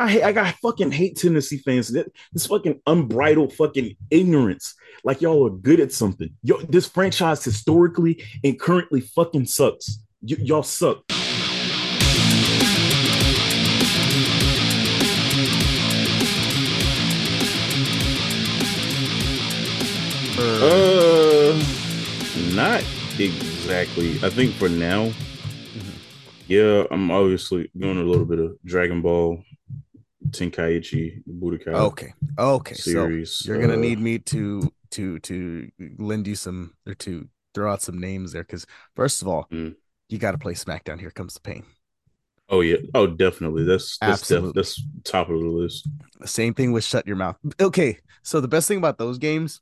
I hate, I got fucking hate Tennessee fans. This fucking unbridled fucking ignorance. Like y'all are good at something. Yo, this franchise historically and currently fucking sucks. Y- y'all suck. Uh, not exactly. I think for now, mm-hmm. yeah, I'm obviously doing a little bit of Dragon Ball, Tenkaichi, Budokai. Okay, okay. Series. So you're gonna uh, need me to to to lend you some or to throw out some names there because first of all, mm. you got to play SmackDown. Here comes the pain. Oh yeah. Oh, definitely. That's that's def- that's top of the list. Same thing with Shut Your Mouth. Okay, so the best thing about those games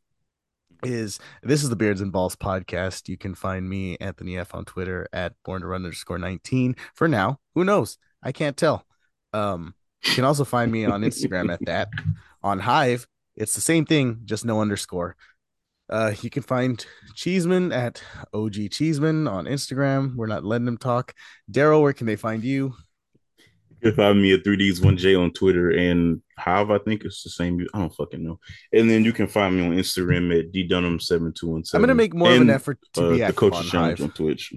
is this is the Beards and Balls podcast. You can find me, Anthony F, on Twitter at born to run underscore 19. For now, who knows? I can't tell. Um, you can also find me on Instagram at that. On Hive, it's the same thing, just no underscore. Uh, you can find Cheeseman at OG Cheeseman on Instagram. We're not letting them talk. Daryl, where can they find you? You can find me at 3Ds 1J on Twitter and Hive, I think it's the same. I don't fucking know. And then you can find me on Instagram at ddunham7217. I'm gonna make more and, of an effort to uh, be active the Coach Challenge on Twitch.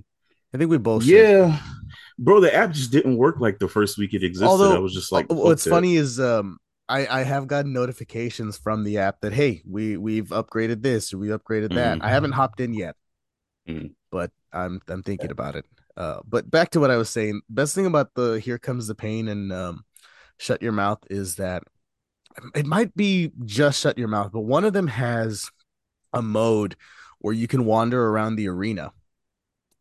I think we both Yeah. Should. Bro, the app just didn't work like the first week it existed. Although, I was just like, what's funny is um I, I have gotten notifications from the app that hey, we we've upgraded this or we upgraded that. Mm-hmm. I haven't hopped in yet, mm-hmm. but I'm I'm thinking about it. Uh, but back to what I was saying. Best thing about the Here Comes the Pain and um, Shut Your Mouth is that it might be just Shut Your Mouth, but one of them has a mode where you can wander around the arena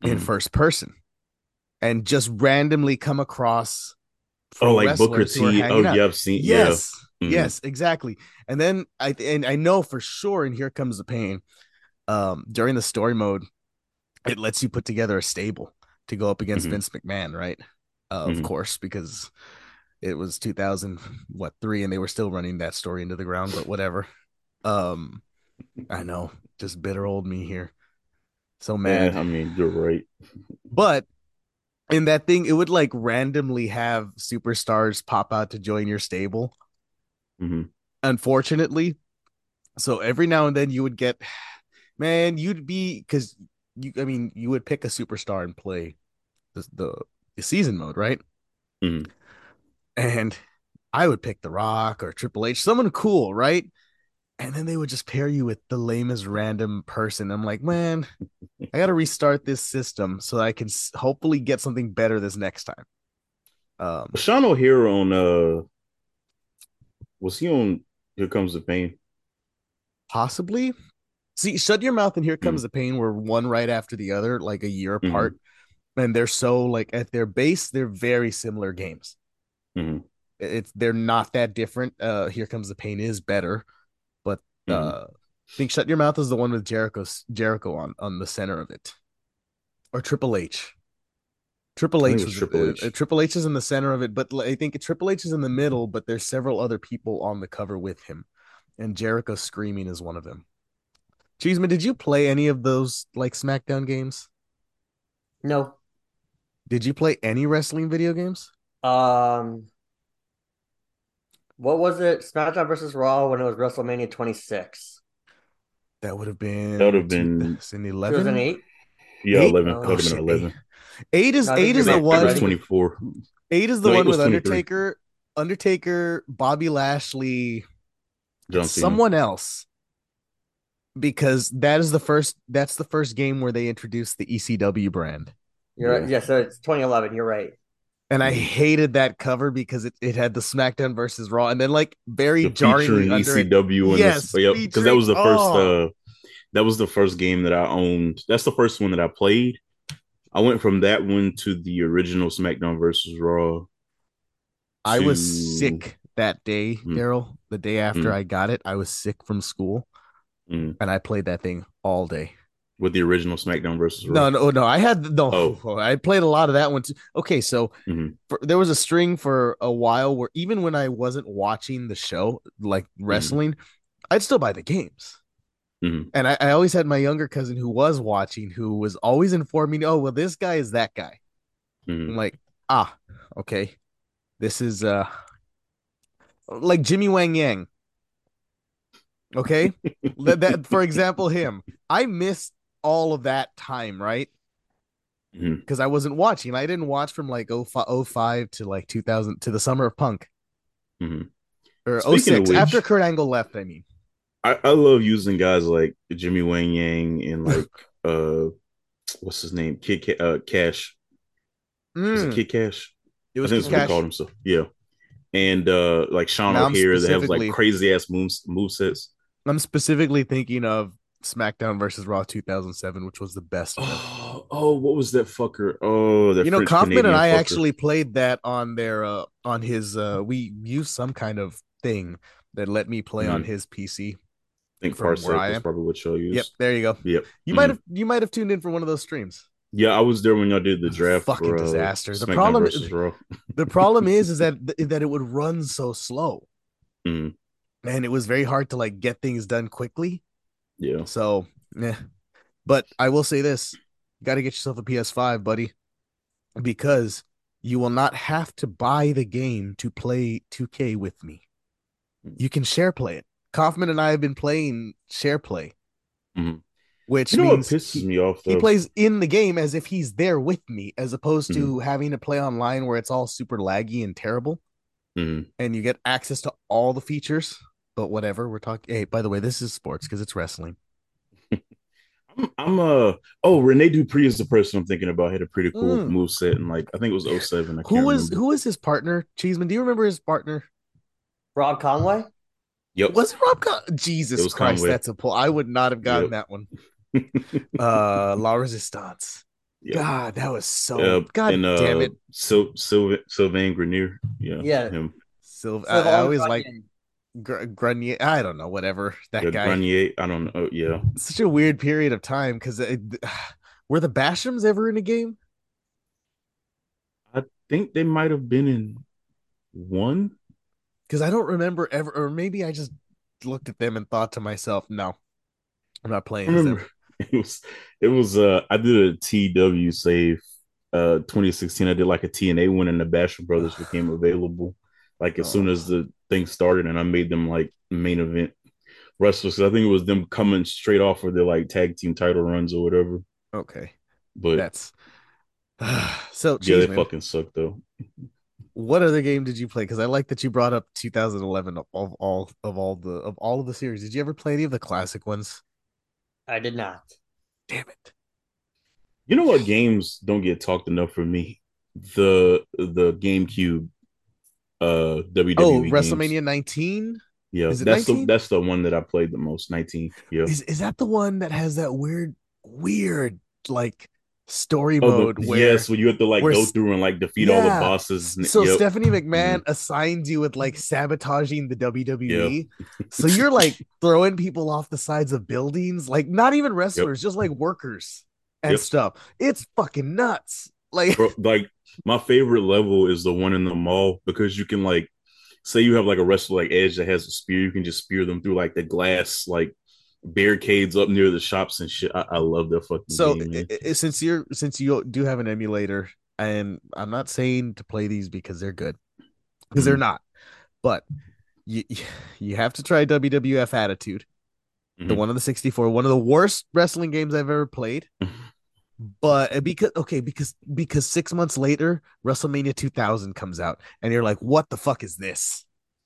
mm. in first person and just randomly come across. Oh, like Booker T. Oh, yeah, I've seen. Yes, yeah. mm-hmm. yes, exactly. And then I and I know for sure. And here comes the pain. Um, during the story mode, it lets you put together a stable to go up against mm-hmm. Vince McMahon, right? Uh, mm-hmm. Of course, because it was 2000 what three, and they were still running that story into the ground. But whatever. Um, I know, just bitter old me here. So mad. Yeah, I mean, you're right. But in that thing, it would like randomly have superstars pop out to join your stable. Mm-hmm. Unfortunately, so every now and then you would get, man, you'd be because you, I mean, you would pick a superstar and play the the, the season mode, right? Mm-hmm. And I would pick The Rock or Triple H, someone cool, right? And then they would just pair you with the lamest random person. I'm like, man, I got to restart this system so I can hopefully get something better this next time. Um, Sean O'Haire on uh, was he on Here Comes the Pain? Possibly. See, Shut Your Mouth and Here Comes mm-hmm. the Pain were one right after the other, like a year mm-hmm. apart. Mm-hmm. And they're so like at their base, they're very similar games. Mm-hmm. It's they're not that different. Uh, Here Comes the Pain is better, mm-hmm. uh, I think Shut Your Mouth is the one with Jericho Jericho on on the center of it, or Triple H. Triple H was Triple uh, H. Uh, Triple H is in the center of it, but I think Triple H is in the middle. But there's several other people on the cover with him, and Jericho screaming is one of them. Cheeseman, did you play any of those like SmackDown games? No. Did you play any wrestling video games? Um, what was it? SmackDown versus Raw when it was WrestleMania 26. That would have been. That would have been in 11. 2008. Yeah, eight? 11. Oh, that would have been 11. Eight is no, eight is the one. 24. Eight is the no, one with Undertaker, Undertaker, Bobby Lashley, someone else. Because that is the first. That's the first game where they introduced the ECW brand. You're yeah. right. Yeah, so it's 2011. You're right and I hated that cover because it, it had the SmackDown versus Raw, and then like very the jarringly ECW. yes, because that was the first. Oh. Uh, that was the first game that I owned. That's the first one that I played. I went from that one to the original SmackDown versus Raw. I was sick that day, mm. Daryl. The day after mm. I got it, I was sick from school, mm. and I played that thing all day with the original SmackDown versus Raw. No, no, no. I had no. Oh. I played a lot of that one too. Okay, so mm-hmm. for, there was a string for a while where even when I wasn't watching the show, like mm-hmm. wrestling, mm-hmm. I'd still buy the games. Mm-hmm. And I, I, always had my younger cousin who was watching, who was always informing, "Oh, well, this guy is that guy." Mm-hmm. I'm like, ah, okay, this is uh, like Jimmy Wang Yang. Okay, that, that for example, him. I missed all of that time, right? Because Mhm. I wasn't watching. I didn't watch from like 05, 05 to like 2000 to the summer of punk Mhm. or Speaking of 06 after Kurt Angle left. I mean, I, I love using guys like Jimmy Wang Yang and like uh what's his name? Kid Ca- uh, Kash. Is it Mm, Kid Kash? it I was think that's Kid what he Kash. called himself. Yeah. And uh like Sean O'Haire that have like crazy ass moves move sets. I'm specifically thinking of SmackDown versus Raw 2007, which was the best. Oh, oh, what was that fucker? Oh, that you know, Kaufman and I fucker. actually played that on their uh on his uh we used some kind of thing that let me play on Mhm. his PC. I think from where Parsec I was am. probably what used. Yep, there you go. Yep. You Mhm. might have you might have tuned in for one of those streams. Yeah, I was there when y'all did the draft. Fucking for, uh, disaster. The SmackDown problem- Raw. The problem is is that that it would run so slow. Mhm. And it was very hard to like get things done quickly. Yeah. So, yeah. But I will say this: you got to get yourself a PS5, buddy, because you will not have to buy the game to play 2K with me. You can share play it. Kaufman and I have been playing share play, Mhm. which You know what means pisses he, me off though? he plays in the game as if he's there with me, as opposed to Mm-hmm. having to play online where it's all super laggy and terrible, Mhm. and you get access to all the features. But whatever, we're talking. Hey, by the way, this is sports because it's wrestling. I'm, I'm uh oh Rene Dupree is the person I'm thinking about. Had a pretty cool Mm. move set and like I think it was 07. I Who can't was remember. who was his partner? Cheeseman, do you remember his partner? Rob Conway. Yep. Was it Rob Con- Jesus It was Christ, Conway. that's a pull. I would not have gotten Yep. that one. Uh La Resistance. Yep. God, that was so Uh, God and, uh, damn it. Sil- Sil- Sylvain Grenier. Yeah. Yeah. Him. Silv- So I, I always like Grunion. Gr- Grenier. I don't know, whatever. That Yeah, guy. Grenier. I don't know. Oh, yeah. Such a weird period of time because were the Bashams ever in a game? I think they might have been in one. Because I don't remember ever, or maybe I just looked at them and thought to myself, no, I'm not playing. remember it was it was uh I did a TW save uh 2016. I did like a TNA one and the Basham Brothers became available like as soon as the thing started and I made them like main event wrestlers. 'Cause I think it was them coming straight off of their like tag team title runs or whatever. Okay, But that's so. yeah, they Cheeseman, fucking suck though. what other game did you play? Because I like that you brought up 2011 of all, all of all the of all of the series. Did you ever play any of the classic ones? I did not. Damn it! You know what games don't get talked enough for me? The the GameCube uh WWE Oh, games. WrestleMania 19 Yeah, that's 19? the that's the one that I played the most. 19. Yeah. is is that the one that has that weird, weird like story Oh, the- mode where yes, when you have to like go through and like defeat all the bosses. So yep. Stephanie Mm-hmm. McMahon assigns you with like sabotaging the WWE. so you're like throwing people off the sides of buildings, like not even wrestlers, just like workers and Yep. stuff. It's fucking nuts. Like Bro, like my favorite level is the one in the mall because you can like say you have like a wrestler like Edge that has a spear, you can just spear them through like the glass like barricades up near the shops and shit. I, I love that fucking so game, man. i- i- since you're since you do have an emulator, and I'm not saying to play these because they're good, because they're Mhm. not, but you you have to try WWF Attitude, the Mhm. one on the 64, one of the worst wrestling games I've ever played. But uh, because okay, because because six months later, WrestleMania 2000 comes out, and you're like, "What the fuck is this?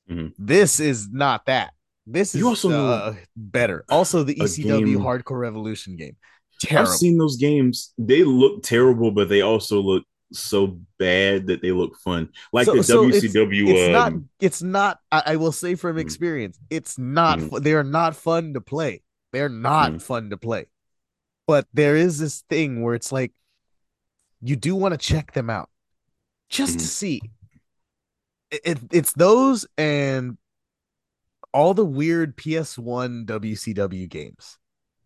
Mhm. This is not that. This is You also uh, better." Also, the ECW game- Hardcore Revolution game, terrible. I've seen those games. They look terrible, but they also look so bad that they look fun. Like So- the so it's- WCW. it's not um, it's not I, I will say from Mm. experience it's not Mm. fu- they are not fun to play they're not Mm. fun to play but there is this thing where it's like you do want to check them out just to Mhm. see it, it- it's those and all the weird ps1 wcw games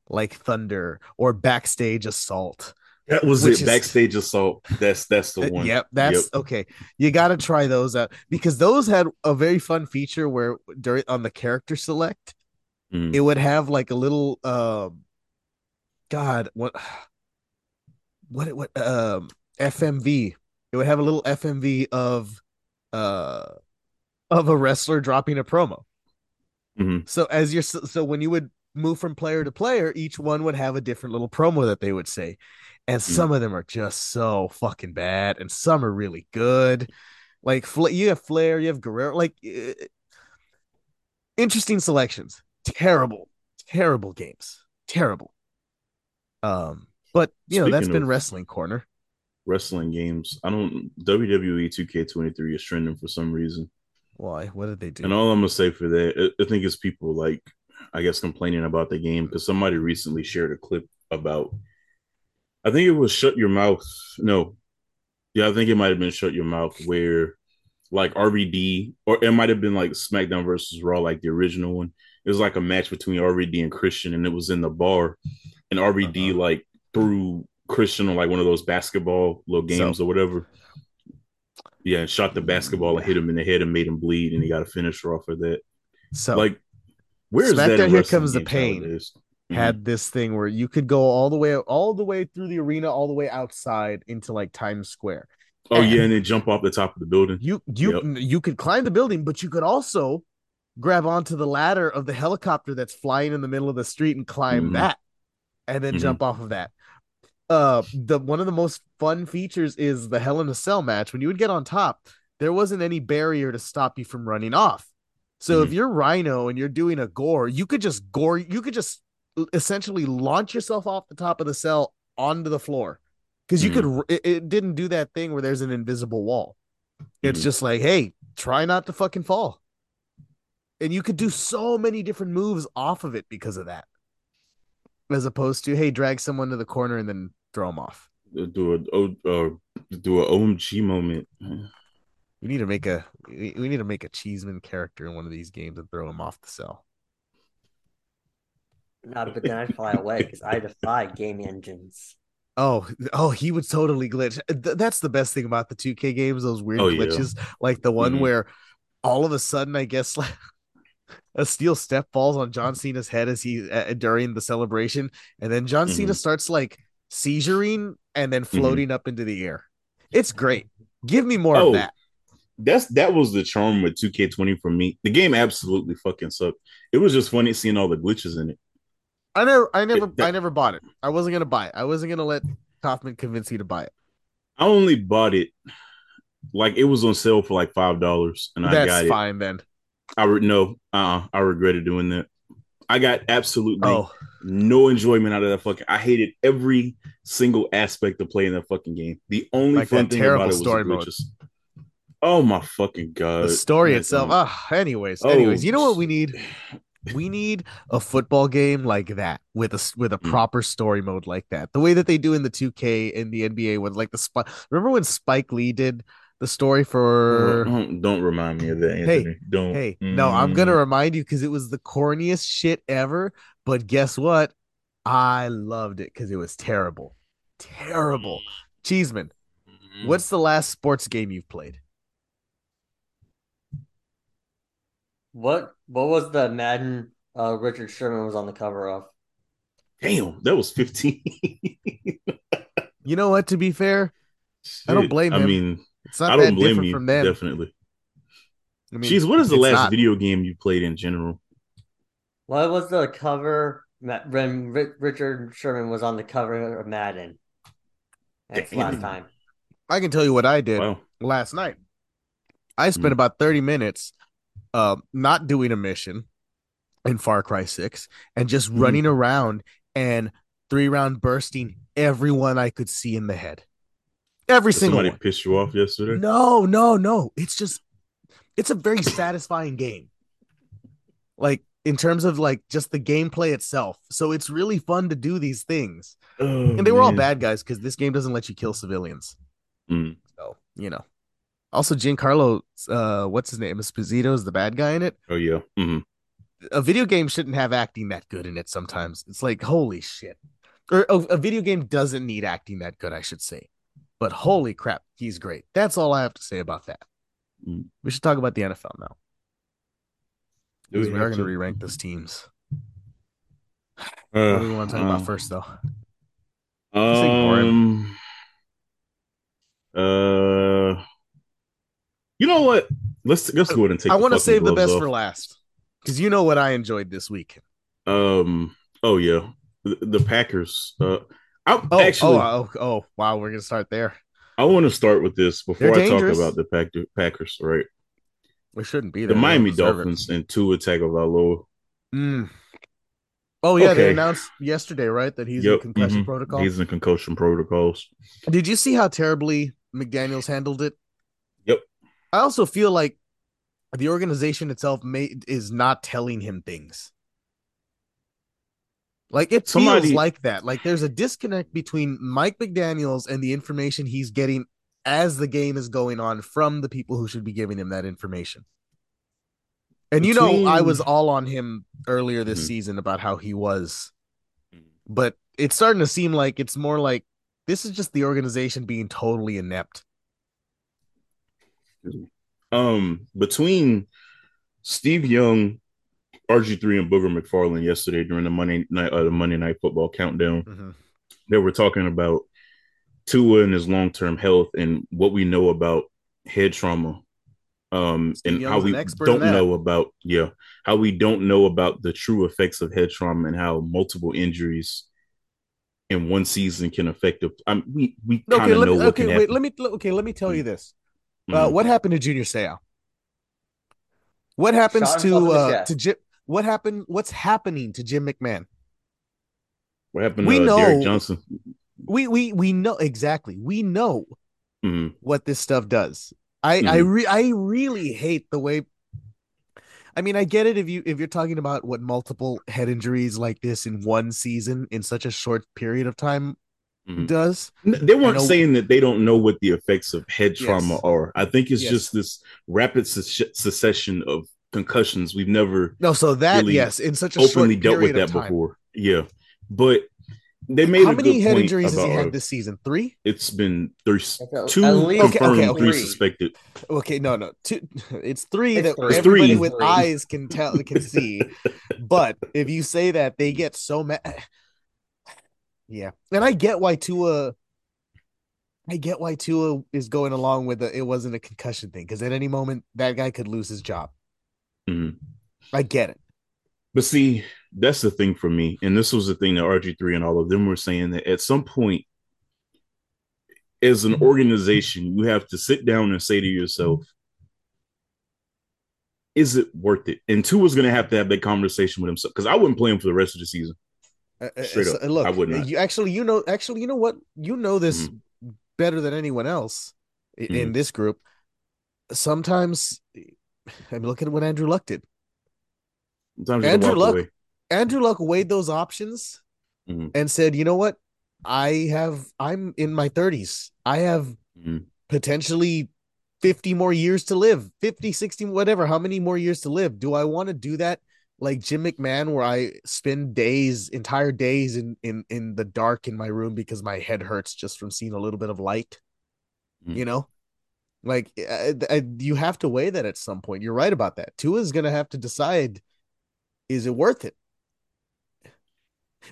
like thunder or backstage assault that was it. is- Backstage assault. That's that's the Uh, one. Yep, that's okay. You got to try those out because those had a very fun feature where during on the character select, Mm. it would have like a little um God, what what what um FMV. It would have a little FMV of uh of a wrestler dropping a promo. Mhm. So as you're so when you would move from player to player, each one would have a different little promo that they would say. And some of them are just so fucking bad, and some are really good. Like you have Flair, you have Guerrero, like eh, interesting selections. Terrible, terrible games. Terrible. Um, but you know, that's been wrestling corner. Wrestling games. I don't. WWE 2K23 is trending for some reason. Why? What did they do? And all I'm gonna say for that, I I think it's people like, I guess, complaining about the game because somebody recently shared a clip about. I think it was "Shut Your Mouth." No, yeah, I think it might have been "Shut Your Mouth," where like RVD, or it might have been like SmackDown versus Raw, like the original one. It was like a match between RVD and Christian, and it was in the bar, and RVD Uh-huh. like threw Christian on like one of those basketball little games So- or whatever. Yeah, and shot the basketball and hit him in the head and made him bleed, and he got a finisher off of that. so like, where's that? SmackDown in Here Comes the Pain? Mhm. had this thing where you could go all the way all the way through the arena, all the way outside into like Times Square. oh yeah, and then jump off the top of the building. You you you could climb the building, but you could also grab onto the ladder of the helicopter that's flying in the middle of the street and climb Mhm. that, and then Mhm. jump off of that. Uh, the one of the most fun features is the Hell in a Cell match. When you would get on top, there wasn't any barrier to stop you from running off. So if you're Rhino and you're doing a gore, you could just gore. You could just essentially launch yourself off the top of the cell onto the floor because you could. It, it didn't do that thing where there's an invisible wall. It's Mhm. just like, hey, try not to fucking fall. And you could do so many different moves off of it because of that. As opposed to, hey, drag someone to the corner and then throw them off. do a O- uh, do a OMG moment. We need to make a we we need to make a Cheeseman character in one of these games and throw him off the cell. No, but then I'd fly away because I defy game engines. Oh, oh, he would totally glitch. Th- that's the best thing about the 2K games, those weird Oh, yeah. glitches. Like the one Mhm. where all of a sudden, I guess like a steel step falls on John Cena's head as he uh, during the celebration, and then John Cena Mhm. starts like seizuring and then Mm-hmm. floating up into the air. It's great. Give me more Oh, of that. That's that was the charm with 2K20 for me. The game absolutely fucking sucked. It was just funny seeing all the glitches in it. I never, I never, that- I never bought it. I wasn't gonna buy it. I wasn't gonna let Kaufman convince you to buy it. I only bought it like it was on sale for like five dollars, and I got That's it. fine then. I re- no, uh, I regretted doing that. I got absolutely Oh, no enjoyment out of that fucking. I hated every single aspect of playing that fucking game. The only Like fun thing terrible about it was story mode. glitches. Oh my fucking god! the story itself. um, Ah, anyways, oh, anyways, you know what we need? We need a football game like that with a with a Mm. proper story mode like that. The way that they do in the 2K and the NBA with like the spike. Remember when Spike Lee did the story for? don't, don't remind me of that, Hey, don't. Hey, no, I'm Mm. gonna remind you because it was the corniest shit ever. But guess what? I loved it because it was terrible, terrible. Cheeseman, Mm. what's the last sports game you've played? What what was the Madden uh, Richard Sherman was on the cover of? Damn, that was 15. You know what? To be fair, I don't Shit. blame I mean, it's not I don't blame different you. from them. Definitely. I mean, Jeez, what is the last not. video game you played in general? What was the cover when Richard Sherman was on the cover of Madden? That's Damn. last time. I can tell you what I did Wow. last night. I spent Hmm. about 30 minutes uh, not doing a mission in Far Cry 6 and just Hmm. running around and three round bursting everyone I could see in the head. Every Did single somebody one. pissed you off yesterday? No, no, no. It's just it's a very satisfying game. Like in terms of like just the gameplay itself. So it's really fun to do these things. Oh, And they were all bad guys because this game doesn't let you kill civilians. Mm. So, you know. Also, Giancarlo, uh, what's his name? Esposito is the bad guy in it. Oh yeah. hmm A video game shouldn't have acting that good in it sometimes. It's like, holy shit. Or a, a video game doesn't need acting that good, I should say. But holy crap, he's great. That's all I have to say about that. Mm. We should talk about the NFL now. Because we we are going to re rank those teams. Uh, What do we want to talk about um, first, though? Um. Uh. You know what? let's let's go ahead and take. I want to save the best off. for last because you know what I enjoyed this week. Um. Oh yeah, the, the Packers. Uh, I Oh, actually oh, oh, oh, wow, we're gonna start there. I want to start with this before I talk about the Pack- Packers. Right, We shouldn't be the there. They Miami deserve it. Dolphins and Tua Tagovailoa. Mm. Oh yeah, they announced yesterday, right, that he's in Yep, concussion mhm. protocol. He's in concussion protocols. Did you see how terribly McDaniel's handled it? Yep. I also feel like the organization itself may is not telling him things. Like it Somebody- feels like that. Like there's a disconnect between Mike McDaniel's and the information he's getting as the game is going on from the people who should be giving him that information. And you know, I was all on him earlier this Mhm. season about how he was, but it's starting to seem like it's more like this is just the organization being totally inept. Um, between Steve Young, RG3, and Booger McFarland yesterday during the Monday night uh, the Monday night football countdown, they were talking about Tua and his long term health and what we know about head trauma. Um, Steve and how we an don't know about yeah, how we don't know about the true effects of head trauma and how multiple injuries in one season can affect the. I mean, we we kind Okay, of let know me, what okay, can wait, happen. let me okay, let me tell you this. Uh, Mhm. what happened to Junior Seau? What happens Shot to the uh to Jim? What happened? What's happening to Jim McMahon? what happened we to uh, know- Derek Johnson? We we we know exactly. We know Mhm. what this stuff does. I I Mhm. re- I really hate the way. I mean, I get it if you if you're talking about what multiple head injuries like this in one season in such a short period of time Mhm. does. They weren't saying that they don't know what the effects of head trauma Yes. are. I think it's Yes. just this rapid suc- succession of concussions. We've never No, so that Really yes, in such a openly short dealt with period of that time. before. Yeah, but they made How a many good head point injuries has he had this season? Three. It's been there's two least Okay, confirmed, okay, okay. three Three. suspected. Okay, no, no, two. It's three It's that three. It's everybody three. with Three. eyes can tell can see. but if you say that, they get so mad. Yeah, and I get why Tua. I get why Tua is going along with the it wasn't a concussion thing because at any moment that guy could lose his job. Mhm. I get it. But see, that's the thing for me, and this was the thing that RG3 and all of them were saying that at some point, as an organization, you have to sit down and say to yourself, is it worth it? And Tua's going to have to have that conversation with himself because I wouldn't play him for the rest of the season. Uh, uh, Straight up, look, I would not. you actually, you know, actually, you know what, you know this Mm-hmm. better than anyone else in Mhm. this group. Sometimes, I'm looking at what Andrew Luck did. Sometimes Andrew Luck- away. Andrew Luck weighed those options Mhm. and said, "You know what? I have. I'm in my 30s. I have Mhm. potentially 50 more years to live. 50, 60, whatever. How many more years to live? Do I want to do that?" Like Jim McMahon, where I spend days, entire days in in in the dark in my room because my head hurts just from seeing a little bit of light. Mhm. You know, like I, I, you have to weigh that at some point. You're right about that. Tua is gonna have to decide: is it worth it?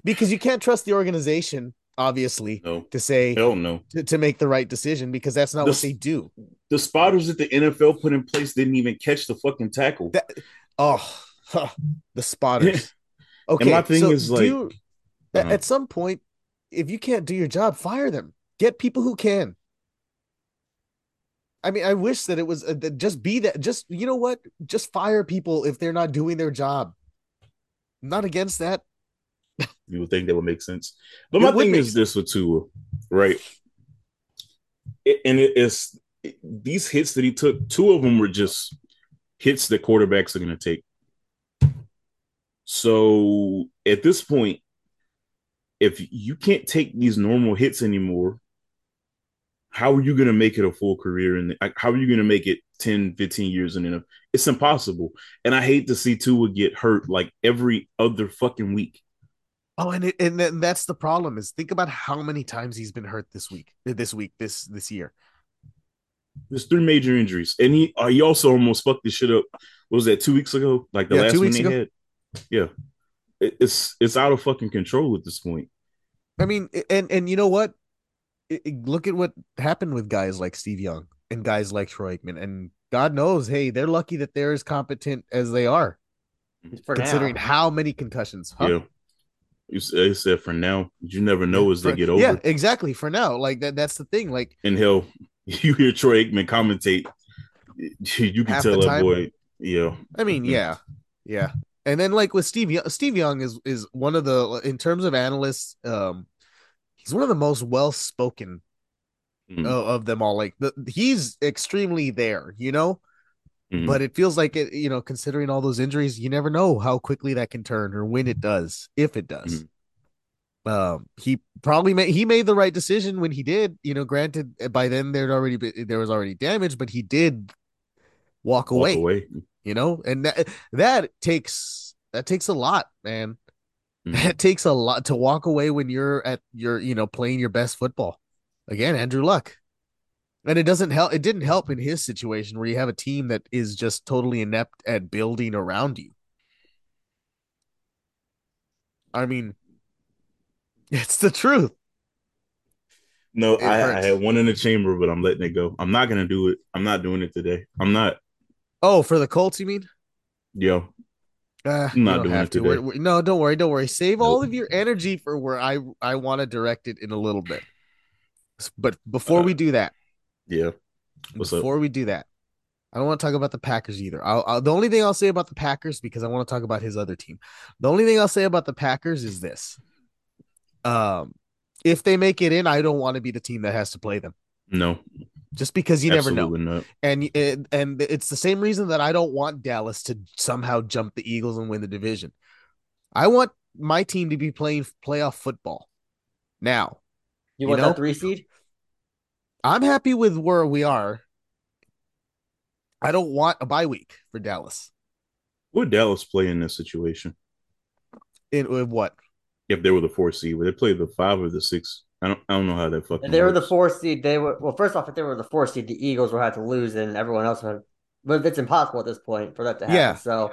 Because you can't trust the organization, obviously, No, to say hell no. to, to make the right decision because that's not This- what they do. The spotters that the NFL put in place didn't even catch the fucking tackle. That- Oh, huh, the spotters. Okay, my thing so is, like- you- Uh-huh. at some point, if you can't do your job, fire them. Get people who can. I mean, I wish that it was uh, that just be that. Just you know what? Just fire people if they're not doing their job. I'm not against that. You would think that would make sense. But It my thing is this with Tua, right? It- and it is it- these hits that he took, two of them were just hits that quarterbacks are going to take. So at this point, if you can't take these normal hits anymore, how are you going to make it a full career? And how are you going to make it 10, 15 years in the NFL? It's impossible. And I hate to see Tua get hurt like every other fucking week. Oh, and it, and then that's the problem is think about how many times he's been hurt this week, this week, this this year. There's three major injuries, and he uh, he also almost fucked this shit up. What was that two weeks ago? Like the Yeah, last one they ago. had. Yeah, It- it's it's out of fucking control at this point. I mean, and and you know what? It- it- look at what happened with guys like Steve Young and guys like Troy Aikman and God knows, hey, they're lucky that they're as competent as they are, For considering now. how many concussions. huh? Yeah. You said for now, you never know as they get over. Yeah, exactly. For now, like that. That's the thing. Like And hell, you hear Troy Aikman commentate, you can tell the that boy, yeah. I mean, Mhm. yeah, yeah. And then like with Steve, Young, Steve Young is is one of the in terms of analysts, um, he's one of the most well spoken Mhm. of, of them all. Like the, he's extremely there, you know. Mhm. But it feels like it, you know, considering all those injuries, you never know how quickly that can turn or when it does, if it does. Um, he probably made he made the right decision when he did. You know, granted, by then there'd already been there was already damage, but he did walk Walk away. away. You know, and that that takes that takes a lot, man. Mhm. That takes a lot to walk away when you're at your you know playing your best football. Again, Andrew Luck. And it doesn't help. It didn't help in his situation where you have a team that is just totally inept at building around you. I mean, it's the truth. No, I, I had one in the chamber, but I'm letting it go. I'm not gonna do it. I'm not doing it today. I'm not. Oh, for the Colts, you mean? Yo, Uh, I'm not doing have it to. today. We're- no, don't worry, don't worry. Save all of your energy for where I I want to direct it in a little bit. But before Uh, we do that, yeah. What's up? before we do that, I don't want to talk about the Packers either. I'll, I'll, the only thing I'll say about the Packers because I want to talk about his other team. The only thing I'll say about the Packers is this: um, if they make it in, I don't want to be the team that has to play them, No, just because you never know. not. And it, and it's the same reason that I don't want Dallas to somehow jump the Eagles and win the division. I want my team to be playing playoff football. Now, You You want know? that three seed? I'm happy with where we are. I don't want a bye week for Dallas. Would Dallas play in this situation In, in what? if they were the four seed? Would they play the five or the six? I don't. I don't know how that fucking. If they were the works. four seed, they were Well, first off, if they were the four seed, the Eagles would have to lose, and everyone else would. But it's impossible at this point for that to happen. Yeah. So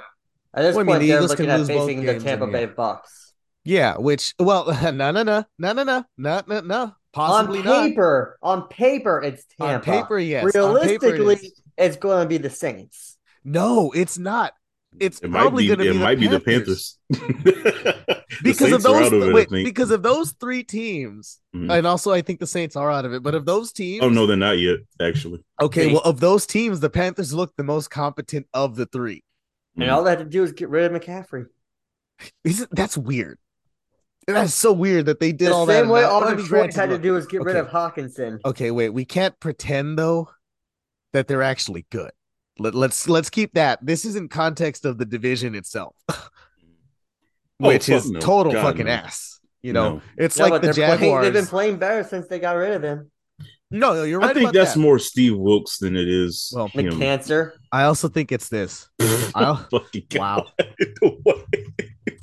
at this Well, I mean, point, the they're Eagles looking can at lose facing the Tampa Bay yeah. Bucks. Yeah, which well, no, no, no, no, no, no, no, no, no, no, possibly on not. paper, on paper, it's Tampa. On paper, yes. On paper, it Realistically, it's going to be the Saints. No, it's not. It's It might probably be. going to It be might the be the Panthers. Panthers. The because of those of it, wait, think. because of those three teams, Mhm. and also I think the Saints are out of it. But of those teams, Oh no, they're not yet. Actually, okay, well, of those teams, the Panthers look the most competent of the three. And Mhm. all they have to do is get rid of McCaffrey. Isn't that's weird? That's so weird that they did The all that. same way all I mean, Detroit granted, had to do was get rid of Hockenson. Okay, wait. We can't pretend though that they're actually good. Let, let's let's keep that. This is in context of the division itself, Oh, which fuck is no. total God, fucking no. ass. You know, No. it's No, like the they're playing- Jaguars. they've been playing better since they got rid of him. no, no, you're right. I think about that's that. more Steve Wilks than it is. Well, The cancer. I also think it's this. I'll- Fucking Wow. God. What?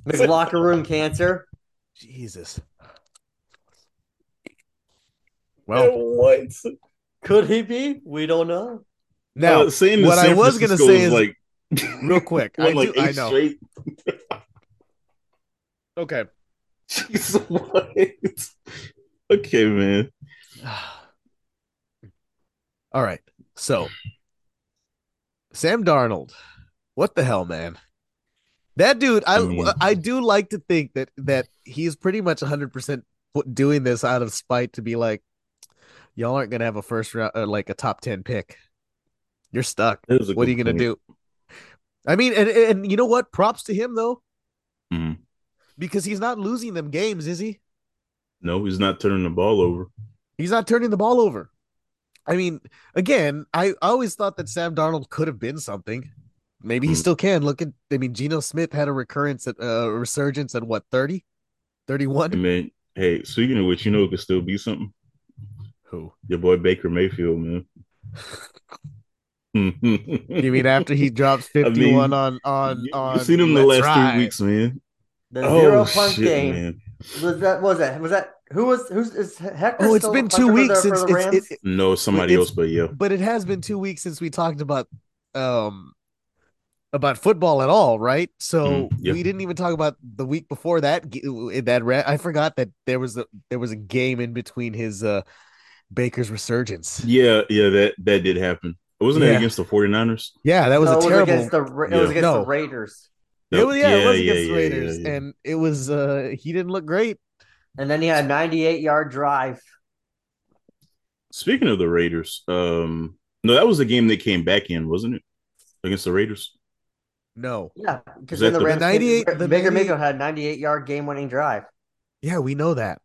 His locker room cancer. Jesus. Well, what? Could he be? We don't know. Now Uh, saying what I was gonna say is like real quick. I, like do, I know. straight. Okay. Jeez, what? Okay, man. All right. So, Sam Darnold, what the hell, man? That dude, I I mean- I do like to think that that he's pretty much 100% doing this out of spite to be like y'all aren't going to have a first round or like a top 10 pick. You're stuck. A What are you going to do? I mean, and and you know what? Props to him though Mhm. because he's not losing them games, is he? No, he's not turning the ball over. He's not turning the ball over. I mean, again, I always thought that Sam Darnold could have been something. Maybe he Hmm. still can. Look at, I mean, Geno Smith had a recurrence at uh, resurgence at what 30, 31? I mean, hey, speaking of which, you know, it could still be something. Who? Your boy Baker Mayfield, man. You you mean after he drops 51 on on you, on? you seen him the last Ride? three weeks, man. The zero Oh punt shit, game. man. Was that was that was that who was who's is Hector? Oh, it's still been two weeks since the it's, Rams? it, No, somebody It's- else, but yeah. but it has been two weeks since we talked about um about football at all, right? So Mm, yeah. we didn't even talk about the week before that. That ra- I forgot that there was a there was a game in between his uh Baker's resurgence. Yeah, yeah, that that did happen. Wasn't Yeah. that against the 49ers? Yeah, that was No, a it was terrible. against the it Yeah. was against No. the Raiders, it was, yeah, it was Yeah, against the Raiders, yeah, yeah. and it was. uh He didn't look great. and then he had a 98 yard drive. Speaking of the Raiders, um, no, that was the game they came back in, wasn't it? Against the Raiders. No, Yeah, because Is then the the- Rams. 98 Baker the Baker 98 Mayfield had a 98 yard game winning drive. yeah, we know that.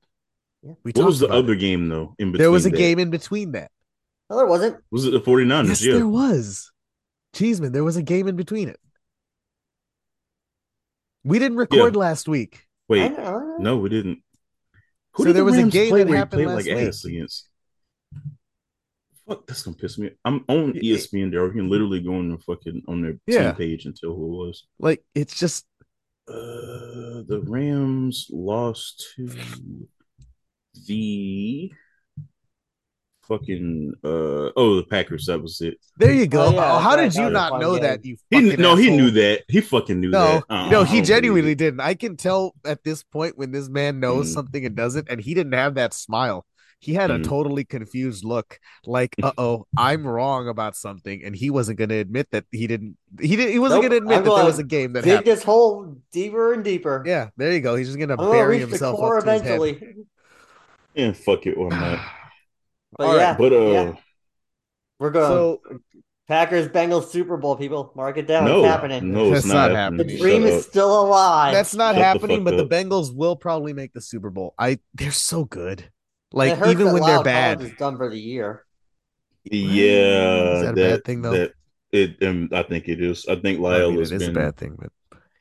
Yeah. We What was the other it. game though? In between There was a that? game in between that. No, there wasn't. Was it the 49ers? Yes, yeah. there was. Cheeseman, there was a game in between it. We didn't record last week. I Wait, know. no, we didn't. Who So did there the was a game play that where happened played last like week. ass against? Fuck, that's gonna piss me. I'm on ESPN. There, you can literally go on the fucking on their Yeah. team page and tell who it was. Like it's just Uh, the Rams lost to the fucking uh oh the Packers. That was it. there you go. Oh, yeah, how did you That was a not know game. that? You He fucking no, he knew that. He fucking knew No, that. Uh-uh, no, he genuinely didn't. I can tell at this point when this man knows Mhm. something and doesn't, and he didn't have that smile. He had a Mhm. totally confused look, like, "Uh oh, I'm wrong about something," and he wasn't going to admit that he didn't. He didn't. He wasn't Nope, going to admit I'm that there was a game that Dig happened. this hole deeper and deeper. Yeah, there you go. He's just going to bury himself core up to his head. eventually. Yeah, fuck it, why not? But All right, yeah, But uh, yeah, we're going So Packers Bengals Super Bowl. People, mark it down. no, it's happening. no, it's That's not, not happening. The dream Shut is up. still alive. that's not Shut happening. fuck But the. Bengals will probably make the Super Bowl. I they're so good. Like even that when they're bad, is done for the year. Yeah, Is that a bad thing, though? That it, um, I think it is. I think I Lyle mean, has it is been. a bad thing, but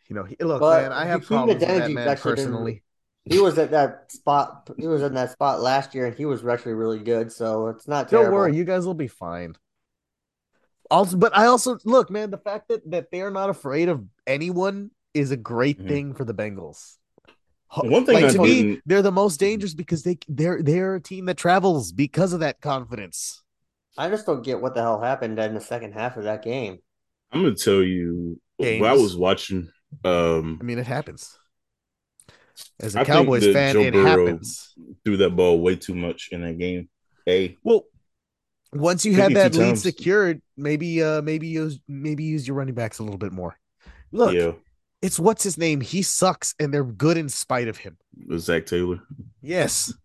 you know, he, look, But man, I have Hakeem problems with that man actually been- personally. He was at that spot. He was in that spot last year, and he was actually really good. So it's not Don't terrible. worry, you guys will be fine. Also, but I also look, man, the fact that that they're not afraid of anyone is a great Mhm. thing for the Bengals. One thing like to me, didn't- they're the most dangerous because they they're they're a team that travels because of that confidence. I just don't get what the hell happened in the second half of that game. I'm gonna tell you. Games. I was watching, um, I mean, it happens. As a I Cowboys fan, Joe it Burrow- happens. threw that ball way too much in that game. A Well, once you had that lead times. secured, maybe uh maybe use maybe use your running backs a little bit more. Look, yeah, it's what's his name? He sucks and they're good in spite of him. Zac Taylor. Yes.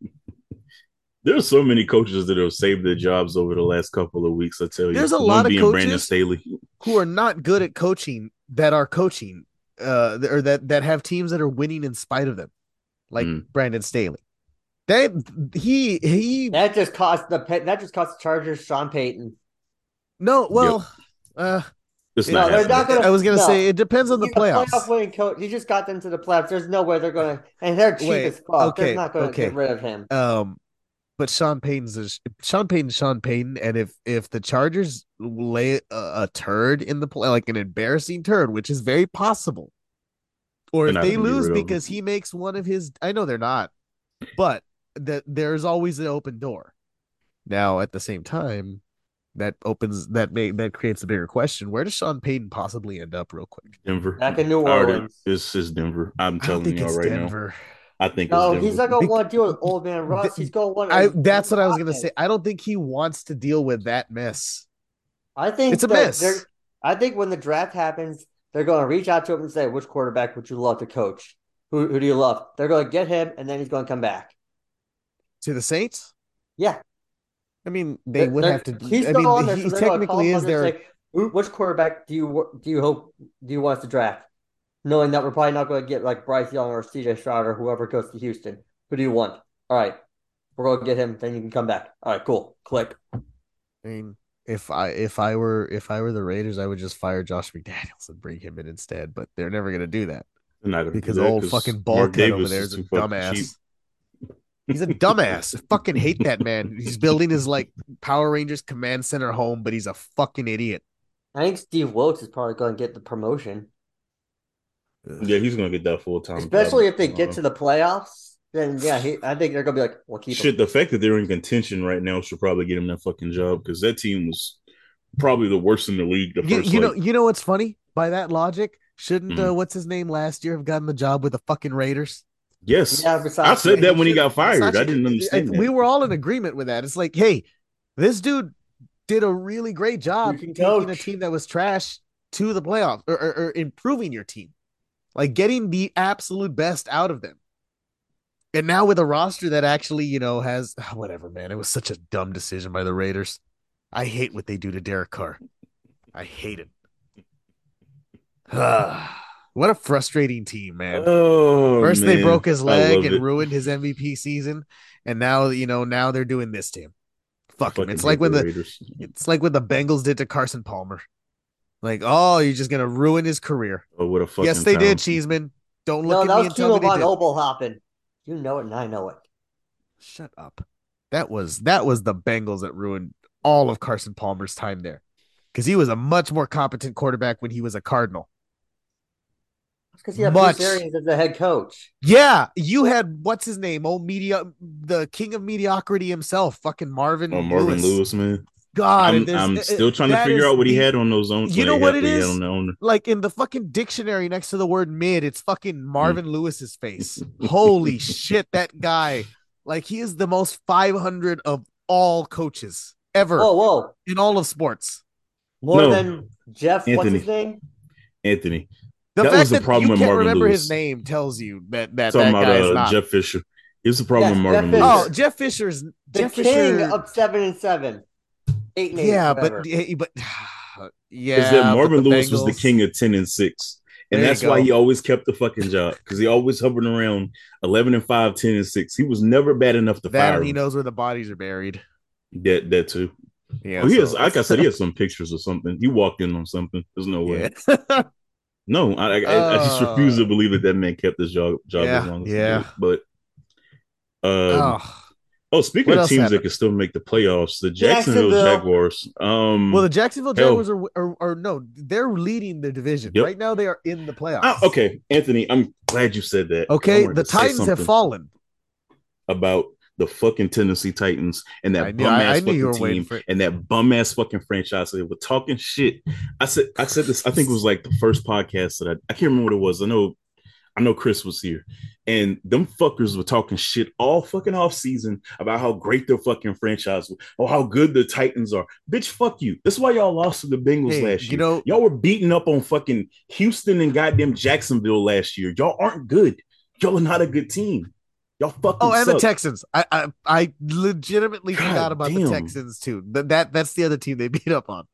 There's so many coaches that have saved their jobs over the last couple of weeks. I tell you, There's a lot of being Brandon coaches- Staley. Who are not good at coaching that are coaching uh or that that have teams that are winning in spite of them. Like Mm. Brandon Staley. They he he That just cost the that just cost the Chargers Sean Payton. no well uh It's it- not. No, they're happening. not gonna- I was gonna no. say it depends on the He's a playoffs. playoff winning coach. He just got them to the playoffs. There's no way they're going to, and they're cheap Wait, as fuck. okay, they're not going to okay. get rid of him. Um, but Sean Payton's is Sean Payton's Sean Payton, and if if the Chargers lay a, a turd in the play, like an embarrassing turd, which is very possible, or They're if they lose rid of him. because he makes one of his, I know they're not, but that there's always an open door. Now, at the same time, that opens that may that creates a bigger question: Where does Sean Payton possibly end up, real quick? Denver. Back in New Orleans. It's, it's Denver. I'm I telling think y'all it's right Denver. now. I think No, he's not gonna want to deal with old man Russ. He's going to want. I that's what I was gonna say. I don't think he wants to deal with that mess. I think It's a that mess. I think when the draft happens, they're going to reach out to him and say, "Which quarterback would you love to coach? Who who do you love?" They're going to get him, and then he's going to come back. To the Saints? Yeah, I mean, they They're- would they're- have to. He's I going on mean, there, he so they're gonna call technically is there. say, Which quarterback do you do you hope do you want us to draft? Knowing that we're probably not going to get like Bryce Young or C.J. Stroud or whoever goes to Houston. Who do you want? All right, we're going to get him. Then you can come back. All right, cool. Click. I mean, if I if I were if I were the Raiders, I would just fire Josh McDaniels and bring him in instead. But they're never gonna do that They're not gonna do because that old 'cause fucking ball Mark cut over Davis there is a dumbass. cheap. He's a dumbass. I fucking hate that man. He's building his like Power Rangers command center home, but he's a fucking idiot. I think Steve Wilks is probably going to get the promotion, Yeah, he's gonna get that full time. especially if they get to the playoffs. Then yeah, he, I think they're going to be like, "We'll keep him." The fact that they're in contention right now should probably get him that fucking job because that team was probably the worst in the league. The You, first, you know, like, you know what's funny? By that logic, shouldn't uh, Mhm. what's his name last year have gotten the job with the fucking Raiders? yes, Yeah, I said that when he got fired. I didn't understand I- that. We were all in agreement with that. It's like, hey, this dude did a really great job taking a team that was trash to the playoffs or, or, or improving your team, like getting the absolute best out of them. And now with a roster that actually, you know, has whatever, man. It was such a dumb decision by the Raiders. I hate what they do to Derek Carr. I hate it. what a frustrating team, man. Oh, First man. they broke his leg and it. ruined his MVP season, and now you know now they're doing this to him. Fuck him. It's like when the Raiders. it's like what the Bengals did to Carson Palmer. Like, oh, you're just gonna ruin his career. Oh, what a fucking yes, they did. Cheeseman. Don't No, look that at me was and tell me they von oh did. Opel hopping. You know it, and I know it. Shut up. That was that was the Bengals that ruined all of Carson Palmer's time there. Because he was a much more competent quarterback when he was a Cardinal. Because you had Much. Bruce Arians as the head coach. Yeah, you had what's his name? Oh, media the king of mediocrity himself, fucking Marvin. Oh, Marvin Lewis. Lewis, man. God, I'm, and I'm uh, still trying to figure out what he the- had on those own. You know what it he had is? on like in the fucking dictionary next to the word mid, it's fucking Mm. Marvin Lewis's face. Holy shit, that guy. Like he is the most 500 of all coaches ever Whoa, whoa. in all of sports. More No. than Jeff, what's Anthony. his name? Anthony. The That fact was the that problem you can't Marvin remember Lewis. his name tells you that that, Talking that about guy is uh, not. Jeff Fisher. Here's the problem Yes, with Marvin Jeff Lewis. oh, Jeff Fisher's The Jeff king Fisher. of seven and seven. Eight and eight. yeah, whatever. but yeah, but yeah, is that but Marvin the Lewis was the king of ten and six, and There that's why he always kept the fucking job because he always hovered around eleven and 5, 10 and six. He was never bad enough to That fire and he him. knows where the bodies are buried. That that too. Yeah, oh, he has, like I said, he has some pictures or something. He walked in on something. There's no way. yeah. No, I, I, I just Uh, refuse to believe that that man kept his job job Yeah, as long as yeah. did. But um, oh. Oh, speaking What of else teams that happened? can still make the playoffs, the Jacksonville, Jacksonville. Jaguars. Um, Well, the Jacksonville. Jaguars are, are, are no, they're leading the division Yep. right now. They are in the playoffs. ah, okay, Anthony, I'm glad you said that. Okay, the Titans have fallen. about the fucking Tennessee Titans and that bum I- ass I knew you fucking team for and that bum ass fucking franchise. They were talking shit. I said, I said this. I think it was like the first podcast that I, I can't remember what it was. I know, I know Chris was here, and them fuckers were talking shit all fucking off season about how great their fucking franchise was, or how good the Titans are. Bitch, fuck you. That's why y'all lost to the Bengals Hey, last you year. know- y'all were beating up on fucking Houston and goddamn Jacksonville last year. Y'all aren't good. Y'all are not a good team. Y'all fucking. Oh, and the. Texans. I I, I legitimately God forgot about the. Texans too. That, that that's the other team they beat up on.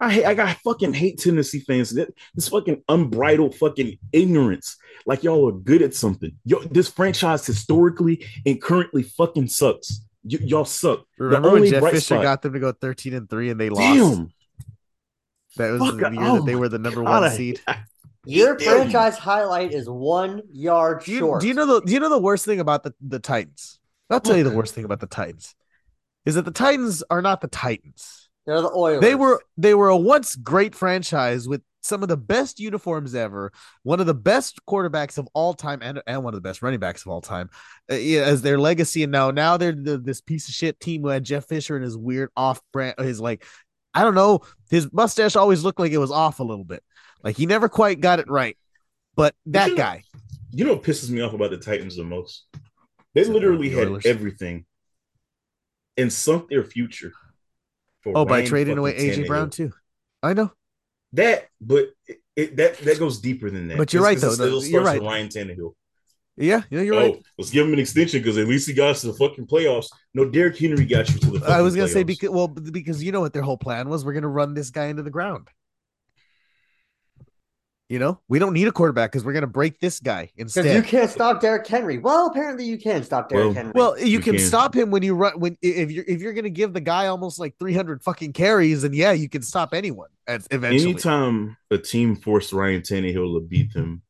I hate, I got fucking hate Tennessee fans. That- This fucking unbridled fucking ignorance. Like y'all are good at something. Yo, this franchise historically and currently fucking sucks. Y- y'all suck. Remember the when only Jeff bright Fisher spot- got them to go thirteen and three and they lost? Damn. That was Fuck, the year oh that they were the number God, one seed. I Your franchise highlight is one yard Do you, short. do you know the do you know the worst thing about the, the Titans? I'll tell you the worst thing about the Titans is that the Titans are not the Titans. They're the Oilers. They were they were a once great franchise with some of the best uniforms ever, one of the best quarterbacks of all time, and, and one of the best running backs of all time, uh, yeah, as their legacy. And now now they're the, this piece of shit team who had Jeff Fisher and his weird off brand, his like, I don't know, his mustache always looked like it was off a little bit, like he never quite got it right. But that you know- guy, You know what pisses me off about the Titans the most? They literally the had everything and sunk their future. Oh, by trading away AJ Brown too. I know. That, but it, it, that that goes deeper than that. But you're right, though. No, you're starts right. with Ryan Tannehill. Yeah, yeah, you're oh, right. let's give him an extension because at least he got us to the fucking playoffs. No, Derrick Henry got you to the. I was gonna say because well because you know what their whole plan was. We're gonna run this guy into the ground. You know, we don't need a quarterback because we're gonna break this guy because instead. you can't stop Derrick Henry. Well, apparently you can stop Derrick Well- Henry. well, you You can, can. stop him when you run when if you're if you're gonna give the guy almost like 300 fucking carries, and yeah, you can stop anyone. As eventually, Anytime a team forced Ryan Tannehill to beat them,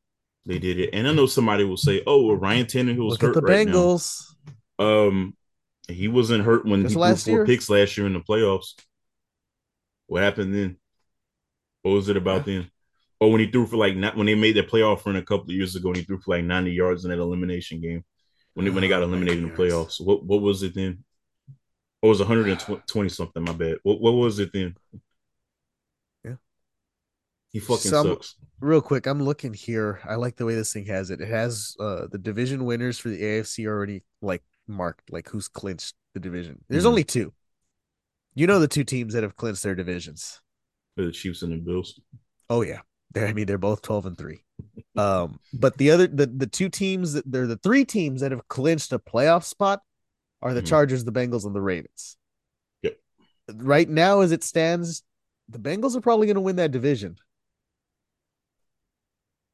they did it. And I know somebody will say, "Oh, well, Ryan Tannehill's look hurt at the right Bengals. now." Um, he wasn't hurt when Just he last threw four year? picks last year in the playoffs. What happened then? What was it about then? Or when he threw for like not when they made that playoff run a couple of years ago, and he threw for like ninety yards in that elimination game when they, when they got Oh, eliminated in the playoffs. What what was it then? Was one hundred and twenty something? My bad. What what was it then? Yeah. he fucking Some- sucks. Real quick, I'm looking here. I like the way this thing has it. It has uh the division winners for the AFC already like marked, like who's clinched the division. There's Mhm. only two. You know the two teams that have clinched their divisions. The Chiefs and the Bills. Oh yeah, they're, I mean they're both twelve and three. Um, but the other the the two teams that they're the three teams that have clinched a playoff spot are the Mhm. Chargers, the Bengals, and the Ravens. Yep. Right now, as it stands, the Bengals are probably going to win that division.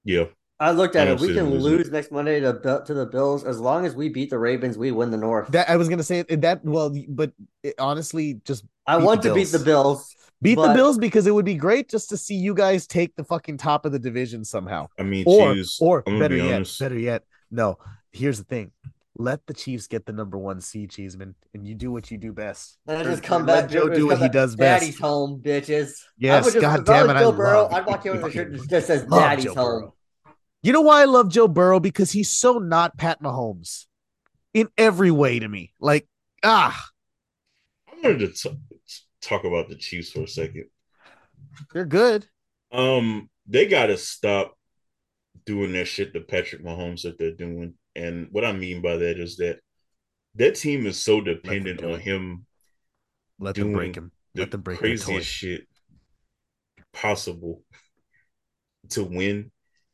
Yeah. I looked at don't it. We can losing. lose next Monday to to the Bills as long as we beat the Ravens. We win the North. That I was going to say that. Well, but it, honestly, just I want to beat the Bills. Bills. beat the Bills because it would be great just to see you guys take the fucking top of the division somehow. I mean, Or Chiefs, or better be yet, honest. better yet, no. Here's the thing. Let the Chiefs get the number one seed, Cheeseman, and you do what you do best. And I just come or let back. Joe do what he back, does Daddy's best. home, bitches. I Yes, would just, God if I damn was it, I Joe Burrow, love- I'd walk here with a shirt that just says Love "Daddy's Joe home." Burrow. You know why I love Joe Burrow? Because he's so not Pat Mahomes in every way to me. Like, ah, I wanted to t- talk about the Chiefs for a second. they're good. Um, they got to stop doing that shit to Patrick Mahomes that they're doing. And what I mean by that is that that team is so dependent on him Let them break him. the Let them break craziest shit possible to win.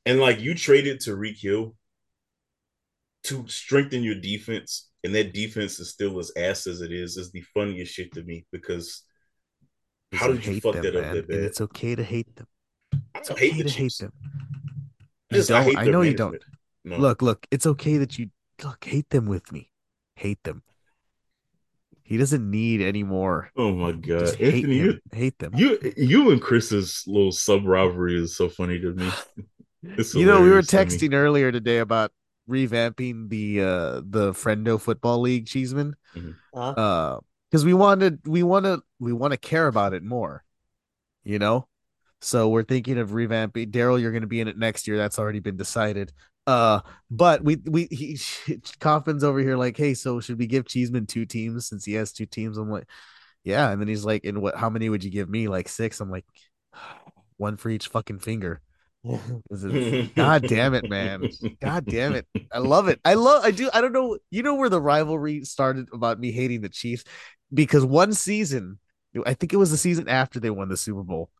And like you traded Tyreek Hill to strengthen your defense, and that defense is still as ass as it is, is the funniest shit to me because how You did you hate fuck them, that up man, that and it's okay to hate them. I It's don't okay hate the to hate them. I just You don't. hate I their know you don't. No. Look, look, it's okay that you look hate them with me. Hate them. He doesn't need any more. Oh my god, Just hate Anthony, him. you, hate them. you you and Chris's little sub rivalry is so funny to me. You know, we were hilarious to me. texting earlier today about revamping the uh the Friendo football league, Cheeseman. Huh? Uh because we wanted we want to we want to care about it more, you know. So we're thinking of revamping. Daryl, you're going to be in it next year. That's already been decided. Uh, but we we he Kaufman's over here like, hey, so should we give Cheeseman two teams since he has two teams? I'm like, yeah. And then he's like, and what? How many would you give me? Like six. I'm like, one for each fucking finger. This is- God damn it, man. God damn it. I love it. I love I do I don't know. You know where the rivalry started about me hating the Chiefs? Because one season, I think it was the season after they won the Super Bowl.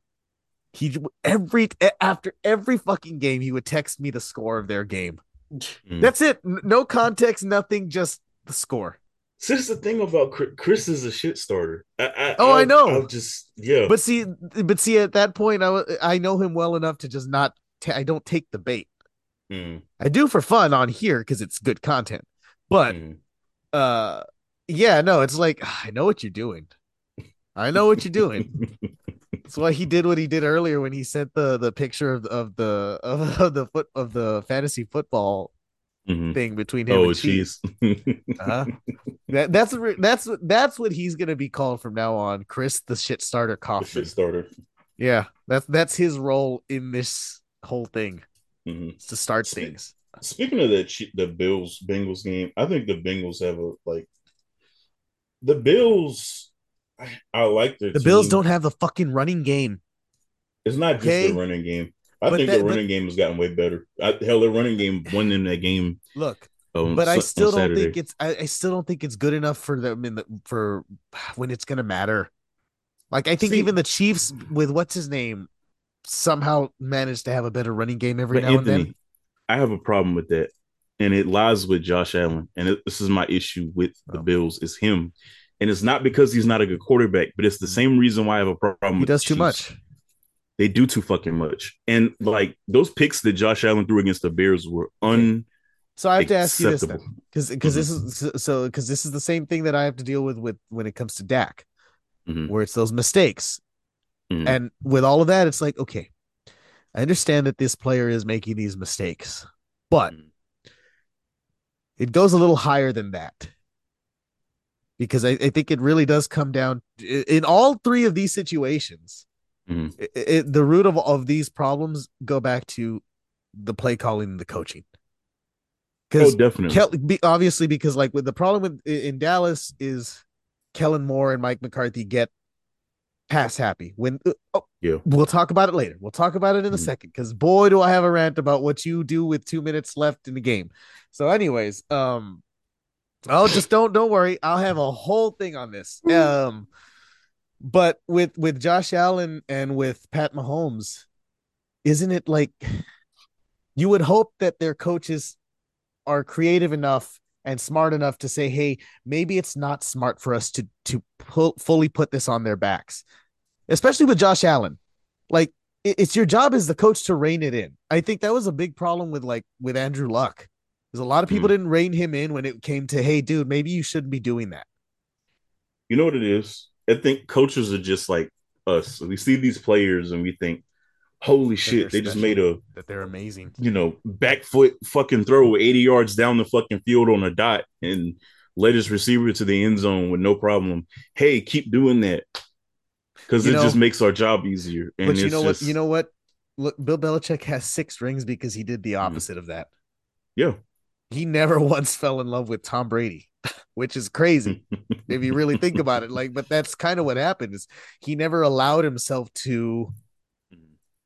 He every after every fucking game, he would text me the score of their game. Mm. That's it. No context, nothing, just the score. See, that's the thing about Chris. Chris is a shit starter. I, I, Oh, I I'll- know. I'll just yeah. But see, but see, at that point, I I know him well enough to just not. I don't take the bait. Mm, I do for fun on here because it's good content. But mm. uh yeah no it's like i know what you're doing i know what you're doing that's why he did what he did earlier when he sent the the picture of, of the of, of the foot of the fantasy football Mhm. thing between him Oh, and cheese jeez. uh-huh. that, that's that's what that's what he's gonna be called from now on chris the shit starter The shit starter. yeah that's that's his role in this whole thing Mhm. to start Speak- things Speaking of that, the Bills Bengals game, I think the Bengals have a like. The Bills, I, I like their. the bills don't have the fucking running game It's not just Okay. the running game. I But think that- the but- running game has gotten way better. I, hell, the running game won them that game. look On, but I still don't think it's I, I still don't think it's good enough for them in the for when it's gonna matter. Like I think See- even the Chiefs with what's his name somehow managed to have a better running game every now Anthony, and then. I have a problem with that, and it lies with Josh Allen. And it, this is my issue with the Oh. Bills is him, and it's not because he's not a good quarterback, but it's the mm. same reason why I have a problem. He with does too Chiefs. much. They do too fucking much, and like those picks that Josh Allen threw against the Bears were un. So I have to ask you this because because this is so because this is the same thing that I have to deal with with when it comes to Dak, Mhm. where it's those mistakes, Mhm. and with all of that, it's like okay, I understand that this player is making these mistakes, but Mhm. it goes a little higher than that because I, I think it really does come down in all three of these situations. Mhm. i- it- the root of of these problems go back to the play calling and the coaching. Oh, definitely. Kel, be, obviously, because like with the problem with, in Dallas is Kellen Moore and Mike McCarthy get pass happy when uh, oh, Yeah. we'll talk about it later. We'll talk about it in a Mhm. second because boy, do I have a rant about what you do with two minutes left in the game. So, anyways, um, oh, just don't don't worry. I'll have a whole thing on this. Um, But with with Josh Allen and with Pat Mahomes, isn't it like you would hope that their coaches are creative enough and smart enough to say, "Hey, maybe it's not smart for us to to pull, fully put this on their backs," especially with Josh Allen. Like it's your job as the coach to rein it in. I think that was a big problem with like with Andrew Luck. Because a lot of people mm. didn't rein him in when it came to, hey, dude, maybe you shouldn't be doing that. You know what it is? I think coaches are just like us. We see these players and we think, holy shit, they just made a that they're amazing. You know, back foot fucking throw 80 yards down the fucking field on a dot and led his receiver to the end zone with no problem. Hey, keep doing that. Because it know, just makes our job easier. And but you know just... what? You know what? Look, Bill Belichick has six rings because he did the mm. opposite mm. of that. Yeah. He never once fell in love with Tom Brady, which is crazy if you really think about it. Like, but that's kind of what happened is he never allowed himself to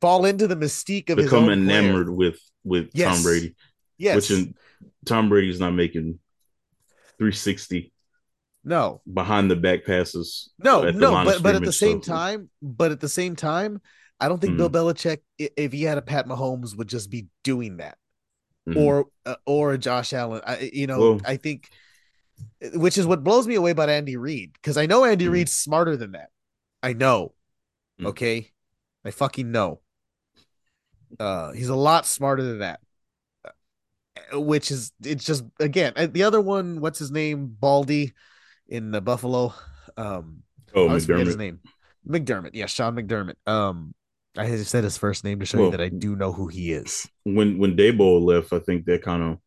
fall into the mystique of become enamored player. with with yes. Tom Brady. Yes, which in, Tom Brady's not making 360. No, behind the back passes. No, no, but but at the same time, but at the same time, I don't think mm. Bill Belichick, if he had a Pat Mahomes, would just be doing that, mm. or uh, or a Josh Allen. I, you know, well, I think, which is what blows me away about Andy Reid because I know Andy mm. Reid's smarter than that. I know. Mm. Okay, I fucking know. Uh, he's a lot smarter than that. Uh, which is it's just again the other one. What's his name? Baldy in the Buffalo. Um, oh, McDermott. His name McDermott. Yeah, Sean McDermott. Um, I just said his first name to show well, you that I do know who he is. When when Daboll left, I think that kind of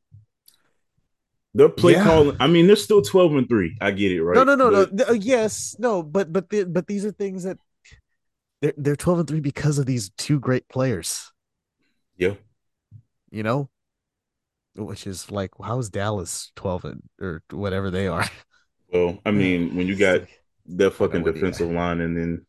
the play yeah. calling. I mean, they're still twelve and three. I get it, right? No, no, no, but, no. Uh, yes, no, but but the, but these are things that they're they're twelve and three because of these two great players. Yeah. You know? Which is like, how's Dallas 12 and or whatever they are? Well, I mean, when you got that fucking defensive line and then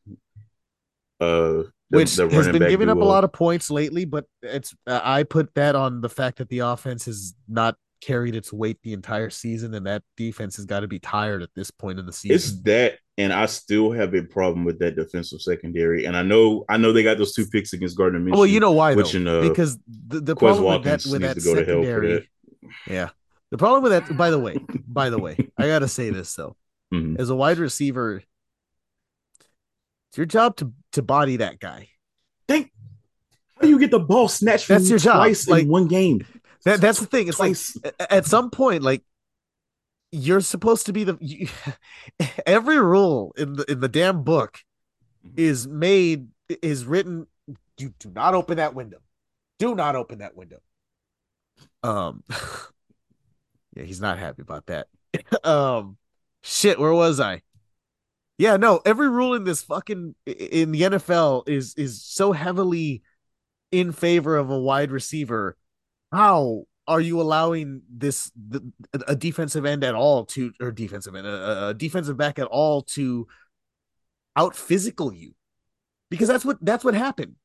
uh the, which the has been giving up a lot of points lately, but it's uh, I put that on the fact that the offense is not carried its weight the entire season, and that defense has got to be tired at this point in the season. It's that, and I still have a problem with that defensive secondary. And I know, I know they got those two picks against Gardner Minshew. Well, you know why? Which though? Uh, because the, the problem with that with that secondary, that. yeah, the problem with that. By the way, by the way, I got to say this though, mm-hmm. as a wide receiver, it's your job to to body that guy. Think how do you get the ball snatched from that's your twice job. Like, in one game? That, that's the thing. It's twice. like at some point, like you're supposed to be the you, every rule in the in the damn book mm-hmm. is made is written you do not open that window do not open that window um yeah he's not happy about that um shit where was i yeah no every rule in this fucking in the nfl is is so heavily in favor of a wide receiver how are you allowing this the, a defensive end at all to or defensive end a, a defensive back at all to out physical you? Because that's what that's what happened.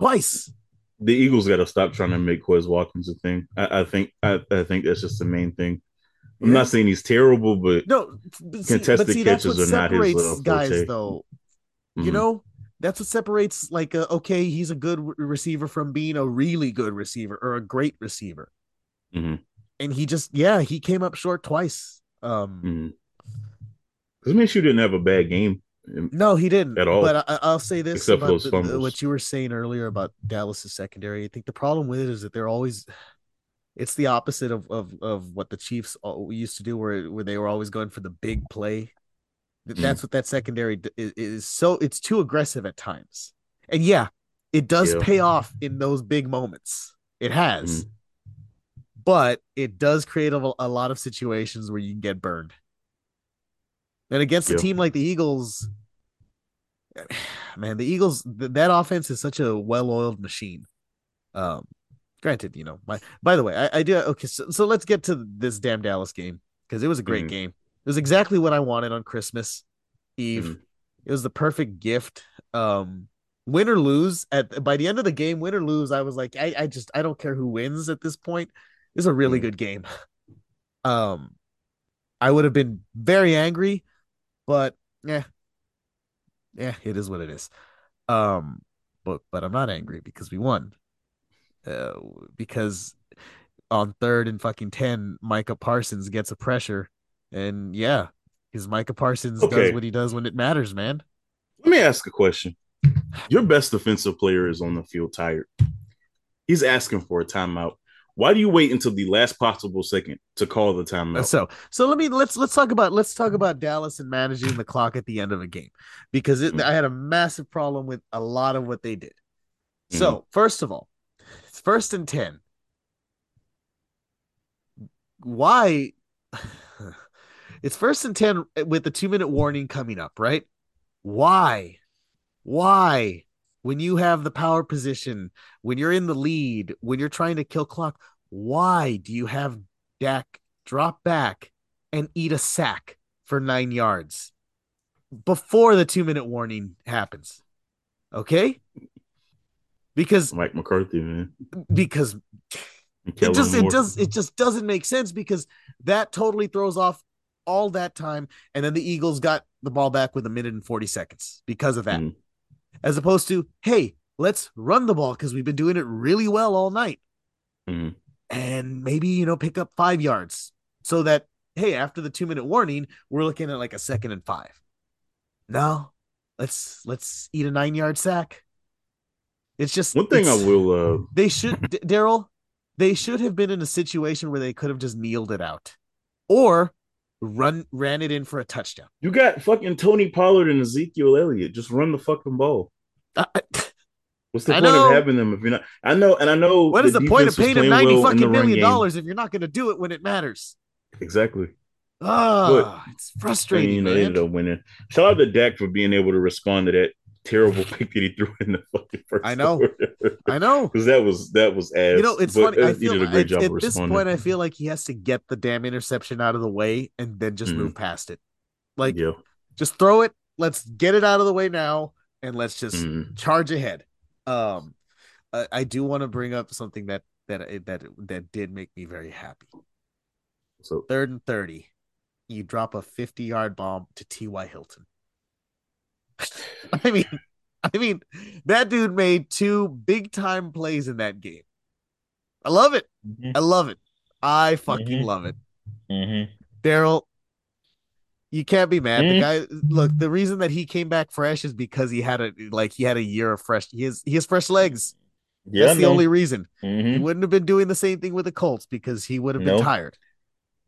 Twice. The eagles got to stop trying to make Quez Watkins a thing. I, I think I, I think that's just the main thing. I'm yeah. not saying he's terrible but no but see, contested but see, catches are not his guys forte. though. Mm-hmm. you know that's what separates like a, okay he's a good receiver from being a really good receiver or a great receiver mm-hmm. and he just yeah he came up short twice um mm-hmm. Minshew didn't have a bad game no he didn't at all but I, will say this Except about the, what you were saying earlier about dallas's secondary i think the problem with it is that they're always it's the opposite of, of, of what the chiefs used to do where, where they were always going for the big play. That's what that secondary is, is, so it's too aggressive at times. And yeah, it does yeah. pay off in those big moments. It has. Mm. But it does create a, a, lot of situations where you can get burned. And against yeah. a team like the Eagles, man, the Eagles that offense is such a well-oiled machine. Um granted, you know, my by the way, I, I do okay, so, so let's get to this damn Dallas game because it was a great mm. game. It was exactly what I wanted on Christmas Eve. Mm-hmm. It was the perfect gift. Um, win or lose at by the end of the game, win or lose, I was like, I, I just I don't care who wins at this point. It's a really mm-hmm. good game. Um, I would have been very angry, but yeah, yeah, it is what it is. Um, but but I'm not angry because we won. Uh, because on third and fucking ten, Micah Parsons gets a pressure, and yeah, because Micah Parsons Okay. does what he does when it matters, man. Let me ask a question. Your best defensive player is on the field tired. He's asking for a timeout. Why do you wait until the last possible second to call the timeout? So so let me let's let's talk about let's talk about Dallas and managing the clock at the end of a game because it, Mm. I had a massive problem with a lot of what they did. So first of all, it's first and ten. Why? It's first and ten with the two minute warning coming up, right? Why? Why? When you have the power position, when you're in the lead, when you're trying to kill clock, why do you have Dak drop back and eat a sack for nine yards before the two minute warning happens? Okay. Because Mike McCarthy, man. because it just it does it just doesn't make sense because that totally throws off all that time and then the eagles got the ball back with a minute and 40 seconds because of that. Mhm. as opposed to hey let's run the ball because we've been doing it really well all night. Mhm. and maybe you know pick up five yards so that hey after the two minute warning we're looking at like a second and five. No let's let's eat a nine yard sack. It's just One thing I will uh they should daryl they should have been in a situation where they could have just kneeled it out. Or run ran it in for a touchdown you got fucking Tony Pollard and Ezekiel Elliott. Just run the fucking ball. I- I- What's the I point know. of having them if you're not? I know, and I know. what is the point of paying him 90 well fucking million dollars if you're not going to do it when it matters Exactly. ah it's I frustrating you know, man. ended up winning. Shout out to Dak for being able to respond to that terrible pick that he threw in the fucking first. I know. i know because that was that was ass. You know, it's But, funny. uh, I feel did a great at, job at this point, I feel like he has to get the damn interception out of the way and then just Mhm. move past it. Like, yeah. just throw it. Let's get it out of the way now, and let's just Mhm. charge ahead. Um, I, I do want to bring up something that that that that did make me very happy. So Third and thirty, you drop a fifty-yard bomb to T.Y. Hilton. I mean, I mean, that dude made two big-time plays in that game. I love it. Mhm. I love it. I fucking Mhm. love it. Mhm. Daryl, you can't be mad. The Mhm. guy, look, the reason that he came back fresh is because he had a like he had a year of fresh. He has he has fresh legs. Yeah, That's the only reason. He Mhm. wouldn't have been doing the same thing with the Colts because he would have been tired.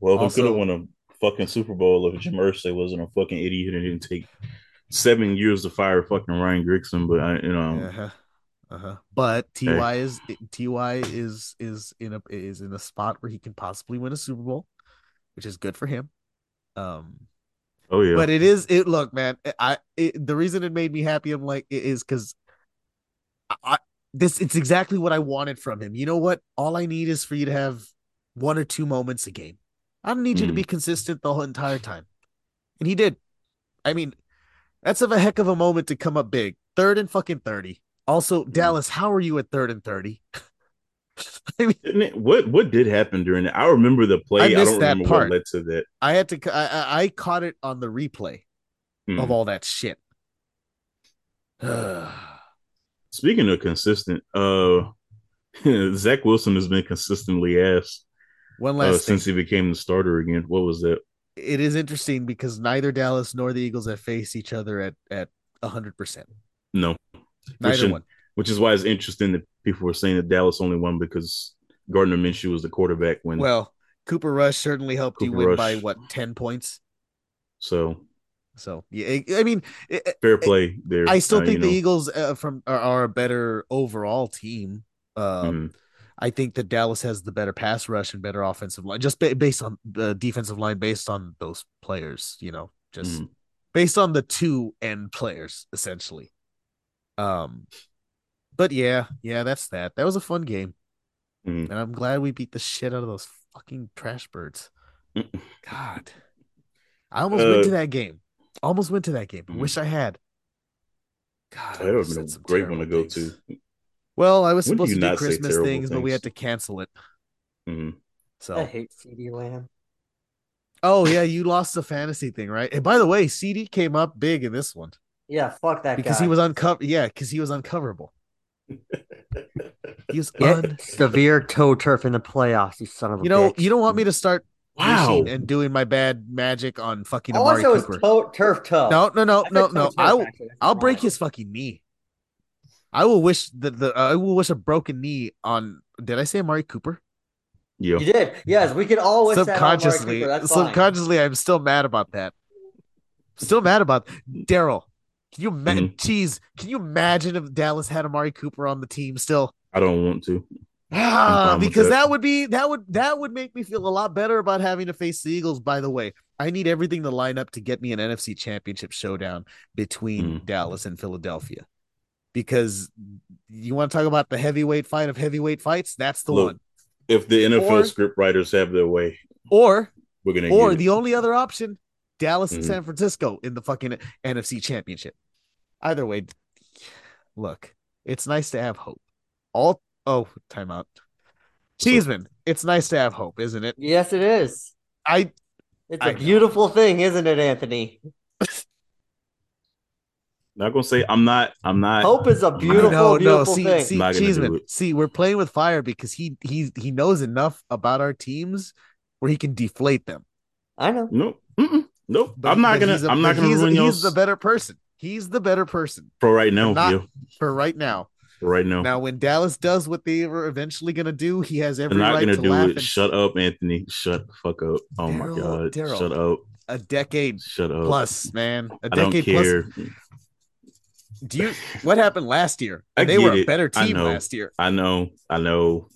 well, who Also- could have won a fucking Super Bowl if Jim Irsay wasn't a fucking idiot and didn't take seven years to fire fucking Ryan Grigson? But I, you know, Uh-huh. Uh-huh. But Ty is Ty is is in a is in a spot where he can possibly win a Super Bowl, which is good for him. Um, oh yeah, but it is it look man i it, the reason it made me happy i'm like it is because I, this it's exactly what i wanted from him you know what all i need is for you to have one or two moments a game i don't need you to be consistent the whole entire time and he did i mean that's of a heck of a moment to come up big third and fucking 30 also dallas how are you at third and 30 i mean it- what what did happen during it? I remember the play. I I, don't that remember part. what led to that. i had to i i, caught it on the replay Hmm. of all that shit Speaking of consistent, uh, Zach Wilson has been consistently asked. One uh, last thing. since he became the starter again. What was that? It is interesting because neither Dallas nor the Eagles have faced each other at at hundred percent. No, Neither should- one. which is why it's interesting that people were saying that Dallas only won because Gardner Minshew was the quarterback when. Well, Cooper Rush certainly helped you win Rush. by what ten points. so So yeah, I- mean, fair play there. I still uh, think the know. Eagles uh, from are, are a better overall team. Um, Mhm. I think that Dallas has the better pass rush and better offensive line, just ba- based on the defensive line, based on those players. You know, just Mhm. based on the two end players, essentially. Um, but yeah, yeah, that's that. That was a fun game, Mhm. and I'm glad we beat the shit out of those fucking trash birds. Mm. God, I almost went Uh, to that game. Almost went to that game. I Mhm. wish I had. God, That would have been a great one to go things. to. Well, I was When supposed to do Christmas terrible things, but we had to cancel it. Mhm. So, I hate CeeDee Lamb. oh yeah, you lost the fantasy thing, right? And by the way, CeeDee came up big in this one. Yeah, fuck that because guy. he was uncover. Yeah, because he was uncoverable. he was Get un- severe toe turf in the playoffs, you son of a You know, bitch. you don't want me to start Wow. and doing my bad magic on fucking All I Amari said was Cooper. toe, turf toe. No, no, no, no, no. I'll I'll break his fucking knee. I will wish that the I will wish a broken knee on. Did I say Amari Cooper? Yeah. You did. Yes, we can all wish that on subconsciously, Cooper. That's fine. subconsciously, I'm still mad about that. Still mad about Daryl. Can you ma- Mhm. Jeez, can you imagine if Dallas had Amari Cooper on the team still? I don't want to. Ah, because that. that would be that would that would make me feel a lot better about having to face the Eagles. By the way, I need everything to line up to get me an NFC Championship showdown between Mm. Dallas and Philadelphia. Because you want to talk about the heavyweight fight of heavyweight fights? That's the Look, one. If the NFL Or- script writers have their way, Or we're gonna or the it. only other option, Dallas and Mhm. San Francisco in the fucking NFC Championship. Either way, look, it's nice to have hope. All oh, timeout. Cheeseman, it's nice to have hope, isn't it? Yes, it is. I It's I a know. beautiful thing, isn't it, Anthony? not gonna say I'm not. I'm not. Hope is a beautiful, no, no. beautiful See, thing. see, Not gonna Cheeseman. See, we're playing with fire because he he he knows enough about our teams where he can deflate them. I know. No. Mm-mm. Nope. But- I'm not gonna. he's a- I'm not gonna he's, ruin He's the better person. He's the better person for right now. not- yeah, for right now. for right now. Now, when Dallas does what they were eventually gonna do, he has They're every not right gonna to do laugh it. and Shut up, Anthony. Shut the fuck up. Oh my god. Daryl. Shut up. a decade Shut up. plus, man. A I don't decade plus. Care. Do you what happened last year? I they get were a it. better team know. last year. I know. I know.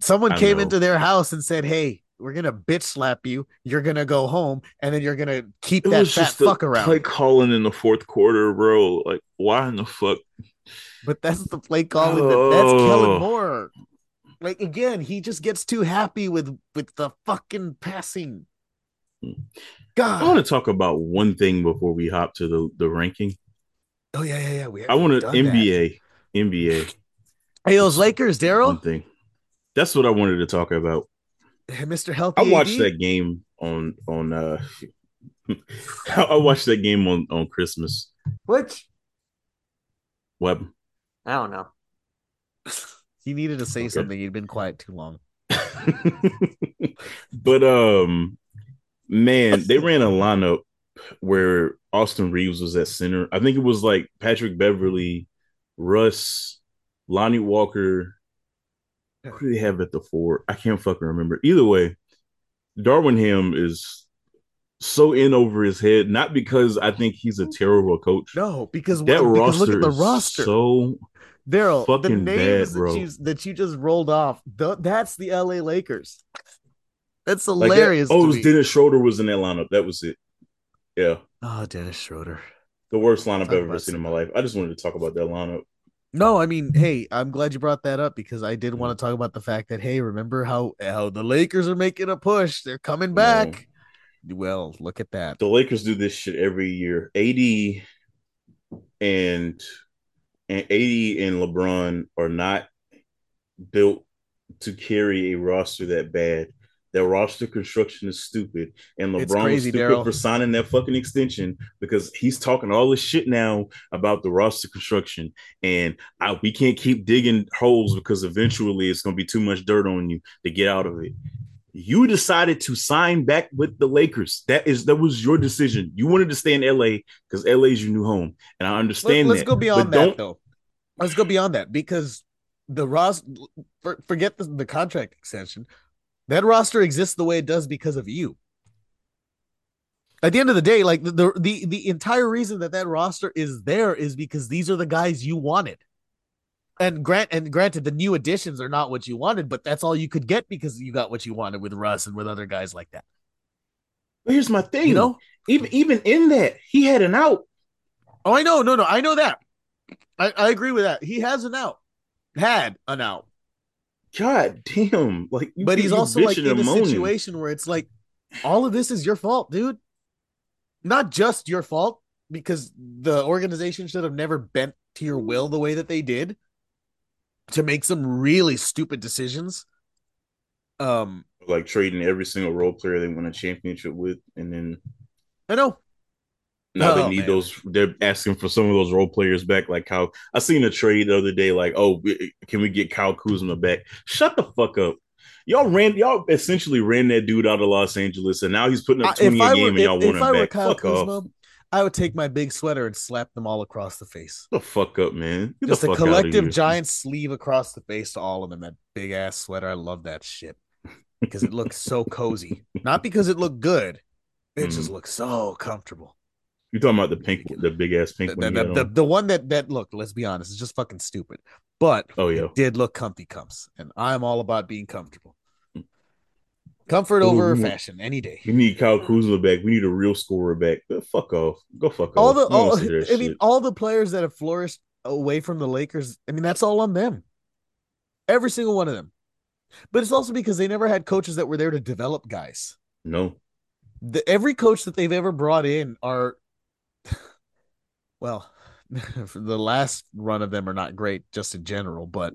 Someone I came know. into their house and said, Hey, we're gonna bitch slap you. You're gonna go home, and then you're gonna keep It that was fat just the fuck around. play calling in the fourth quarter, bro. Like, why in the fuck? But that's the play calling. That, that's Oh. Kellen Moore. Like again, he just gets too happy with with the fucking passing. Hmm. God, I want to talk about one thing before we hop to the, the ranking. Oh yeah, yeah, yeah. We I want to haven't that. NBA. NBA. Hey, those Lakers, One Daryl, thing. That's what I wanted to talk about. Mr. Healthy. I watched AD? that game on on uh I watched that game on on Christmas. Which What? I don't know. He needed to say Okay. something. He'd been quiet too long. but um man, they ran a lineup where Austin Reaves was at center. I think it was like Patrick Beverley, Russ, Lonnie Walker. Who do they have at the four? I can't fucking remember. Either way, Darvin Ham is so in over his head, not because I think he's a terrible coach. No, because, That because roster look at the is roster. so Daryl, the names bad, bro. that you that you just rolled off, th- that's the LA Lakers. That's like that- hilarious. Oh, to it was. Dennis Schroeder was in that lineup. That was it. Yeah, oh, Dennis Schroeder. the worst lineup I've ever seen in my life. I just wanted to talk about that lineup. No, I mean, hey, I'm glad you brought that up because I did want to talk about the fact that hey, remember how how the Lakers are making a push? They're coming back. Well, look at that. The Lakers do this shit every year. AD and and AD and LeBron are not built to carry a roster that bad. Their roster construction is stupid, and LeBron crazy, was stupid Daryl. for signing that fucking extension because he's talking all this shit now about the roster construction, and I, we can't keep digging holes because eventually it's going to be too much dirt on you to get out of it. You decided to sign back with the Lakers. That is that was your decision. You wanted to stay in LA because LA is your new home, and I understand. Let, us go beyond that though. Let's go beyond that because the Ross for, forget the, the contract extension. That roster exists the way it does because of you. At the end of the day, like the, the the entire reason that that roster is there is because these are the guys you wanted. And grant and granted, the new additions are not what you wanted, but that's all you could get because you got what you wanted with Russ and with other guys like that. But here's my thing. You know? even even in that, he had an out. Oh, I know, no, no, I know that. I, I agree with that. He has an out, had an out. God damn! Like, but he's also like in a moaning. situation where it's like all of this is your fault, dude. Not just your fault because the organization should have never bent to your will the way that they did to make some really stupid decisions. Um, like trading every single role player they won a championship with, and then I know. Now Oh, they need man. those. They're asking for some of those role players back. Like how I seen a trade the other day. Like, oh, can we get Kyle Kuzma back? Shut the fuck up. Y'all ran. Y'all essentially ran that dude out of Los Angeles, and now he's putting up twenty if I a game, were and y'all want if him I back. Kyle fuck off. I would take my big sweater and slap them all across the face. The fuck up, man. Get Just a collective giant sleeve across the face to all of them. That big ass sweater. I love that shit because it looks so cozy. Not because it looked good. It Mm. just looks so comfortable. You talking about the pink, the big ass pink The, one? the, the, on? the one that that look, let's be honest, is just fucking stupid. But oh yeah. did look comfy comes, and I'm all about being comfortable. Comfort Ooh, over we fashion any day. We need Kyle Kuzma back. We need a real scorer back. Uh, fuck off. Go fuck All off. the all, that I mean, all the players that have flourished away from the Lakers. I mean, that's all on them. Every single one of them. But it's also because they never had coaches that were there to develop guys. no. The, every coach that they've ever brought in are, well, the last run of them are not great just in general, but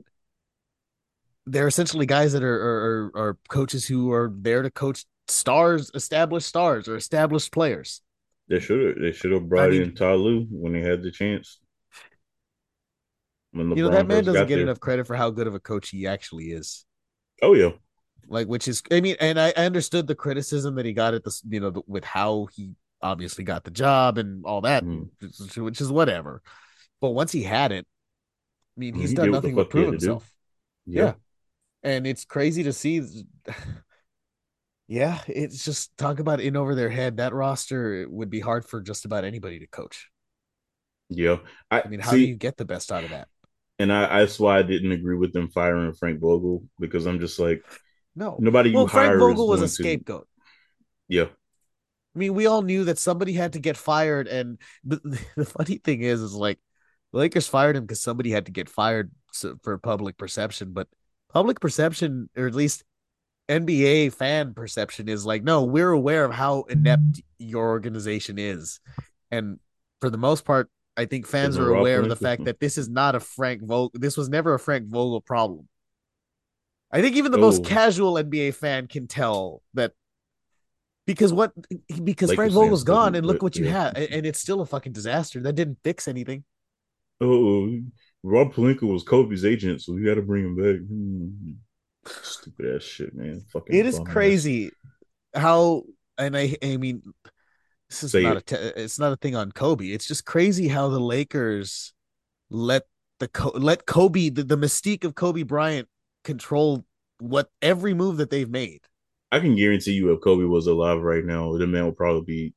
they're essentially guys that are are, are, coaches who are there to coach stars, established stars or established players. They should have. They should have brought mean- in Ty Lue when they had the chance. When You know that man doesn't get there. enough credit for how good of a coach he actually is. Oh yeah. like which is i mean and i, I understood the criticism that he got at this you know the, with how he obviously got the job and all that Mhm. which- is whatever but once he had it i mean he's he done did what the nothing but fuck he had prove himself Yeah. Yeah. and it's crazy to see yeah it's just talk about in over their head that roster would be hard for just about anybody to coach Yeah. I, i mean how see, do you get the best out of that and I that's why I didn't agree with them firing Frank Vogel because I'm just like no nobody you well frank vogel was a going to- scapegoat Yeah. I mean, we all knew that somebody had to get fired, and the funny thing is, is like the Lakers fired him because somebody had to get fired for public perception. But public perception, or at least NBA fan perception, is like, no, we're aware of how inept your organization is, and for the most part, I think fans are aware of the fact that this is not a Frank Vogel. This was never a Frank Vogel problem. I think even the Oh. most casual NBA fan can tell that because what because Lakers Frank Vogel's gone and look what you yeah. have and it's still a fucking disaster. That didn't fix anything. Oh, Rob Pelinka was Kobe's agent, so we got to bring him back. Hmm. Stupid ass shit, man. Fucking. It is bum ass. crazy how and I I mean this is Say not it. a te- it's not a thing on Kobe. It's just crazy how the Lakers let the let Kobe the, the mystique of Kobe Bryant control what every move that they've made. I can guarantee you, if Kobe was alive right now, the man would probably be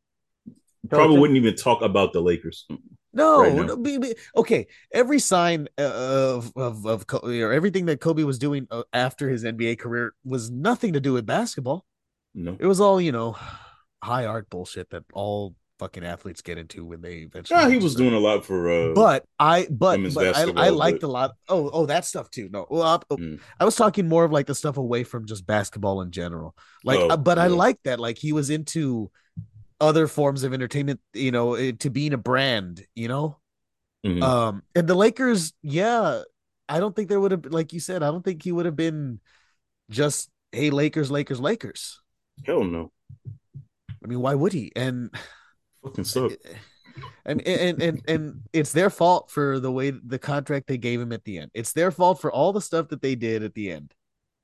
probably wouldn't even talk about the Lakers. No, right no be, be- okay. Every sign uh, of of of Kobe, or everything that Kobe was doing uh, after his NBA career was nothing to do with basketball. No, It was all you know, high art bullshit that all fucking athletes get into when they eventually. yeah, he was doing a lot for. uh But I, but, but I, I liked but- a lot. Oh, oh, that stuff too. No, well, I, Mm. I was talking more of like the stuff away from just basketball in general. Like, Oh, uh, but I yeah. like that. Like he was into other forms of entertainment. You know, eh, to being a brand. You know, Mhm. um, and the Lakers, yeah, I don't think there would have, like you said, I don't think he would have been just hey Lakers, Lakers, Lakers. hell no, I mean, why would he? And fucking suck. and and and and it's their fault for the way the contract they gave him at the end. It's their fault for all the stuff that they did at the end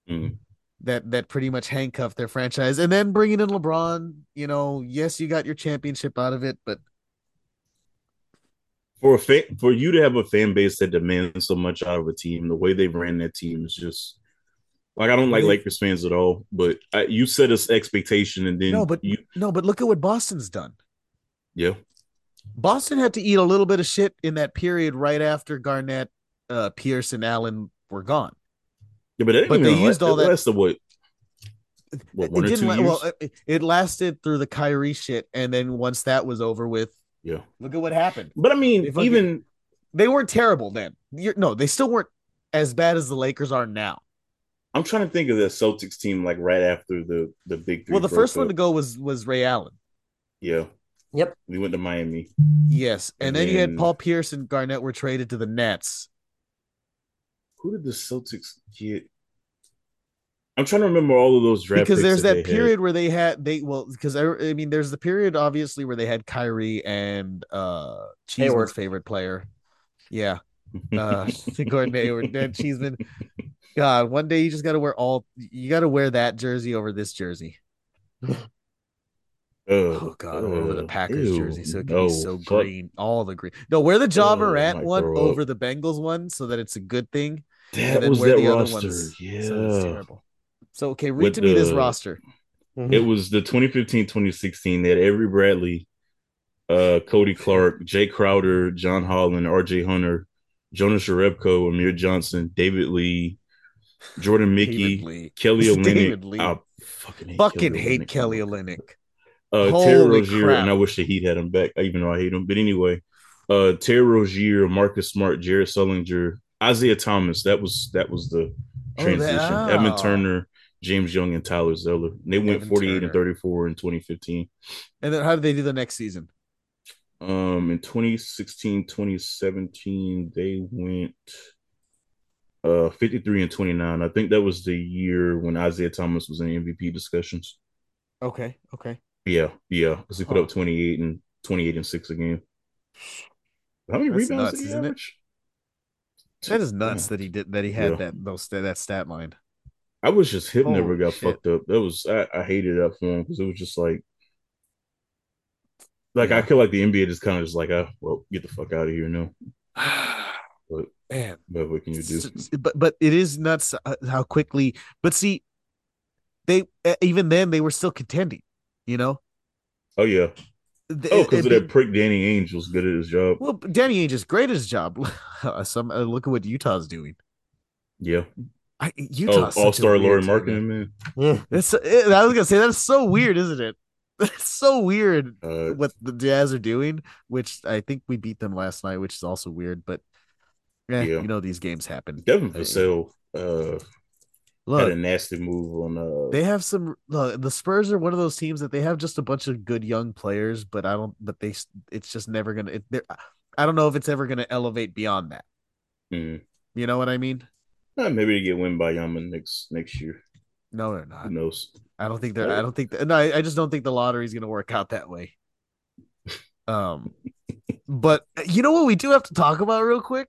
Mhm. that that pretty much handcuffed their franchise. And then bringing in LeBron, you know, yes, you got your championship out of it, but For a fan, for you to have a fan base that demands so much out of a team, the way they ran that team is just like I don't like They- Lakers fans at all. But I, you set us expectation, and then no, but you, no, but look at what Boston's done. Yeah, Boston had to eat a little bit of shit in that period right after Garnett, uh, Pierce, and Allen were gone. yeah, but, that But they used last- all that- lasted what, what it didn't two la- years? well, it, it lasted through the Kyrie shit, and then once that was over with, yeah, look at what happened. but I mean, They fucking- even They weren't terrible then. You're, no, they still weren't as bad as the Lakers are now. I'm trying to think of the Celtics team like right after the the big. Well, the first one to go was was Ray Allen. yeah, Yep. we went to Miami. Yes, and, And then, you had Paul Pierce and Garnett were traded to the Nets. Who did the Celtics get? I'm trying to remember all of those drafts because there's that, that period had. where they had they well because I, I, mean there's the period obviously where they had Kyrie and uh Cheeseman's favorite player, yeah, uh Gordon Hayward, Dan Cheeseman. God, one day you just got to wear all you got to wear that jersey over this jersey. Oh God, uh, over the Packers ew, jersey, so it can no, be so fuck. green, all the green. No, wear the Ja Morant one over the Bengals one, so that it's a good thing. That was that the roster. Other ones, yeah, so terrible. So okay, read With to me this roster. It was the 2015-2016 that Avery Bradley, uh, Coty Clarke, Jae Crowder, John Holland, R.J. Hunter, Jonas Jerebko, Amir Johnson, David Lee, Jordan Mickey, Kelly Olynyk. I fucking hate fucking Kelly hate Olynyk. Kelly Olynyk. Uh, Terry Rozier, crap. and I wish that he'd had him back, even though I hate him. But anyway, uh, Terry Rozier, Marcus Smart, Jared Sullinger, Isaiah Thomas. That was that was the transition. Oh, that, oh. Evan Turner, James Young and Tyler Zeller. They went Evan 48 Turner. and 34 in 2015. And then how did they do the next season? Um in 2016, 2017, they went uh 53 and 29. I think that was the year when Isaiah Thomas was in MVP discussions. Okay, okay. Yeah, yeah. Because he put huh. up 28 and 28 and 6 a game. How many That's rebounds nuts, did he average? That is nuts that he did that he had yeah. that those that stat line. I was just hip Holy never got shit. fucked up. That was I, I hated that for him because it was just like like yeah. I feel like the NBA just kind of just like, oh, well, get the fuck out of here now. but man, but what can you do? But but it is nuts uh, how quickly. But see, they even then they were still contending. You know. Oh yeah. The, oh, because of that prick Danny Ainge was good at his job. Well, Danny Ainge is great at his job. Some uh, look at what Utah's doing. Yeah, I, Utah oh, All Star Lauri Markkanen man. Yeah, it's. It, I was gonna say that's so weird, isn't it? It's so weird uh, what the Jazz are doing, which I think we beat them last night, which is also weird. But eh, yeah, you know these games happen. Devin Vassell uh, Look, had a nasty move on. Uh, they have some. Look, the Spurs are one of those teams that they have just a bunch of good young players, but I don't. But they, it's just never gonna. It, I don't know if it's ever gonna elevate beyond that. Mm. You know what I mean? Uh, maybe they get Wembanyama next next year. No, they're not. Who knows? I don't think they're. I don't think. No, I, I just don't think the lottery is going to work out that way. Um, but you know what we do have to talk about real quick?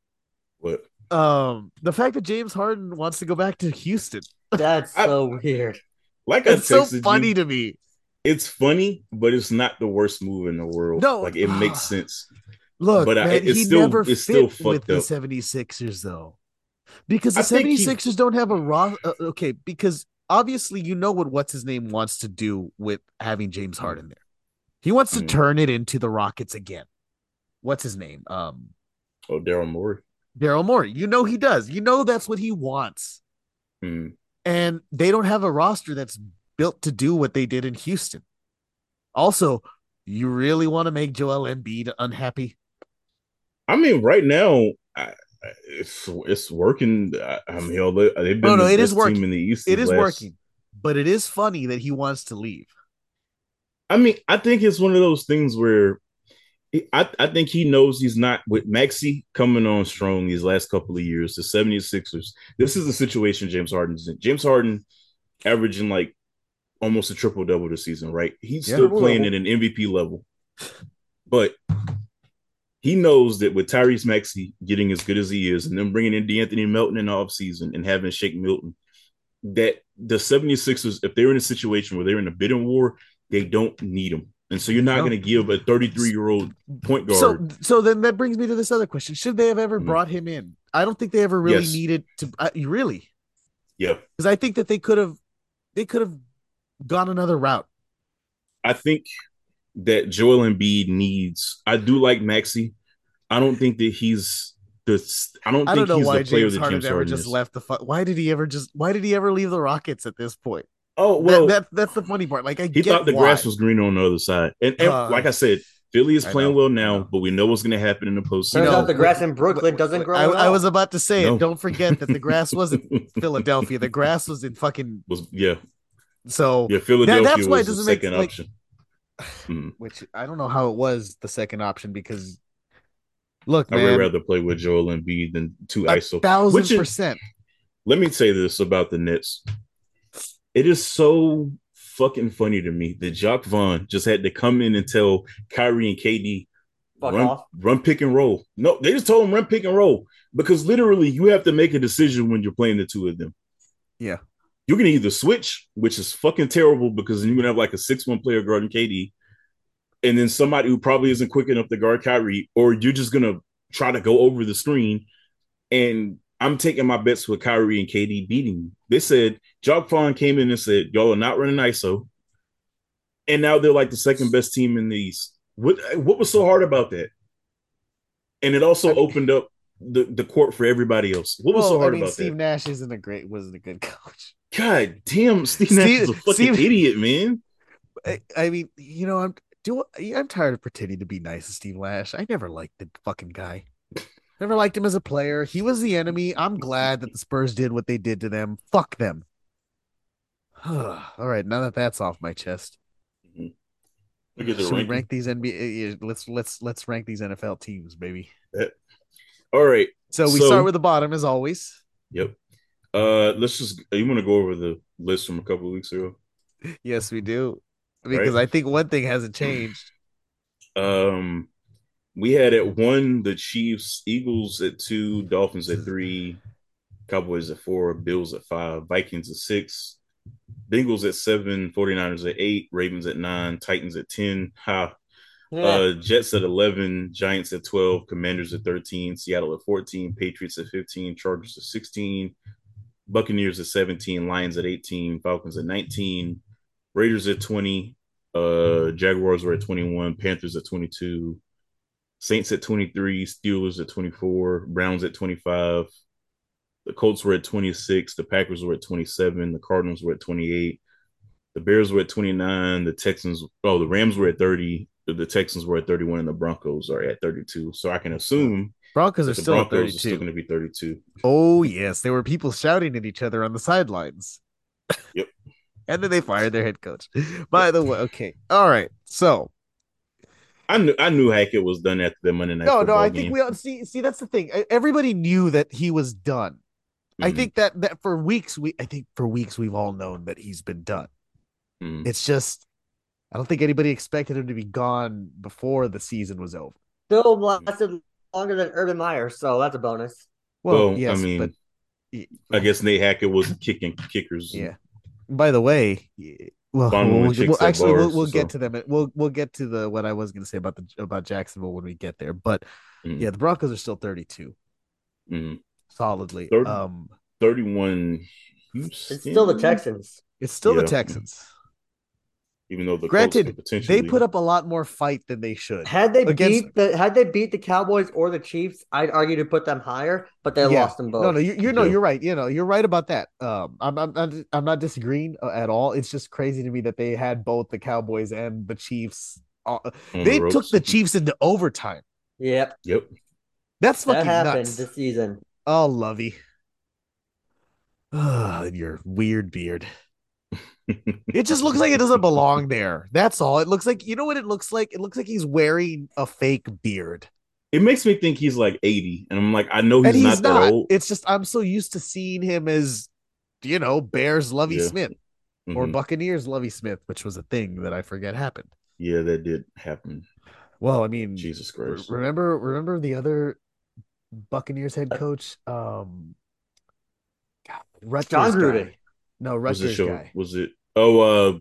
What? Um, the fact that James Harden wants to go back to Houston. That's so I, weird. Like it's so funny you, to me. It's funny, but it's not the worst move in the world. No, like it makes sense. Look, but man, I, it's he still, never it's fit still with up. the 76ers though because the 76ers he... don't have a raw uh, okay because obviously you know what what's his name wants to do with having James Harden there. He wants to mm. turn it into the Rockets again. What's his name? Um Oh, Daryl Morey. Daryl Morey. You know he does. You know that's what he wants. Mm. And they don't have a roster that's built to do what they did in Houston. Also, you really want to make Joel Embiid unhappy? I mean, right now, I, it's it's working. I mean, they've been no, no, it is working. in the East. It is last... working, but it is funny that he wants to leave. I mean, I think it's one of those things where I, I think he knows he's not with Maxey coming on strong these last couple of years. The 76ers. This is the situation James Harden's in. James Harden averaging like almost a triple double this season, right? He's yeah, still playing at an MVP level, but he knows that with Tyrese Maxey getting as good as he is, and then bringing in De'Anthony Melton in the offseason and having Shake Milton, that the 76ers, if they're in a situation where they're in a bidding war, they don't need him. And so you're not no. going to give a 33 year old point guard. So, so then that brings me to this other question: Should they have ever mm-hmm. brought him in? I don't think they ever really yes. needed to. Uh, really? Yeah. Because I think that they could have, they could have gone another route. I think that Joel Embiid needs. I do like Maxey. I don't think that he's the. I don't. I don't know why James Harden ever just left the. Fu- why did he ever just? Why did he ever leave the Rockets at this point? Oh well, that, that that's the funny part. Like I he thought the why. grass was green on the other side, and, and uh, like I said, Philly is playing well now, but we know what's going to happen in the postseason. Turns out the grass in Brooklyn doesn't grow. I, I was about to say no. it. Don't forget that the grass wasn't Philadelphia. The grass was in fucking was yeah. So yeah, Philadelphia that, that's why it doesn't make like, option. Mm. Which I don't know how it was the second option because look, I would rather play with Joel Embiid than two ISO. Thousand percent. Let me say this about the Nets. It is so fucking funny to me that Jacque Vaughn just had to come in and tell Kyrie and KD Fuck run, off. run pick and roll. No, they just told him run pick and roll because literally you have to make a decision when you're playing the two of them. Yeah. You can either switch, which is fucking terrible because then you're gonna have like a six one player guarding KD, and then somebody who probably isn't quick enough to guard Kyrie, or you're just gonna try to go over the screen. And I'm taking my bets with Kyrie and KD beating you. They said Jacque Vaughn came in and said, Y'all are not running ISO. And now they're like the second best team in the East. What what was so hard about that? And it also I mean- opened up the, the court for everybody else. What was Well, so hard I mean, about Steve that? Nash isn't a great, wasn't a good coach. God damn, Steve Nash is a fucking Steve- idiot, man. I, I mean, you know, I'm do I'm tired of pretending to be nice to Steve Nash. I never liked the fucking guy. Never liked him as a player. He was the enemy. I'm glad that the Spurs did what they did to them. Fuck them. All right, now that that's off my chest, Look at the should ranking. rank these NBA? Let's let's let's rank these NFL teams, baby. All right. So we So- start with the bottom as always. Yep. Uh let's just you want to go over the list from a couple of weeks ago? Yes, we do, because I think one thing hasn't changed. Um we had at one the Chiefs, Eagles at two, Dolphins at three, Cowboys at four, Bills at five, Vikings at six, Bengals at seven, 49ers at eight, Ravens at nine, Titans at 10. Ha. Yeah. Uh, Jets at 11, Giants at 12, Commanders at 13, Seattle at 14, Patriots at 15, Chargers at 16, Buccaneers at 17, Lions at 18, Falcons at 19, Raiders at 20, uh, Jaguars were at 21, Panthers at 22, Saints at 23, Steelers at 24, Browns at 25, the Colts were at 26, the Packers were at 27, the Cardinals were at 28, the Bears were at 29, the Texans, oh, the Rams were at 30, the, Texans were at 31, and the Broncos are at 32. So I can assume Broncos are still Broncos are still going to be 32. Oh yes, there were people shouting at each other on the sidelines. Yep. and then they fired their head coach. By the way, okay, all right. So I knew I knew Hackett was done after the Monday night. no, no, I game. think we all see. See, that's the thing. Everybody knew that he was done. I Mhm, think that that for weeks we, I think for weeks we've all known that he's been done. mhm. It's just, I don't think anybody expected him to be gone before the season was over. Still lasted longer than Urban Meyer, so that's a bonus. Well, Well, yes, I mean, but I guess Nate Hackett was kicking kickers. Yeah. By the way, y- well, Fun we'll, when we'll- chicks we'll- actually we'll, we'll so. get to them. We'll we'll get to the what I was going to say about the about Jacksonville when we get there. But Mhm. yeah, the Broncos are still 32 Mhm. solidly. 30. Um, 31. It's still the Texans. it's still the Yeah. Texans. Even though the Granted, potentially They put up a lot more fight than they should. Had they Against- beat the had they beat the Cowboys or the Chiefs, I'd argue to put them higher, but they Yeah. lost them both. No, no, you, you're no, Yeah. you're right. You know, you're right about that. Um, I'm, I'm, not, I'm not disagreeing uh, at all. It's just crazy to me that they had both the Cowboys and the Chiefs. Uh, on they the took the Chiefs into overtime. Yep, Yep. That's that happened nuts. this season. Oh, Lovie. Ah, your weird beard. It just looks like it doesn't belong there. That's all. It looks like you know what it looks like? It looks like he's wearing a fake beard. it makes me think he's like 80. And I'm like, I know he's, he's not, not. that old. It's just I'm so used to seeing him as you know, Bears Lovie Yeah. Smith or Mhm. Buccaneers Lovie Smith, which was a thing that I forget happened. Yeah, that did happen. Well, I mean, Jesus re- Christ. remember remember the other Buccaneers head coach um God, Rutgers John guy. No, was Rutgers show? guy. Was it? Oh,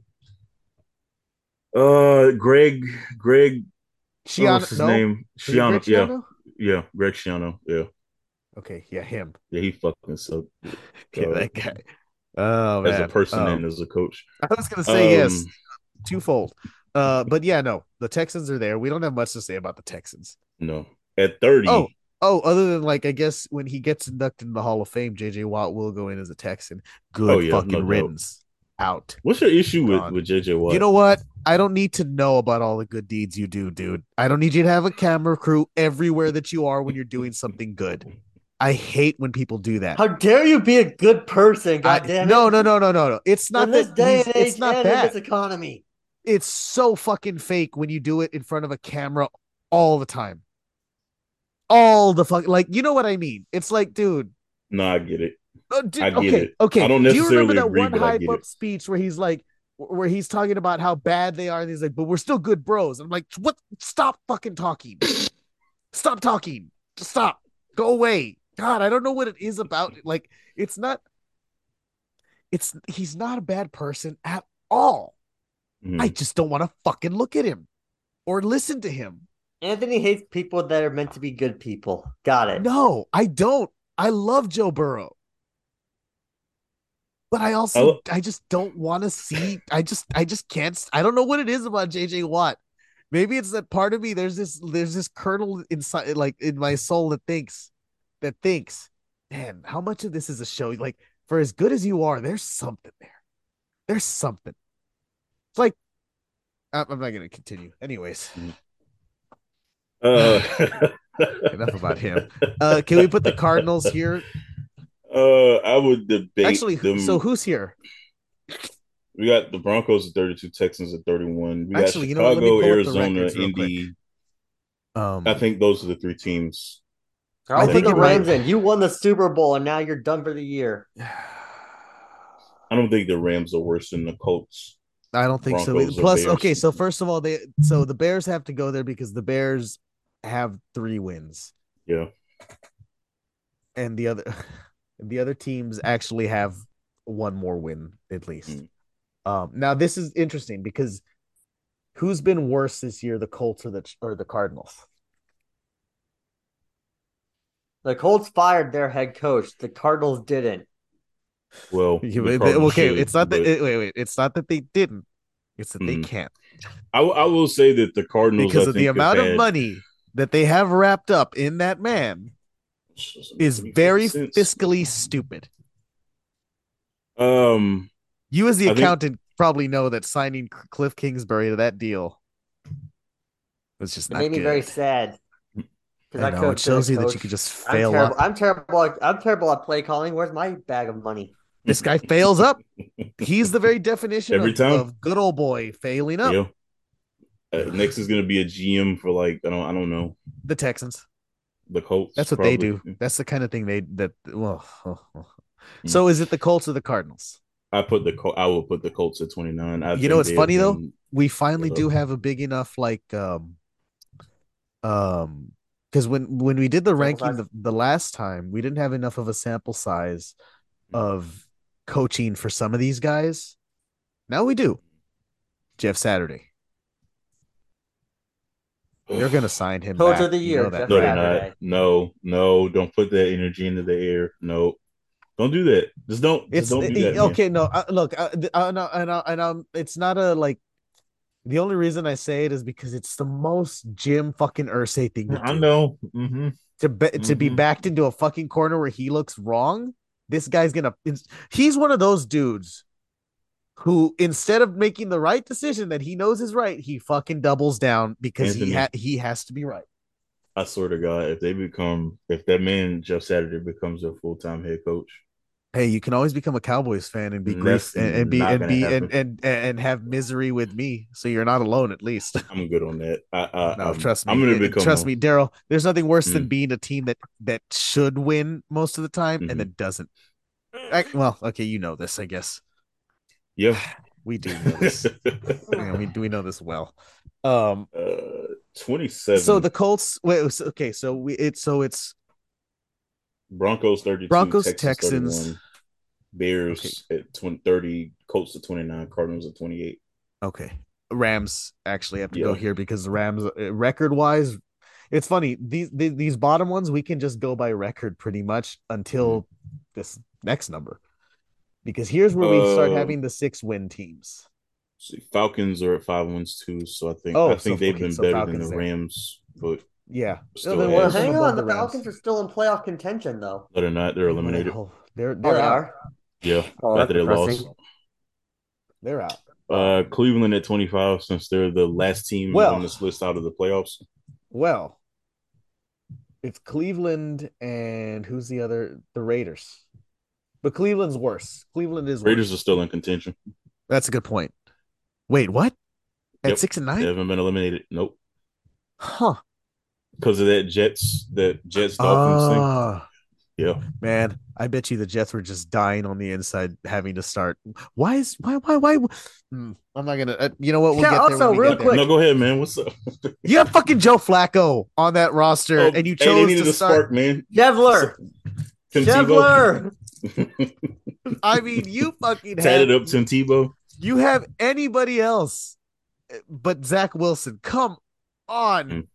uh, uh, Greg, Greg, what's Schiano, his no? name? Was Schiano. Yeah, Schiano? yeah, Greg Schiano. Yeah, Okay, yeah, him. yeah, he fucking sucked Yeah, Uh, that guy. Oh as a person Um, and as a coach. I was gonna say yes, Um, twofold. Uh, but yeah, no, the Texans are there. We don't have much to say about the Texans. No, at 30. Oh, oh, other than like, I guess when he gets inducted in the Hall of Fame, JJ Watt will go in as a Texan. Good Oh, yeah, fucking no riddance. Out. what's your issue with with JJ Watt? You know what? I don't need to know about all the good deeds you do, dude. I don't need you to have a camera crew everywhere that you are when you're doing something good. I hate when people do that. How dare you be a good person? I- God damn it! no, no, no, no, no, no. It's not in this that day and age, it's not and in that. this economy. It's so fucking fake when you do it in front of a camera all the time. All the fuck like you know what I mean. It's like, dude, No, I get it. Uh, dude, I get okay, it. okay. I don't necessarily Do you remember that agree, one hype up it. speech where he's like, where he's talking about how bad they are, and he's like, "But we're still good bros." I'm like, "What? Stop fucking talking! Stop talking! Just stop! Go away!" God, I don't know what it is about. Like, it's not. It's he's not a bad person at all. Mhm. I just don't want to fucking look at him or listen to him. Anthony hates people that are meant to be good people. Got it. No, I don't. I love Joe Burrow. But I also I I just don't want to see I just I just can't I don't know what it is about JJ Watt. Maybe it's that part of me there's this there's this kernel inside like in my soul that thinks that thinks, man, how much of this is a show? Like for as good as you are, there's something there. There's something. It's like I'm I'm not gonna continue. Anyways, mm. Uh, enough about him. Uh can we put the Cardinals here? Uh, I would debate. Actually, them. so who's here? we got the Broncos at 32, Texans at 31. We got Actually, you know what? Chicago, pull up the Arizona, Indy. Um, I think those are the three teams. I'll I think the it might- Rams in. You won the Super Bowl and now you're done for the year. I don't think the Rams are worse than the Colts. I don't think so. Broncos or Plus, okay, so first of all, they so the Bears have to go there because the Bears have three wins, Yeah. and the other the other teams actually have one more win at least. Mm. Um, now this is interesting because who's been worse this year, the Colts or the or the Cardinals? The Colts fired their head coach. The Cardinals didn't. Well, the Cardinals okay, should, it's not that but it- wait, wait, it's not that they didn't. It's that they Mhm. can't I, I will say that the Cardinals because I of the think, have amount of had- money that they have wrapped up in that man is very fiscally stupid. Um, You, as the I think- accountant, probably know that signing Kliff Kingsbury to that deal was just It not made me very sad. I I, know could it shows you that you could just fail I'm terrible. up. I'm terrible. At, I'm terrible at play calling. Where's my bag of money? This guy fails up. He's the very definition Every of, time. of good old boy failing up. yeah. Uh, next is going to be a GM for like I don't I don't know The Texans. the Colts. That's what they do. That's the kind of thing they that. Well, oh, oh. Mm. so is it the Colts or the Cardinals? I put the Col- I will put the Colts at twenty nine. You know what's funny, though? we finally Yeah. do have a big enough like um um because when when we did the Sample ranking the, the last time we didn't have enough of a sample size Mm. of coaching for some of these guys now we do jeff saturday they're gonna sign him Coach back. of the You year, know No, they're not. No, no, don't put that energy into the air. No, don't do that. Just don't. it's just don't do it- that. man. okay no uh, look uh, th- uh, no, and, uh, and um it's not a like the only reason i say it is because it's the most jim fucking Irsay thing to I do. know. hmm to be, to be Mhm. backed into a fucking corner where he looks wrong. This guy's gonna. He's one of those dudes who, instead of making the right decision that he knows is right, he fucking doubles down because he ha- he has to be right. I swear to God, if they become, if that man Jeff Saturday becomes their full time head coach, Hey, you can always become a Cowboys fan and be And grief and, and be and be and, happen. and and have misery with me, so you're not alone at least. I'm good on that. I, I, No, I'm, trust me. I'm gonna become. trust a- me, Daryl. There's nothing worse than Mm. being a team that that should win most of the time Mhm. and that doesn't. I- well, okay, you know this, I guess. Yeah. We do know this. yeah, we we know this well. Um, uh, 27. so the Colts. Wait, it was- okay, so we it's so it's Broncos thirty. Broncos, Texans, Texans. 31, Bears at 20, 30, Colts at 29, Cardinals at 28. okay. Rams actually have to go here because the Rams record wise, it's funny these, these these bottom ones we can just go by record pretty much until Mm-hmm. this next number, because here's where we start Uh, having the six win teams. See, Falcons are at five wins too, so I think Oh, I think so- they've okay, been so better Falcons than the there. Rams, but Yeah, Still then ahead. what Well, hang on. The, Rams? Falcons are still in playoff contention, though. other than that, they're eliminated. Oh, they're Oh, they're they out. are. Yeah, Oh, after they lost. They're out. Uh, Cleveland at 25 since they're the last team Well- on this list out of the playoffs. Well, it's Cleveland and who's the other? The Raiders. But Cleveland's worse. Cleveland is Raiders worse. are still in contention. That's a good point. Wait, what? At Yep. six and nine, They haven't been eliminated. Nope, Huh. because of that Jets that Jets Dolphins thing. Ah. Yeah. Man, I bet you the Jets were just dying on the inside, having to start. Why is why why why? Hmm, I'm not gonna. Uh, you know what? We'll Yeah, get there. also, when we real get there. quick- No, go ahead, man. What's up? you have fucking Joe Flacco on that roster, Oh, and you hey, they chose needed to a start. spark, man. Streveler. Tim Tebow. I mean, you fucking have, Tatted up Tim Tebow. you have anybody else but Zach Wilson. Come on. Mm.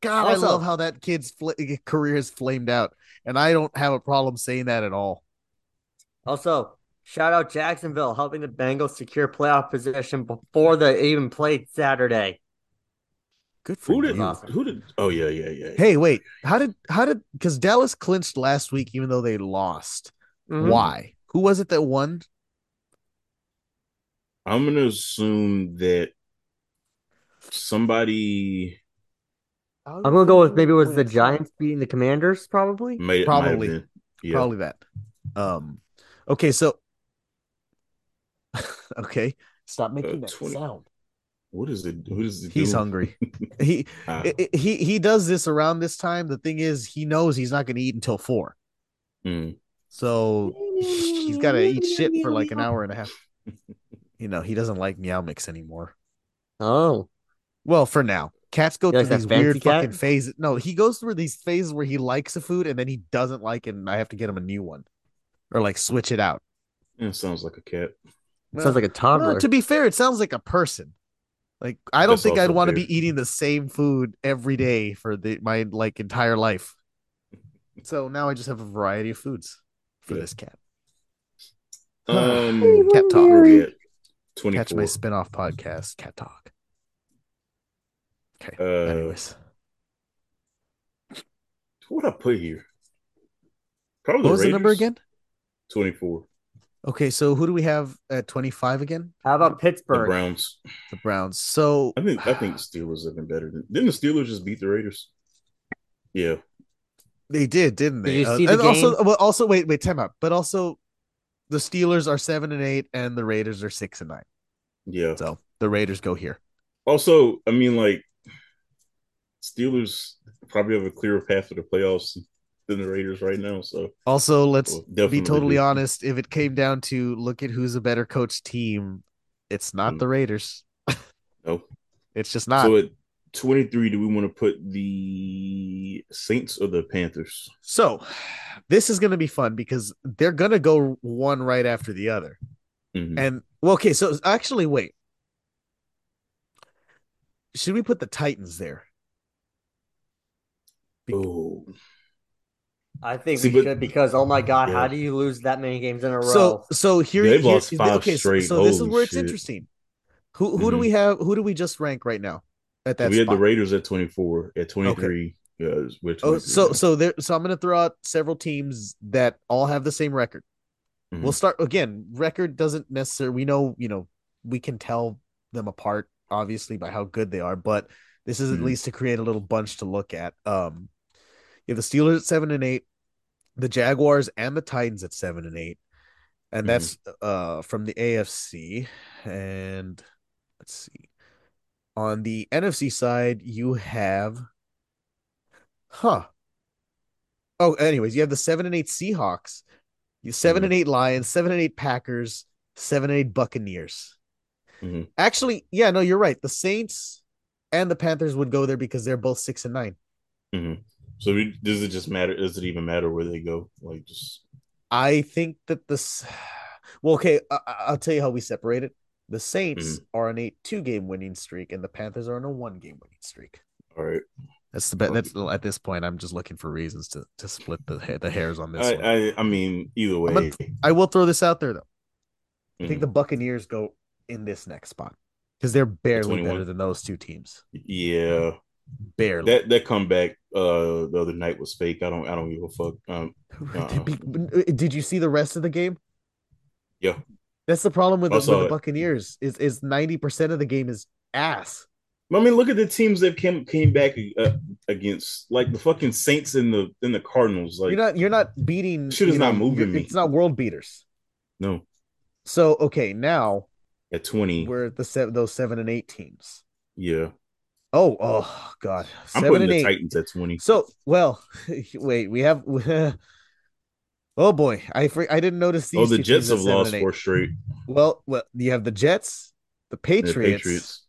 God, Also- I love how that kid's fl- career has flamed out, and I don't have a problem saying that at all. Also, shout out Jacksonville helping the Bengals secure playoff position before they even played Saturday. Good for Who did? you. Who did? Oh yeah, yeah, yeah. Hey, wait. How did how did because Dallas clinched last week even though they lost? Mhm. Why? Who was it that won? I'm gonna assume that somebody I'm gonna go with maybe it was the Giants beating the Commanders, probably. made it. Probably. Might have been. Yeah. Probably that. Um. Okay, so. okay, stop making Uh, that 20 sound. What is it? What is it? He's doing? hungry. he Ah, i- i- he he does this around this time. The thing is, he knows he's not going to eat until four, mm. so he's got to eat shit for like an hour and a half. You know, he doesn't like meow mix anymore. Oh, Well, for now, cats go through like these weird cat? fucking phases. No, he goes through these phases where he likes a food and then he doesn't like it, and I have to get him a new one, or like switch it out. It sounds like a cat. sounds like a Well, toddler. to be fair, it sounds like a person. Like I don't That's think I'd want to be eating the same food every day for the my like entire life. So now I just have a variety of foods for Yeah. this cat. Um, Cat talk. where we at? Catch my spin-off podcast, Cat Talk. Okay. Uh, Anyways, What would I put here? Probably what was the number again? 24. Okay, so who do we have at 25 again? How about Pittsburgh? The Browns. The Browns. So I think I think Steelers have been better than didn't the Steelers just beat the Raiders? Yeah. they did, didn't Did they? you Uh, the and also, well, also, wait, wait, time out. But also, the Steelers are seven and eight, and the Raiders are six and nine. Yeah. So the Raiders go here. Also, I mean, like Steelers probably have a clearer path to the playoffs than the Raiders right now. So Also, let's Well, be totally do. honest. If it came down to look at who's a better coach team, it's not Mm. the Raiders. no. It's just not. So at 23, do we want to put the Saints or the Panthers? So, this is going to be fun because they're going to go one right after the other. Mhm. And well, okay, so actually, wait. Should we put the Titans there? Be- Oh, I think See, we but- should because oh my god, Yeah. how do you lose that many games in a row? So, so here, Yeah, they've here- lost five okay, so- straight. So, this is where it's shit. interesting. Who who do Mhm. we have? Who do we just rank right now at that we had the Raiders at 24. At 23, yeah, we're 23 Oh, so now. so there. So I'm going to throw out several teams that all have the same record. Mhm. We'll start again. Record doesn't necessarily. We know, you know, we can tell them apart obviously by how good they are, but this is at Mhm. least to create a little bunch to look at. Um, you have the Steelers at seven and eight, the Jaguars and the Titans at seven and eight, and Mhm. that's uh from the AFC. And let's see, on the NFC side, you have, huh. Oh, anyways, you have the seven and eight Seahawks, you 7 Mhm. and eight Lions, seven and eight Packers, seven and eight Buccaneers. Mhm. Actually, yeah, no, you're right. The Saints and the Panthers would go there because they're both six and nine. Mhm. So we, does it just matter? Does it even matter where they go? Like just I think that this, well, okay, I, I- I'll tell you how we separate it. The Saints are on a two game winning streak, and the Panthers are on a one game winning streak. all right. That's the best. That's at this point. I'm just looking for reasons to to split the ha- the hairs on this I, one. I I mean either way. gonna- I will throw this out there though. I Mhm. think the Buccaneers go in this next spot because they're barely 21. better than those two teams. yeah, Barely. that that comeback uh the other night was fake. I don't I don't give a fuck. Um, uh-uh. Did you see the rest of the game? yeah, That's the problem with the, with the Buccaneers is is ninety percent of the game is ass. I mean look at the teams that came came back uh, against like the fucking Saints and the and the Cardinals. Like you're not you're not beating. Shit is not know, moving me. It's not world beaters. no So okay, now at twenty. we're at the seven, those seven and eight teams. Yeah, Oh oh god, I'm seven putting the eight. Titans at twenty. So well, wait, we have Oh boy, I I didn't notice these. Oh, the Jets have lost four straight. Well, well, you have the Jets, the Patriots, the Patriots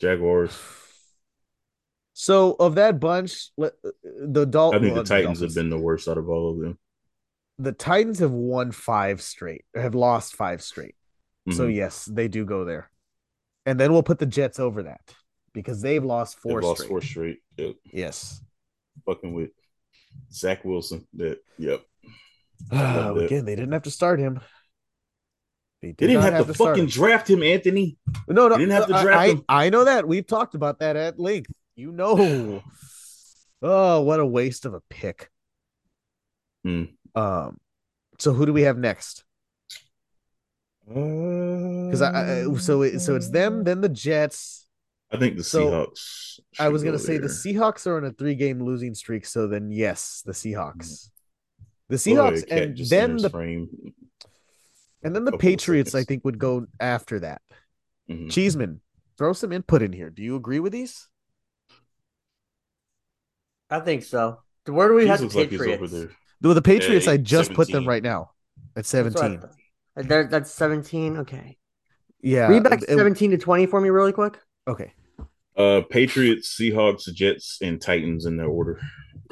Jaguars. So of that bunch, the Dolphins. I think the Titans the have been the worst out of all of them. The Titans have won five straight, have lost five straight. Mm-hmm. So yes, they do go there, and then we'll put the Jets over that because they've lost 4 they've lost four straight. Yep. Yes. Fucking with Zach Wilson. That yep. Uh, again, they didn't have to start him. They, did they didn't have, have, to, to fucking draft him, Anthony. No, no, they didn't have to draft I, him. I, know that. We've talked about that at length. You know. oh, what a waste of a pick. Hmm. Um, so who do we have next? Because I, I, so it, so it's them, then the Jets. I think the so, Seahawks. I was gonna say the Seahawks are on a three game losing streak, so then yes, the Seahawks. The Seahawks Boy, and then the frame. and then the Patriots, I think, would go after that. Mm-hmm. Cheeseman, throw some input in here. Do you agree with these? I think so. Where do we have the Patriots? Like the Patriots, I just 17. put them right now at 17. That's, that's 17. Okay. Yeah. Read back it, 17 to 20 for me, really quick. Okay. Uh, Patriots, Seahawks, Jets, and Titans in their order.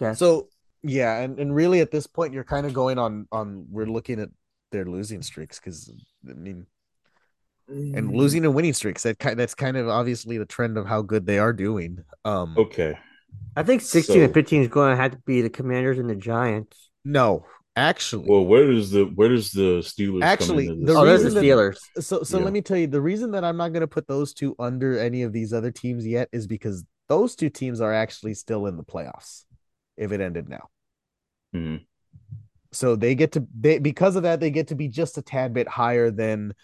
Okay. So yeah, and, and really at this point you're kind of going on on we're looking at their losing streaks because I mean and mm. losing and winning streaks that kind that's kind of obviously the trend of how good they are doing. Um okay. I think 16 so, and 15 is going to have to be the Commanders and the Giants. No, actually. Well, where does the where does the Steelers actually? The oh, there's the Steelers. That, so so yeah. let me tell you the reason that I'm not going to put those two under any of these other teams yet is because those two teams are actually still in the playoffs. If it ended now, mm-hmm. so they get to they because of that they get to be just a tad bit higher than,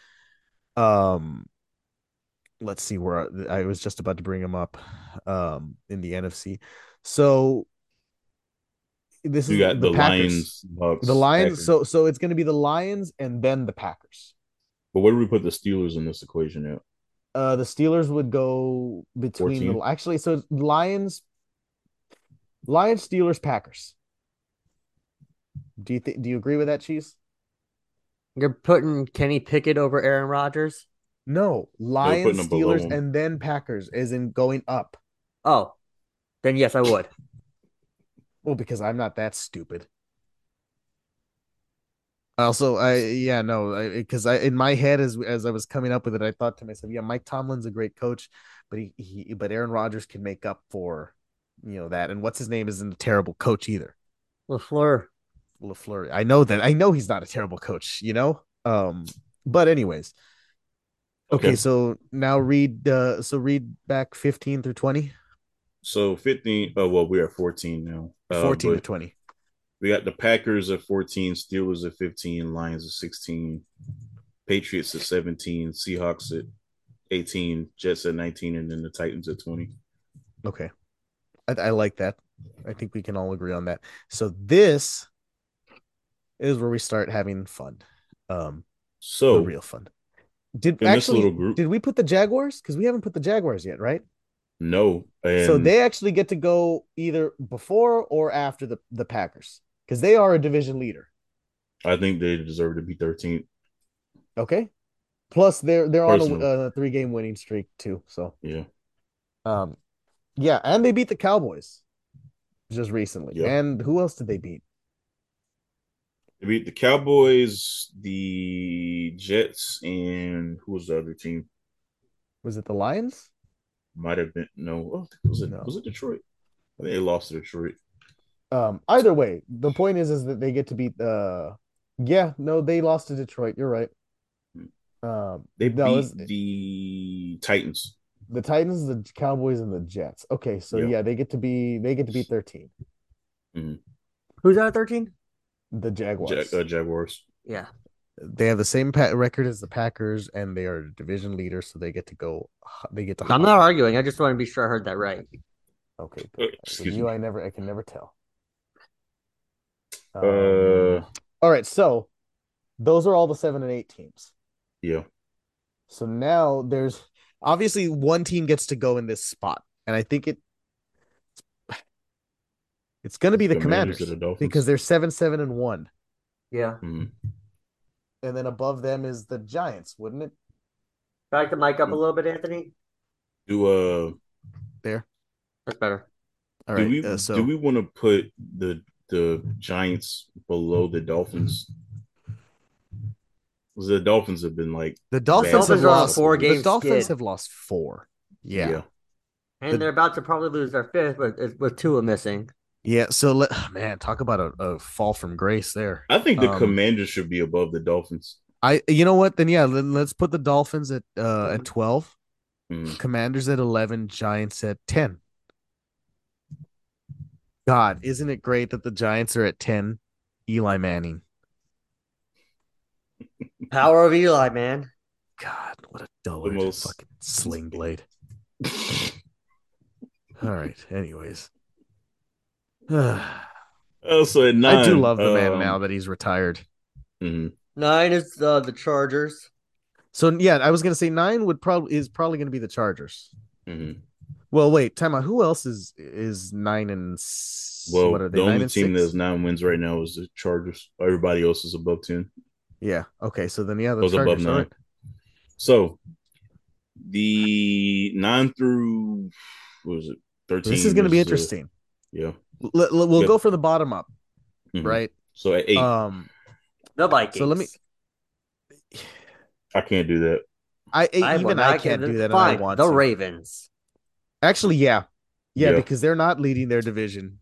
um, let's see where I was just about to bring them up, um, in the NFC. So this you is got the, the Lions, Bucks, the Lions. Packers. So so it's going to be the Lions and then the Packers. But where do we put the Steelers in this equation at? Uh, the Steelers would go between 14? the actually. So Lions, Lions, Steelers, Packers. Do you think? Do you agree with that, Cheese? You're putting Kenny Pickett over Aaron Rodgers. No, Lions, Steelers, and then Packers, is in going up. Oh, then yes, I would. Well, because I'm not that stupid. Also, I yeah no, because I, I, in my head as as I was coming up with it, I thought to myself, yeah, Mike Tomlin's a great coach, but he, he but Aaron Rodgers can make up for you know that, and what's his name isn't a terrible coach either. Lafleur, Lafleur. I know that. I know he's not a terrible coach. You know. Um. But anyways. Okay, okay so now read. Uh, so read back fifteen through twenty. So fifteen. Oh well, we're fourteen now. Uh, 14 to 20. We got the Packers at 14, Steelers at 15, Lions at 16, Patriots at 17, Seahawks at 18, Jets at 19, and then the Titans at 20. Okay. I, I like that. I think we can all agree on that. So this is where we start having fun. Um so real fun. Did actually did we put the Jaguars? Because we haven't put the Jaguars yet, right? No. And... So they actually get to go either before or after the, the Packers because they are a division leader. I think they deserve to be 13th. Okay. Plus they're they're Personal. on a, a three game winning streak too. So yeah. Um yeah, and they beat the Cowboys just recently. Yep. And who else did they beat? They beat the Cowboys, the Jets, and who was the other team? Was it the Lions? Might have been no. Oh, was it no. was it Detroit? I think they lost to Detroit. Um. Either way, the point is is that they get to beat the. Uh, yeah, no, they lost to Detroit. You're right. Um, they beat was, the Titans. The Titans, the Cowboys, and the Jets. Okay, so yep. yeah, they get to be they get to be 13 mm-hmm. Who's at thirteen? The Jaguars. uh, Jaguars. Yeah they have the same record as the Packers, and they are division leader, so they get to go. They get to. I'm not arguing. I just want to be sure I heard that right. Okay, uh, Excuse you, me. I never, I can never tell. Um, uh, all right, so those are all the seven and eight teams. Yeah. So now there's obviously one team gets to go in this spot, and I think it it's going to be the, the Commanders, because they're seven, seven, and one. Yeah. Mhm. And then above them is the Giants, wouldn't it? Back the mic up a little bit, Anthony. Do uh There. That's better. All do right. we uh, so do we want to put the the Giants below the Dolphins? 'Cause the Dolphins have been like the Dolphins, Dolphins have are on lost four-game The Dolphins skid. have lost four. Yeah. yeah. And The- they're about to probably lose their fifth with with Tua missing. So let man talk about a, a fall from grace there. I think the Um, Commanders should be above the Dolphins. I you know what? Then yeah, let, let's put the Dolphins at uh at twelve, Mhm. Commanders at eleven, Giants at ten. God, isn't it great that the Giants are at ten? Eli Manning. Power of Eli, man. God, what a dullard most- fucking sling blade. All right. Anyways, I Also at nine, do love the man um, now that he's retired. mhm. Nine is uh, the Chargers. So yeah, I was gonna say nine would probably is probably gonna be the Chargers. Mhm. Well, wait, time out. Who else is is nine and s- Well, what are they? the nine only and team that has nine wins right now is the Chargers. Everybody else is above ten. Yeah. Okay. So then yeah, the Goes above Chargers. all nine. right. So the nine through what was it? Thirteen. This is gonna be uh, interesting. yeah. L- l- we'll Good. go for the bottom up, Mhm. right? So at eight, Um, The Vikings. so let me. I can't do that. I, I even I can't do that. Fine. And I want the to. Ravens. Actually, yeah. yeah, Yeah. because they're not leading their division,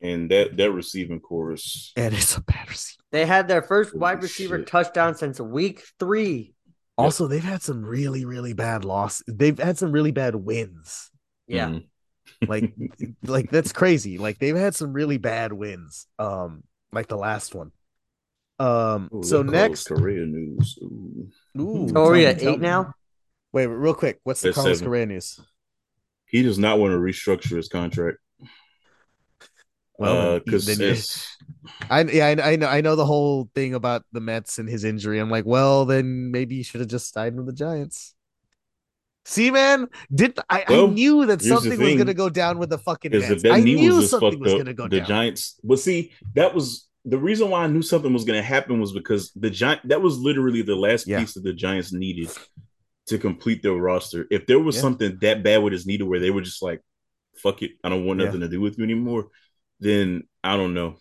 And that that receiving core is and it's a bad receiver. They had their first Holy wide receiver shit. touchdown since week three. Also, they've had some really, really bad losses. They've had some really bad wins. Yeah. Mhm. Like, like that's crazy. Like they've had some really bad wins. Um, like the last one. Um, Ooh, so next, Correa news. Ooh. ooh, So are at me- eight me. now? Wait, real quick. What's the That's Carlos seven. Correa news? He does not want to restructure his contract. Well, Well, then- because then I yeah, I, I know I know the whole thing about the Mets and his injury. I'm like, well, then maybe you should have just signed with the Giants. See, man, did I, Well, I knew that something was gonna go down with the fucking if I knew something was gonna go the down. Giants. But see, that was the reason why I knew something was going to happen was because the Giant. That was literally the last Yeah. piece that the Giants needed to complete their roster. If there was Yeah. something that bad with his knee to where they were just like, "Fuck it, I don't want Yeah. nothing to do with you anymore," then I don't know.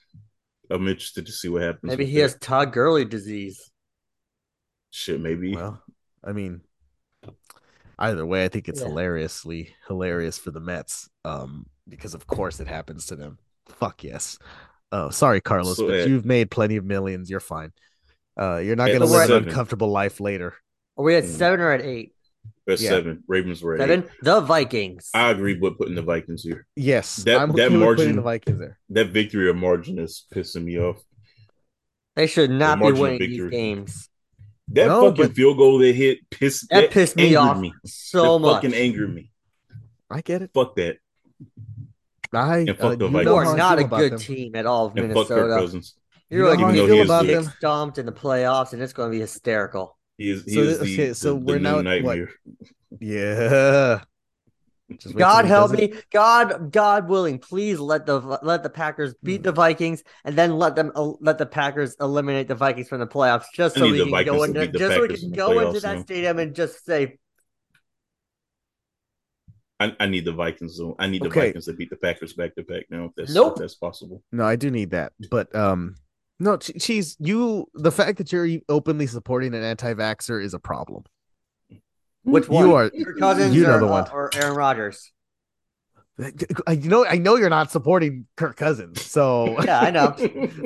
I'm interested to see what happens. Maybe he that. has Todd Gurley disease. shit. Maybe Well, I mean, either way, I think it's Yeah. hilariously hilarious for the Mets. Um, because of course it happens to them. Fuck yes. Oh, sorry, Carlos, So, but uh, you've made plenty of millions. You're fine. Uh, you're not gonna live an uncomfortable life later. Are we at Mm. seven or at eight? that's Yeah. seven. Ravens were at Seven. eight. The Vikings. I agree with putting the Vikings here. Yes, That- I'm that okay putting margin- the Vikings there. That victory or margin is pissing me off. they should not be winning these games. That No, fucking field goal they hit pissed That pissed me off Me. so That much. fucking angered me. I get it. Fuck that. I And fuck uh, the you You Vikings. know are not a good them. team at all of And fuck Kirk Minnesota. Cousins. You're like You know going how to feel about them? stomped in the playoffs, and it's going to be hysterical. He is, he So is the- the, okay, so the, we're the now new at what? nightmare. Yeah. Just God help does it. me, God, God willing, please let the let the Packers beat the Vikings, and then let them uh, let the Packers eliminate the Vikings from the playoffs, just so we can Vikings go into just so we can in the go into that now. stadium and just say, I, I need the Vikings. To, I need the Okay. Vikings to beat the Packers back to back now. If that's Nope. if that's possible. No, I do need that. But um no, Ch- cheese, you the fact that you're openly supporting an anti-vaxxer is a problem. Which You one? are- Kirk Cousins you know or, the uh, one. or Aaron Rodgers? I you know I know you're not supporting Kirk Cousins. So Yeah, I know.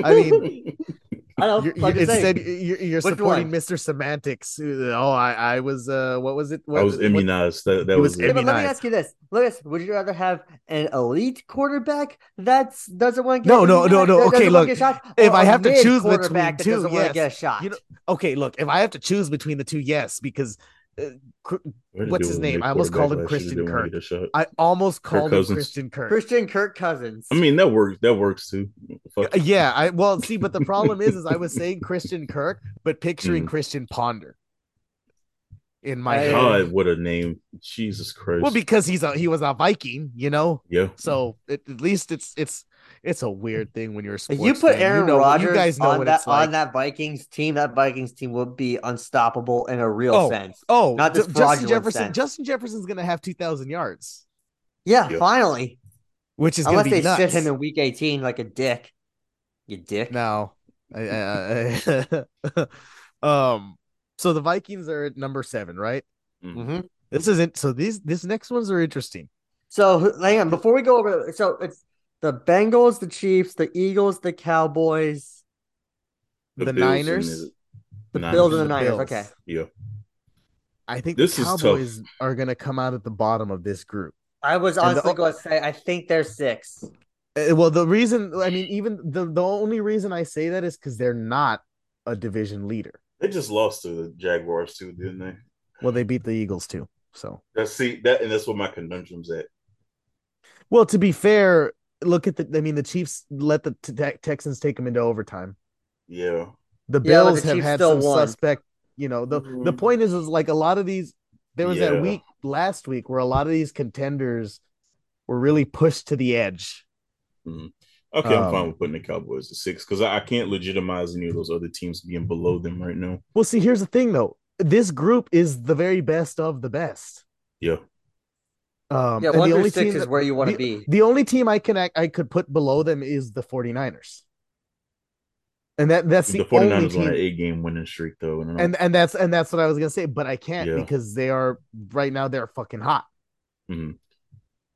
I mean, I know. you're, like you're- instead you're, you're supporting one? Mr. Semantics. Oh, I I was uh what was it? What, I was what- immunized. That, that It was was, Yeah, let me ask you this: Lucas, would you rather have an elite quarterback that's doesn't want to get No, no, no, no, okay, look, get a shot, if or I a have to choose between that two, want get a yes. shot. You know, okay, look, if I have to choose between the two, yes, because uh, what's his name? I almost called him Christian Kirk. I almost called him Cousins. Christian Kirk. Christian Kirk Cousins. I mean, that works. That works too. Fuck. Yeah, I well see, but the problem is, is I was saying Christian Kirk, but picturing Mm. Christian Ponder in my Hey. head. God, what a name! Jesus Christ. Well, because he's a he was a Viking, you know. yeah, So it, at least it's it's it's a weird thing when you're a If you put fan. Aaron you know, Rodgers you guys know on that like. on that Vikings team, that Vikings team would be unstoppable in a real Oh, sense. oh, not just Ju- Justin Jefferson. sense. Justin Jefferson's gonna have two thousand yards, Yeah, Yeah. finally. which is Unless gonna be they nuts. sit him in week 18 like a dick. You dick. now. I, I, I- um, so the Vikings are at number seven, right? hmm This isn't. So these this next ones are interesting. So hang on, before we go over, so it's the Bengals, the Chiefs, the Eagles, the Cowboys, The, Bills Niners. and the Niners. Bills, and the The Niners. Bills. Okay. Yeah. I think This the is. Cowboys are gonna come out at the bottom of this group. I was And the- going to say I think they're six. Uh, Well, the reason I mean, even the the only reason I say that is because they're not a division leader. They just lost to the Jaguars too, didn't they? Well, they beat the Eagles too. So, That's see that, and that's what my conundrum's at. well, to be fair, look at the. I mean, the Chiefs let the te- Texans take them into overtime. Yeah. The Yeah, but Bills the have Chiefs had some won. suspect. You know, the the Mhm. point is, is like a lot of these. There was Yeah. that week last week where a lot of these contenders were really pushed to the edge. Okay, I'm fine Um, with putting the Cowboys at six because I, I can't legitimize any of those other teams being below them right now. Well, see, here's the thing though. This group is the very best of the best. Yeah. Um, Yeah, and one the through only six team is that- where you want to be. the only team I can I could put below them is the 49ers. And that that's the, The, only 49ers on an eight game winning streak though. And, and and that's and that's what I was gonna say, but I can't Yeah. because they are right now they're fucking hot. Mhm.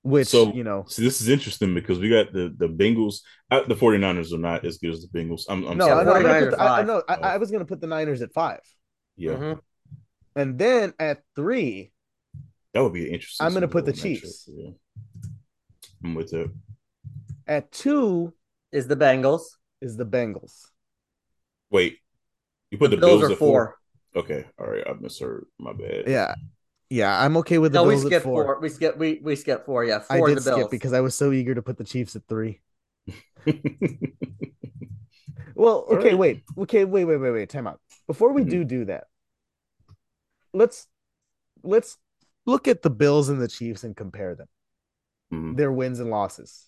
Which So- you know See, this is interesting because we got the the Bengals. Uh, the 49ers are not as good as the Bengals. I'm, I'm no, sorry. no, I'm gonna 49ers put the, I, five. no I. I was gonna put the Niners at five. Yeah, Mhm. And then at three, that would be interesting. I'm gonna put the Bowl matchup, Chiefs. Yeah. I'm with that. at two Is the Bengals. is the Bengals. Wait, you put the, Bills, Bills, at four. four. Okay, all right, I misheard. My bad. Yeah. Yeah, I'm okay with the No, we Bills at skipped four. four. We skip we we skipped four. Yeah, I did the Bills. skip because I was so eager to put the Chiefs at three. Well, okay, right. wait. Okay, wait, wait, wait, wait. Time out. Before we Mhm. do do that, let's let's look at the Bills and the Chiefs and compare them, Mhm. their wins and losses.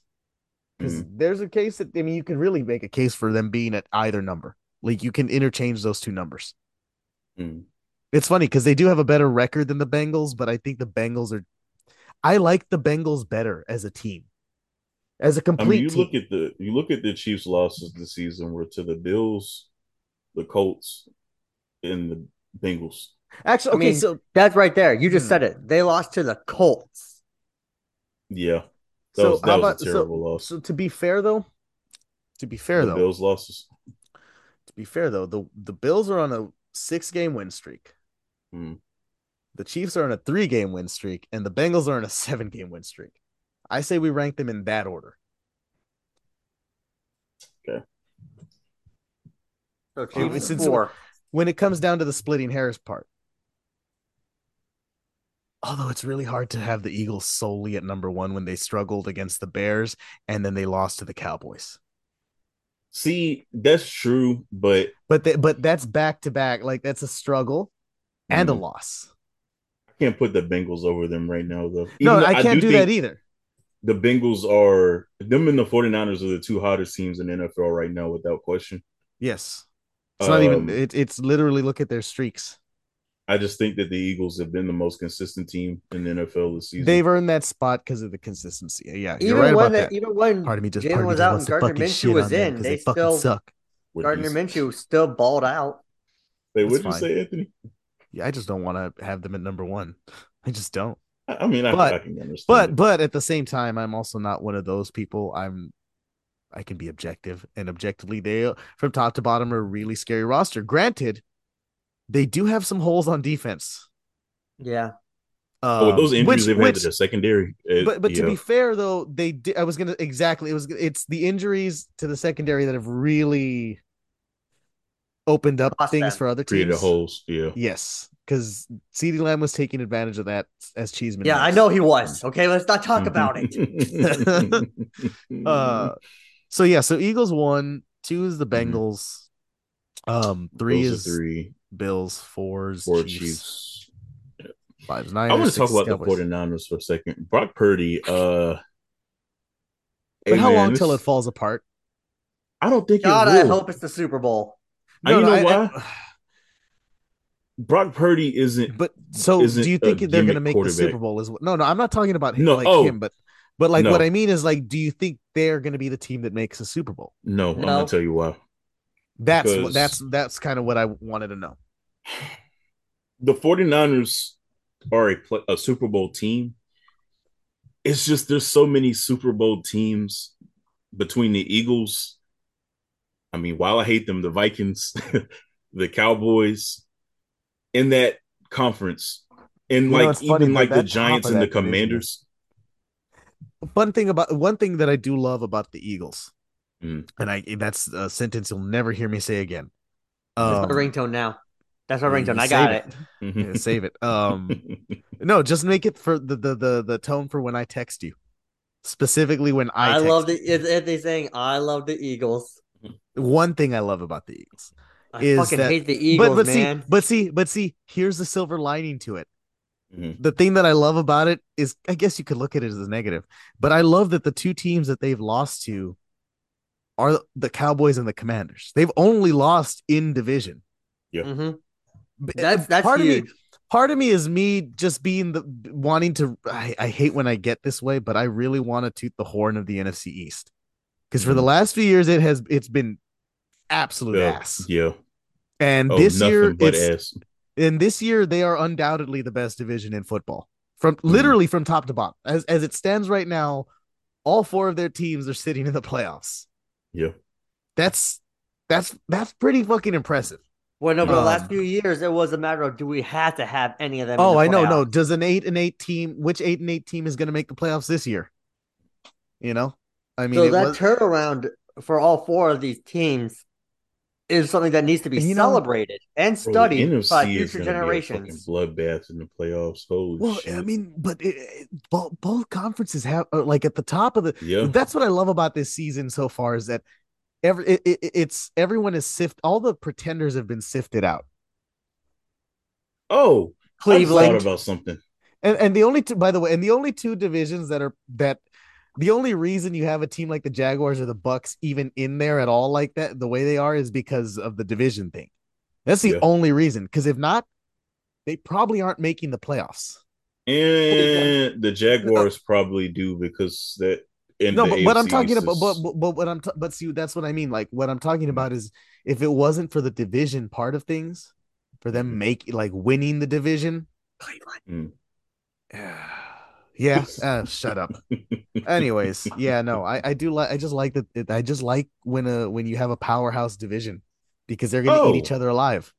Because Mm-hmm. there's a case that I mean, you can really make a case for them being at either number. Like you can interchange those two numbers. Mhm. It's funny because they do have a better record than the Bengals, but I think the Bengals are. I like the Bengals better as a team, as a complete mean, you team. look at the you look at the Chiefs' losses this season were to the Bills, the Colts, and the Bengals. Actually, I okay, mean, so That's right there. You just Hmm. said it. They lost to the Colts. Yeah, that so was how that about was a terrible so, loss. so to be fair though, to be fair the though, Bills losses. to be fair though, the the Bills are on a six game win streak. Hmm. The Chiefs are on a three game win streak, and the Bengals are on a seven game win streak. I say we rank them in that order. So Chiefs since- four. When it comes down to the splitting hairs part, although it's really hard to have the Eagles solely at number one when they struggled against the Bears and then they lost to the Cowboys. See, that's true, but But they, but that's back to back. Like that's a struggle and a Mhm. loss. I can't put the Bengals over them right now, though. No, though I can't do, that either. The Bengals are them and the 49ers are the two hottest teams in the NFL right now, without question. Yes. It's not even Um, it, it's literally look at their streaks. I just think that the Eagles have been the most consistent team in the NFL this season. They've earned that spot because of the consistency. Yeah, you're Even right when about they, that. even when Part of me just Jalen part of me was out and Gardner Minshew was on them in, 'cause they they still suck. Gardner Minshew still balled out. Wait, That's what did you say, Anthony? Yeah, I just don't want to have them at number one. I just don't. I, I mean, I, But- I can understand. But it. but at the same time, I'm also not one of those people. I'm I can be objective, and objectively, they from top to bottom are a really scary roster. Granted, they do have some holes on defense. Yeah. Oh, with Um, those injuries which- they've which- had to the secondary. it- but but to yeah. be fair though, they did. I was gonna exactly. It was. It's the injuries to the secondary that have really opened up Cost things them. for other teams. created holes. Yeah. Yes, because CeeDee Lamb was taking advantage of that as Cheeseman. Yeah, I know he was. Okay, let's not talk about it. it. Uh, so yeah, so Eagles one, two is the Mhm. Bengals, um, three Those is three, Bills, fours, four Chiefs, Chiefs. five is I Niners. want to talk six is about the Cowboys. 49ers for a second. Brock Purdy, uh, But how long till it falls apart? I don't think God, it I hope it's the Super Bowl. And you know I- why? I- Brock Purdy isn't. but so Isn't do you think they're going to make the. Super Bowl? As well? No, no, I'm not talking about him, No, like oh. him, but but like No. what I mean is like, do you think they're going to be the team that makes a Super Bowl? No, I'm No. gonna tell you why. That's Because- that's that's kind of what I wanted to know. The 49ers are a, pl- a Super Bowl team. It's just there's so many Super Bowl teams between the Eagles. I mean, while I hate them, the Vikings, the Cowboys, in that conference, and You like it's funny, even but like the Giants and the that division Commanders. One thing about one thing that I do love about the Eagles, Mm. and I that's a sentence you'll never hear me say again. That's Um, my ringtone now. That's my ringtone. I got it. it. yeah, save it. Um, no, just make it for the the the, the tone for when I text you, specifically when I. I, text love the if, they saying I love the Eagles. one thing I love about the Eagles. I Is fucking that- hate the Eagles, but but man. see, but see, but see, here's the silver lining to it. Mhm. The thing that I love about it is, I guess you could look at it as a negative, but I love that the two teams that they've lost to are the Cowboys and the Commanders. They've only lost in division. Mhm. That's that's part huge. of me. Part of me is me just being the wanting to. I, I hate when I get this way, but I really want to toot the horn of the NFC East because for the Mhm. last few years it has it's been absolute yeah, ass. yeah. And Oh, this year, but it's ass. and this year they are undoubtedly the best division in football from Mm-hmm. literally from top to bottom. As as it stands right now, all four of their teams are sitting in the playoffs. Yeah. That's that's that's pretty fucking impressive. Well, no, but the Um, last few years it was a matter of do we have to have any of them? in Oh, the I know. No, does an eight and eight team? Which eight and eight team is going to make the playoffs this year? You know, I mean, so it that was- turnaround for all four of these teams is something that needs to be And you know- celebrated and Bro, studied by NFC future gonna be a generations. bloodbath in the playoffs. Holy well, shit! I mean, but it, it- both both conferences have uh, like at the top of the. yeah, That's what I love about this season so far is that every it, it, it's everyone is sift. All the pretenders have been sifted out. Oh, I thought Cleveland, about something. And and the only two, by the way, and the only two divisions that are that the only reason you have a team like the Jaguars or the Bucks even in there at all like that, the way they are, is because of the division thing. That's the Yeah. only reason. Because if not, they probably aren't making the playoffs. And the Jaguars probably do because that. In no, but what I'm talking about, but, but but what I'm t- but see, that's what I mean. Like what I'm talking about is if it wasn't for the division part of things, for them Mhm. make like winning the division, Cleveland. yeah, uh, shut up. anyways yeah no i i do like i just like that i just like when a when you have a powerhouse division because they're gonna Oh. eat each other alive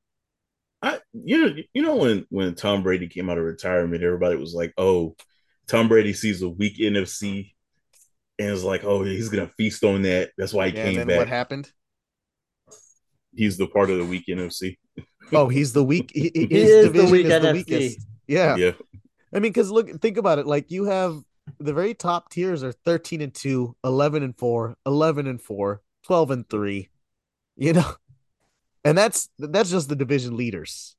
I, you know, you know when when Tom Brady came out of retirement, everybody was like, "Oh, Tom Brady sees a weak NFC, and is like, oh, he's gonna feast on that. That's why he yeah, came then back. what happened He's the part of the weak NFC. oh he's the weak he, he- He his is the division weak is the NFC. weakest yeah Yeah, i mean because look think about it like you have the very top tiers are 13 and 2 11 and 4 11 and 4 12 and 3 you know? And that's that's just the division leaders.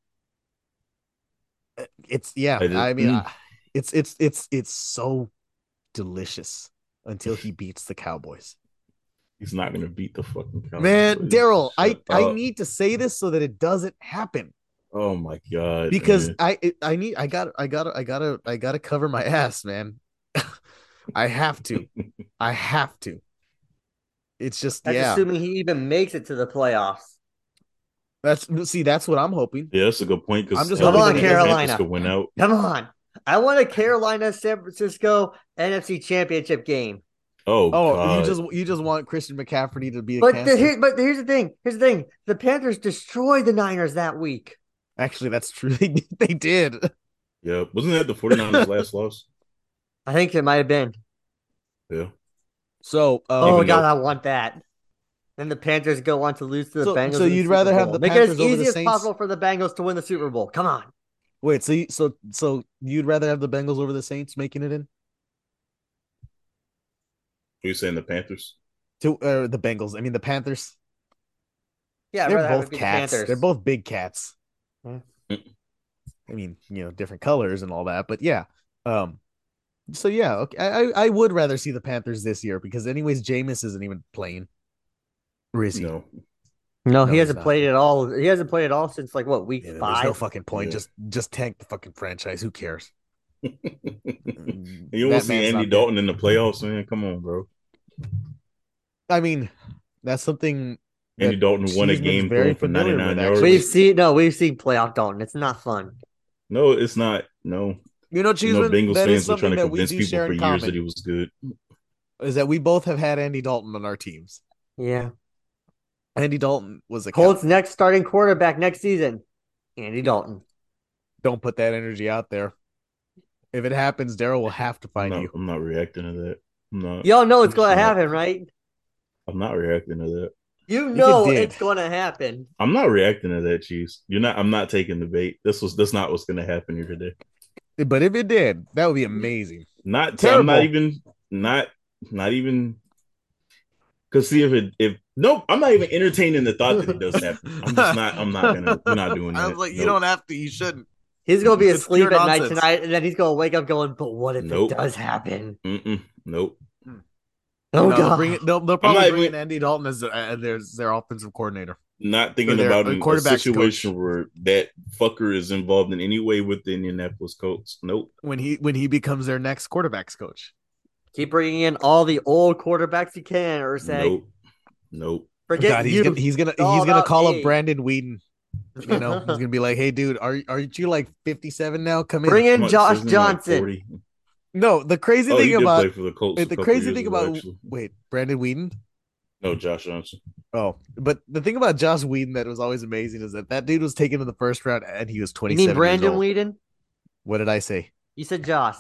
It's yeah I i mean mm. It's it's it's it's so delicious until he beats the cowboys. He's not gonna beat the fucking Cowboys. man daryl i Shut i need to say this so that it doesn't happen Oh my god! because man. I I need I got I got to I got to I got to cover my ass, man. I have to. I have to. It's just That's yeah. assuming he even makes it to the playoffs. That's see that's what I'm hoping. yeah, that's a good point. Because I'm just Come on, to Carolina. win out. Come on. I want a Carolina San Francisco NFC championship game. Oh, Oh, God. you just you just want Christian McCaffrey to be a But cancer. the, here, but here's the thing. Here's the thing. The Panthers destroyed the Niners that week. Actually, that's true. They, they did. yeah. Wasn't that the 49ers last loss? I think it might have been. Yeah. So, Oh Even God, though- I want that. Then the Panthers go on to lose to the So- Bengals. so you'd Super rather have Bowl. the make Panthers it as over the easy as Saints? possible for the Bengals to win the Super Bowl. Come on. wait, so you, so so you'd rather have the Bengals over the Saints making it in Are you saying the Panthers? to uh, the Bengals? I mean the Panthers. Yeah, I'd They're rather have it both be the cats. Panthers. They're both big cats. Yeah. I mean, you know, different colors and all that, but yeah. Um, So yeah, okay. I I would rather see the Panthers this year because anyways, Jameis isn't even playing. Or is he? No. No, No, he hasn't not. played at all. He hasn't played at all since like what week Yeah, there's five. no fucking point. Yeah. Just just tank the fucking franchise. Who cares? you That want to see Andy not there. Dalton in the playoffs, man? Come on, bro. I mean, that's something Andy Dalton won a game very throwing for 99 with, yards. we've seen no, we've seen playoff Dalton. It's not fun. No, it's not. No. you know, You know, Cheeseman, Bengals that is fans were trying to we convince do people for in years that he was good. is that we both have had Andy Dalton on our teams. Yeah. Andy Dalton was a Colts next starting quarterback next season, Andy Dalton. Don't put that energy out there. If it happens, Daryl will have to I'm find not, you. I'm not reacting to that. I'm not. Y'all know it's going to Yeah. happen, right? I'm not reacting to that. You know it's going to happen. I'm not reacting to that, Chiefs. You're not. I'm not taking the bait. This was. That's not what's going to happen here today. But if it did, that would be amazing. Not. I'm not even. Not. Not even. Cause see if it. If nope. I'm not even entertaining the thought that it does happen. I'm just not. I'm not gonna. We're not doing that. I was like, you don't have to. You shouldn't. He's going to be It's asleep pure at night tonight, and then he's going to wake up going, but what if Nope. it does happen? Mm-mm. Nope. Oh, No, they'll God. bring it. They'll, they'll not probably even- bring in Andy Dalton as their, uh, their their offensive coordinator. Not thinking their- about their a quarterback's situation where that fucker is involved in any way with the Indianapolis Colts. Nope. when he when he becomes their next quarterbacks coach. Keep bringing in all the old quarterbacks you can, or say, Nope. Nope. forget God, he's you. gonna he's gonna It's he's gonna call me. up Brandon Weeden. You know, he's gonna be like, "Hey, dude, are aren't you like 57 now? Come in." Bring in Josh isn't like Johnson. 40? No, the crazy Oh, thing about for the Colts. wait, the crazy thing about actually. wait, Brandon Weeden. no Josh Johnson. Oh, but the thing about Josh Whedon that was always amazing is that that dude was taken in the first round and he was You 27 mean years Brandon old. Weeden? What did I say? You said Josh.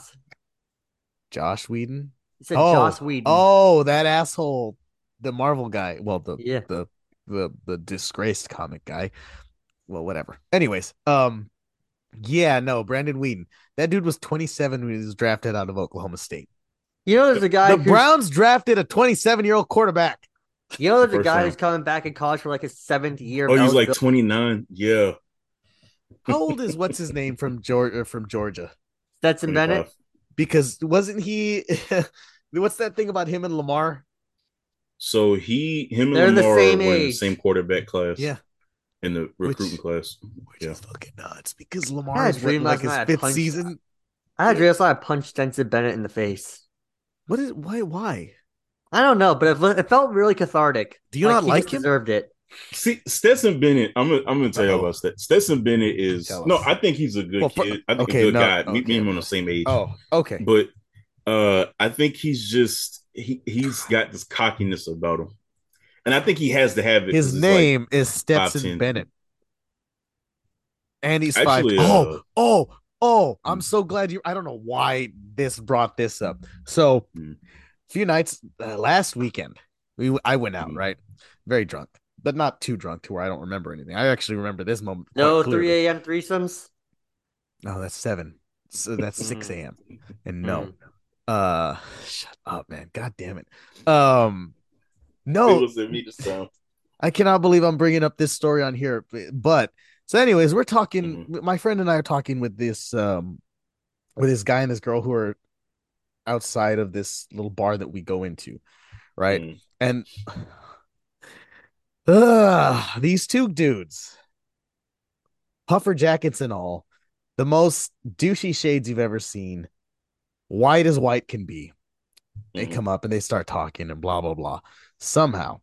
Josh Whedon? You said Oh. Josh Whedon. Oh, that asshole, the Marvel guy. Well, the yeah. the the the disgraced comic guy. Well, whatever. Anyways, um, yeah, no, Brandon Weeden. That dude was 27 when he was drafted out of Oklahoma State. You know, there's a guy. The who's- Browns drafted a 27 year old quarterback. You know, there's a guy round. who's coming back in college for like his seventh year. Oh, of he's like eligibility. 29. Yeah. How old is what's his name from Georgia? Uh, from Georgia? Stetson Bennett. 25. Because wasn't he? what's that thing about him and Lamar? So he, him and They're the same were in the age. same quarterback class. Yeah. In the Which- recruiting class. Which Yeah. is fucking nuts. Because Lamar is dream like his fifth punched- season. I had realized I punched Stetson Bennett in the face. What is why? Why? I don't know, but it, it felt really cathartic. Do you not like just him? Deserved it. See, Stetson Bennett, I'm gonna, I'm gonna tell you about Stetson. Stetson Bennett is no. I think he's a good Well, fir- kid. I think okay, a good no, guy. Me, okay. me and him on the same age. Oh, okay. But uh I think he's just he he's got this cockiness about him. And I think he has to have it. 'cause His it's name is Stetson 10. Bennett. And he's Actually, five. uh, oh, oh, oh! I'm Hmm. so glad you. I don't know why this brought this up. So, Hmm. a few nights uh, last weekend, we I went out Hmm. right, very drunk, but not too drunk to where I don't remember anything. I actually remember this moment. No 3 a.m. threesomes. No, that's seven. So that's six a.m. And no, uh, shut up, man. God damn it. Um, it no, was in me this time. I cannot believe I'm bringing up this story on here. But so, anyways, we're talking. My friend and I are talking with this um with this guy and this girl who are outside of this little bar that we go into, right? Mm. And uh, these two dudes, puffer jackets and all, the most douchey shades you've ever seen, white as white can be. They Mhm. come up and they start talking and blah blah blah. Somehow,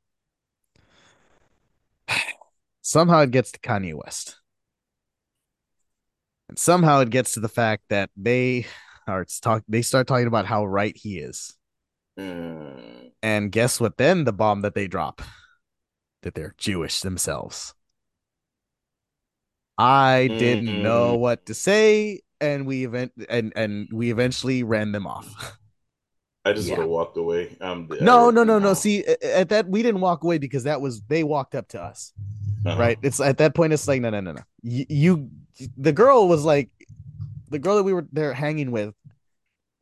somehow it gets to Kanye West, and somehow it gets to the fact that they are talk. They start talking about how right he is, Mm. and guess what? Then the bomb that they drop, that they're Jewish themselves. I didn't know what to say, and we event and and we eventually ran them off. I just Yeah. would have walked away. No, no, no, no. See, at that we didn't walk away because that was they walked up to us. Uh-huh. Right? It's at that point. It's like no, no, no, no. You, you the girl was like, the girl that we were there hanging with.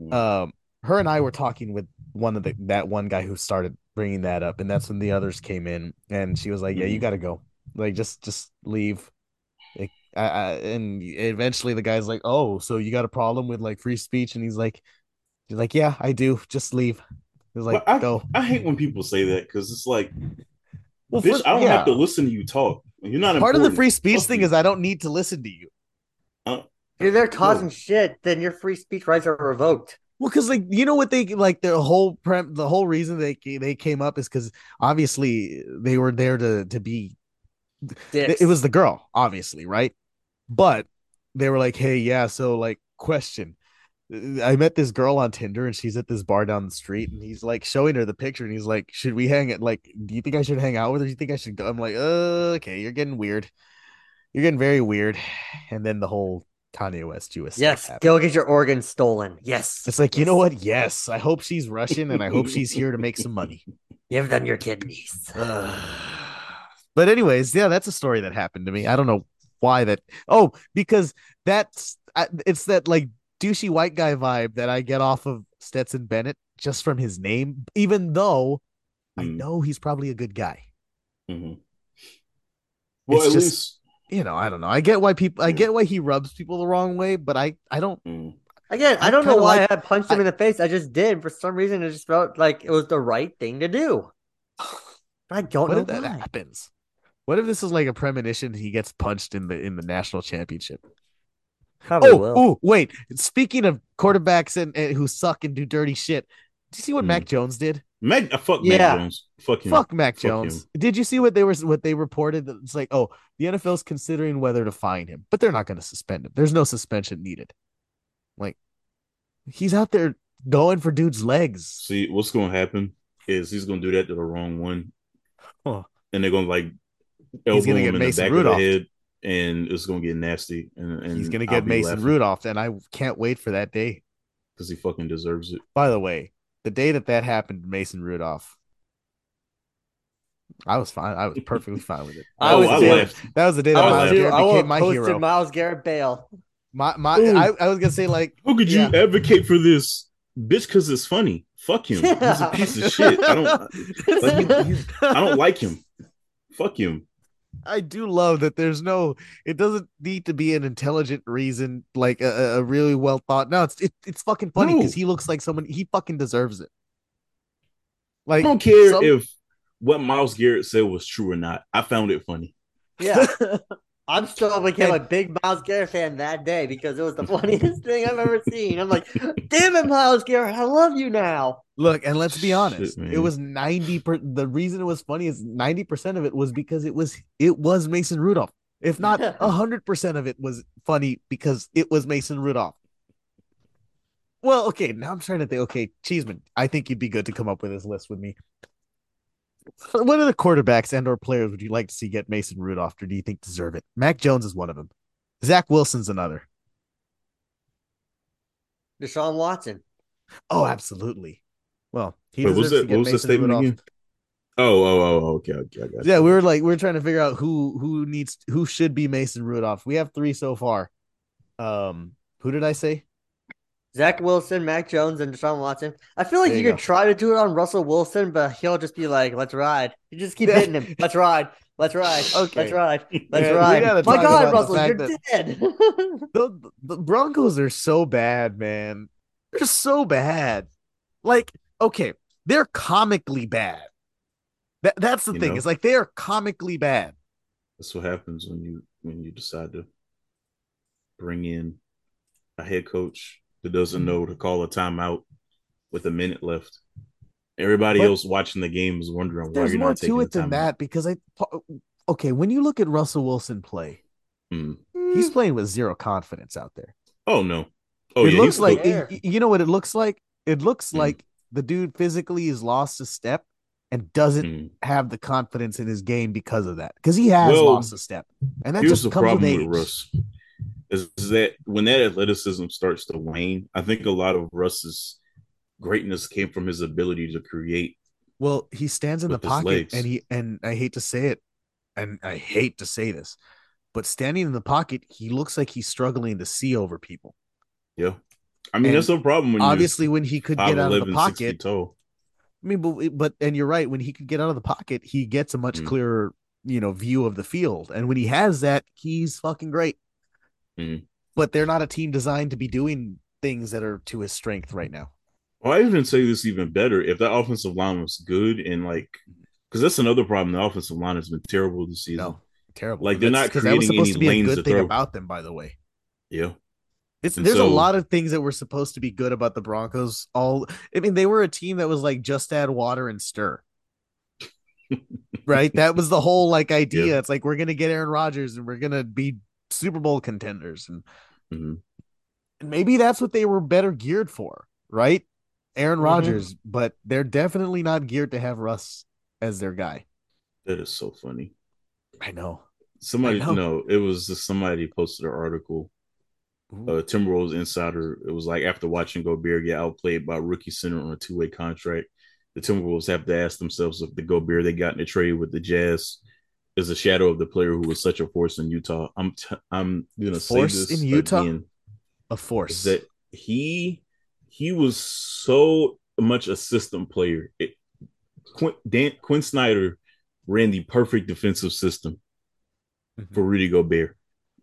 Mm. Um, her and I were talking with one of the that one guy who started bringing that up, and that's when the others came in, and she was like, "Yeah, you Mhm. got to go. Like, just just leave." Like, I, I, and eventually the guy's like, "Oh, so you got a problem with like free speech?" And he's like, He's like, yeah, I do. Just leave. He's like, I, go. I hate when people say that because it's like, Well, bitch, for- I don't yeah. have to listen to you talk. You're not Part of the free speech Fuck thing you. is I don't need to listen to you. Uh, if they're causing shit, then your free speech rights are revoked. Well, because like you know what they like the whole prem the whole reason they they came up is because obviously they were there to to be Dicks. it was the girl obviously right but they were like hey yeah so like question i met this girl on tinder and she's at this bar down the street and he's like showing her the picture and he's like should we hang it like do you think i should hang out with her do you think i should go i'm like uh, okay you're getting weird you're getting very weird and then the whole kanye west stuff yes, go get your organs stolen. Yes. it's like you know what yes i hope she's russian and i hope she's here to make some money Give them your kidneys. but anyways, yeah, that's a story that happened to me. I don't know why that. Oh, because that's it's that like douchey white guy vibe that I get off of Stetson Bennett just from his name, even though I Mm. know he's probably a good guy. Mhm. Well, It's at just- least You know, I don't know. I get why people. I get why he rubs people the wrong way, but I I don't. mm. Again, I I don't know why like- I punched him I- in the face. I just did. For some reason, it just felt like it was the right thing to do. I don't What know if that why. happens? What if this is like a premonition? He gets punched in the in the national championship. Probably Oh, will. oh, wait. Speaking of quarterbacks and, and who suck and do dirty shit, did you see what Mm. Mac Jones did? Mac, uh, fuck Yeah. Mac Jones. Fuck him. Fuck Mac Fuck Jones. him. Did you see what they were what they reported? That It's like, oh, the NFL's considering whether to fine him, but they're not going to suspend him. There's no suspension needed. Like, he's out there going for dudes' legs. See, what's going to happen is he's going to do that to the wrong one, Huh. and they're going to like He's elbow gonna him get in Mason the back Rudolph. of the head, and it's going to get nasty. And, and He's going to get Mason laughing Rudolph, and I can't wait for that day. because he fucking deserves it. By the way, the day that that happened, to Mason Rudolph, I was fine. I was perfectly fine with it. I oh, was I too. laughed. That was the day that I Myles was yeah. too. Garrett I became my hero. Myles Garrett Bale. My my, Ooh. I, I was gonna say like who could you advocate for this, bitch? Because it's funny. Fuck him. He's a piece of shit. I don't. Like, he- he's- I don't like him. Fuck him. I do love that there's no it doesn't need to be an intelligent reason like a, a- a really well thought no it's it, it's fucking funny because No. he looks like someone he fucking deserves it like I don't care some- if what Myles Garrett said was true or not. I found it funny. Yeah. I'm still became a big Myles Garrett fan that day because it was the funniest thing I've ever seen. I'm like, damn it, Myles Garrett, I love you now. look and let's be Shit, honest it was 90 per the reason it was funny is 90 percent of it was because it was it was Mason Rudolph if not a hundred percent of it was funny because it was Mason Rudolph well okay now I'm trying to think okay Cheeseman I think you'd be good to come up with this list with me what are the quarterbacks and or players would you like to see get Mason Rudolph or do you think deserve it Mac Jones is one of them Zach Wilson's another Deshaun Watson. oh absolutely well he Wait, what was deserves to get What was the Mason statement Rudolph. again? Oh, oh, oh, oh, okay, okay, I got Yeah, you. we were like we are trying to figure out who who needs who should be Mason Rudolph. We have three so far. Um, who did I say? Zach Wilson, Mac Jones, and Deshaun Watson. I feel like There you, you could go. try to do it on Russell Wilson, but he'll just be like, let's ride. You just keep hitting him. Let's ride. Let's ride. Okay. Let's ride. Let's Yeah, ride. My God, Russell, you're that- dead. The, the Broncos are so bad, man. They're so bad. Like, okay, they're comically bad. That that's the You thing. know? It's like they are comically bad. That's what happens when you when you decide to bring in a head coach that doesn't know to call a timeout with a minute left. Everybody But else watching the game is wondering why There's you're more not taking to it than that because I okay, when you look at Russell Wilson play, Mm. he's playing with zero confidence out there. Oh no. Oh it yeah, looks like there. y- you know what it looks like. It looks Mm. like the dude physically has lost a step and doesn't Mm. have the confidence in his game because of that. Because he has Well, lost a step, and that Here's just the comes with age. with Russ is, that when that athleticism starts to wane, I think a lot of Russ's greatness came from his ability to create. Well, he stands in the pocket, and he and I hate to say it, and I hate to say this, but standing in the pocket, he looks like he's struggling to see over people. Yeah, I mean And that's no problem when Obviously, when he could get out of the 5'11", 6 feet pocket. I mean, but but and you're right. When he could get out of the pocket, he gets a much Mm. clearer, you know, view of the field. And when he has that, he's fucking great. Mm. But they're not a team designed to be doing things that are to his strength right now. Well, I even say this even better. If that offensive line was good and like, because that's another problem. The offensive line has been terrible this season. No, terrible. Like they're not creating that was supposed to be a good thing throw. about them, by the way. Yeah. It's, there's so, a lot of things that were supposed to be good about the Broncos. All I mean, they were a team that was like just add water and stir. right? That was the whole like idea. Yeah. It's like we're gonna get Aaron Rodgers and we're gonna be Super Bowl contenders, and, mm-hmm. maybe that's what they were better geared for, right? Aaron mm-hmm. Rodgers, mm-hmm. but they're definitely not geared to have Russ as their guy. That is so funny. I know. Somebody, I know. no, it was just somebody posted an article. Uh, Timberwolves insider. It was like after watching Gobert get outplayed by rookie center on a two way contract, the Timberwolves have to ask themselves if the Gobert they got in the trade with the Jazz is a shadow of the player who was such a force in Utah. I'm t- I'm gonna force say this in Utah. Again, a force that he he was so much a system player. It, Dan, Quin Snyder ran the perfect defensive system mm-hmm. for Rudy Gobert.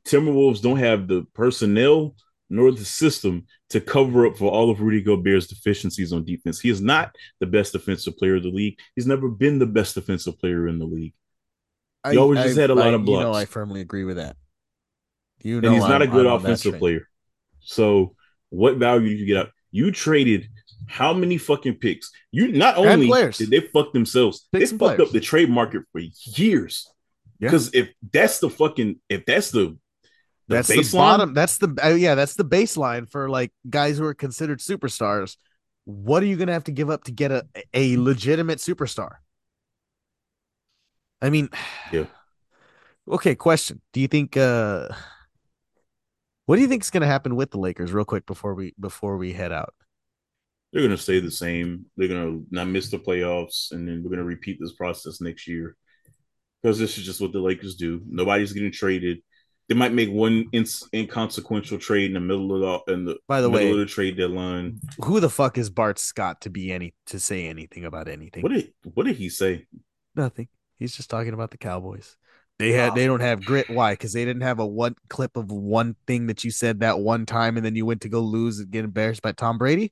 Timberwolves don't have the personnel nor the system to cover up for all of Rudy Gobert's deficiencies on defense. He is not the best defensive player of the league. He's never been the best defensive player in the league. He I, always just had a lot of blocks. You know, I firmly agree with that. You know, and he's I'm, not a good I'm offensive player. So, what value did you get out? You traded how many fucking picks? You not only did they fuck themselves, they fucked players. up the trade market for years. Because yeah. if that's the fucking if that's the, the that's baseline, the bottom. That's the uh, yeah. That's the baseline for like guys who are considered superstars. What are you going to have to give up to get a a legitimate superstar? I mean, yeah. Okay, question. Do you think uh what do you think is going to happen with the Lakers real quick before we before we head out? They're going to stay the same. They're going to not miss the playoffs and then we're going to repeat this process next year. Because this is just what the Lakers do. Nobody's getting traded. They might make one ins- inconsequential trade in the middle of the in the by the way of the trade deadline. Who the fuck is Bart Scott to be any to say anything about anything? What did what did he say? Nothing. He's just talking about the Cowboys. They had they don't have grit. Why? Because they didn't have a one clip of one thing that you said that one time, and then you went to go lose and get embarrassed by Tom Brady.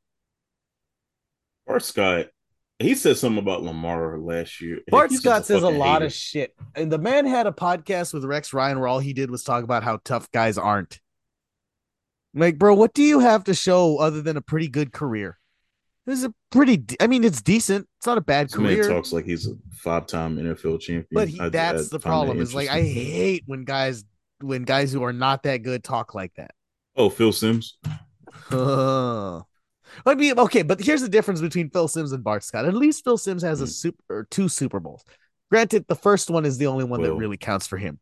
Bart Scott, he said something about Lamar last year. Bart Scott says a lot hater. of shit, and the man had a podcast with Rex Ryan where all he did was talk about how tough guys aren't. Like, bro, what do you have to show other than a pretty good career? This is a pretty. I mean, it's decent. It's not a bad this career. Man talks like he's a five-time NFL champion. But he, that's I, the problem. Is like I hate when guys when guys who are not that good talk like that. Oh, Phil Simms. Uh, I mean, okay, but here's the difference between Phil Simms and Bart Scott. At least Phil Simms has mm. a super or two Super Bowls. Granted, the first one is the only one well, that really counts for him.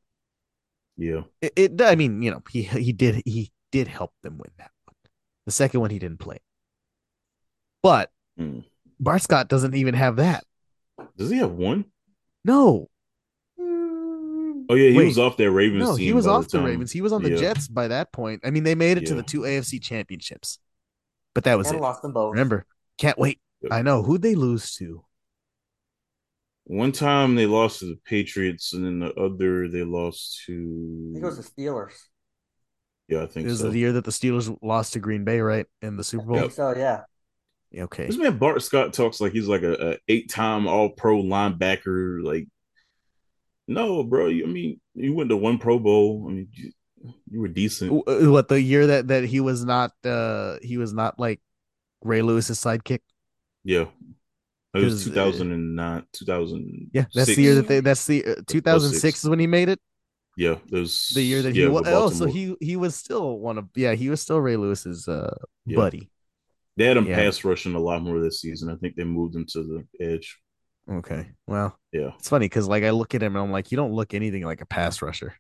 Yeah. It, it, I mean, you know, he he did he did help them win that one. The second one he didn't play. But mm. Bart Scott doesn't even have that. Does he have one? No. Oh yeah, he Wait, was off that Ravens. No, he was off the, the Ravens. He was on the yeah. Jets by that point. I mean, they made it yeah. to the two AFC championships, but that was and it. Lost them both. Remember, can't wait. Yep. I know who'd they lose to. One time they lost to the Patriots, and then the other they lost to. I think it was the Steelers. Yeah, I think it was so. the year that the Steelers lost to Green Bay, right, in the Super Bowl. I think so, yeah. Okay. This man Bart Scott talks like he's like a, a eight time All Pro linebacker. Like, no, bro. You, I mean, you went to one Pro Bowl. I mean, you, you were decent. Uh, what the year that that he was not uh he was not like Ray Lewis's sidekick. Yeah. It was 2009, uh, 2000. Yeah, that's the year that they. That's the uh, 2006 is when he made it. Yeah, it was the year that he. Yeah, was, oh, so he he was still one of. Yeah, he was still Ray Lewis's uh yeah. buddy. They had him yeah. pass rushing a lot more this season. I think they moved him to the edge. Okay. Well, yeah. It's funny because like I look at him and I'm like, you don't look anything like a pass rusher.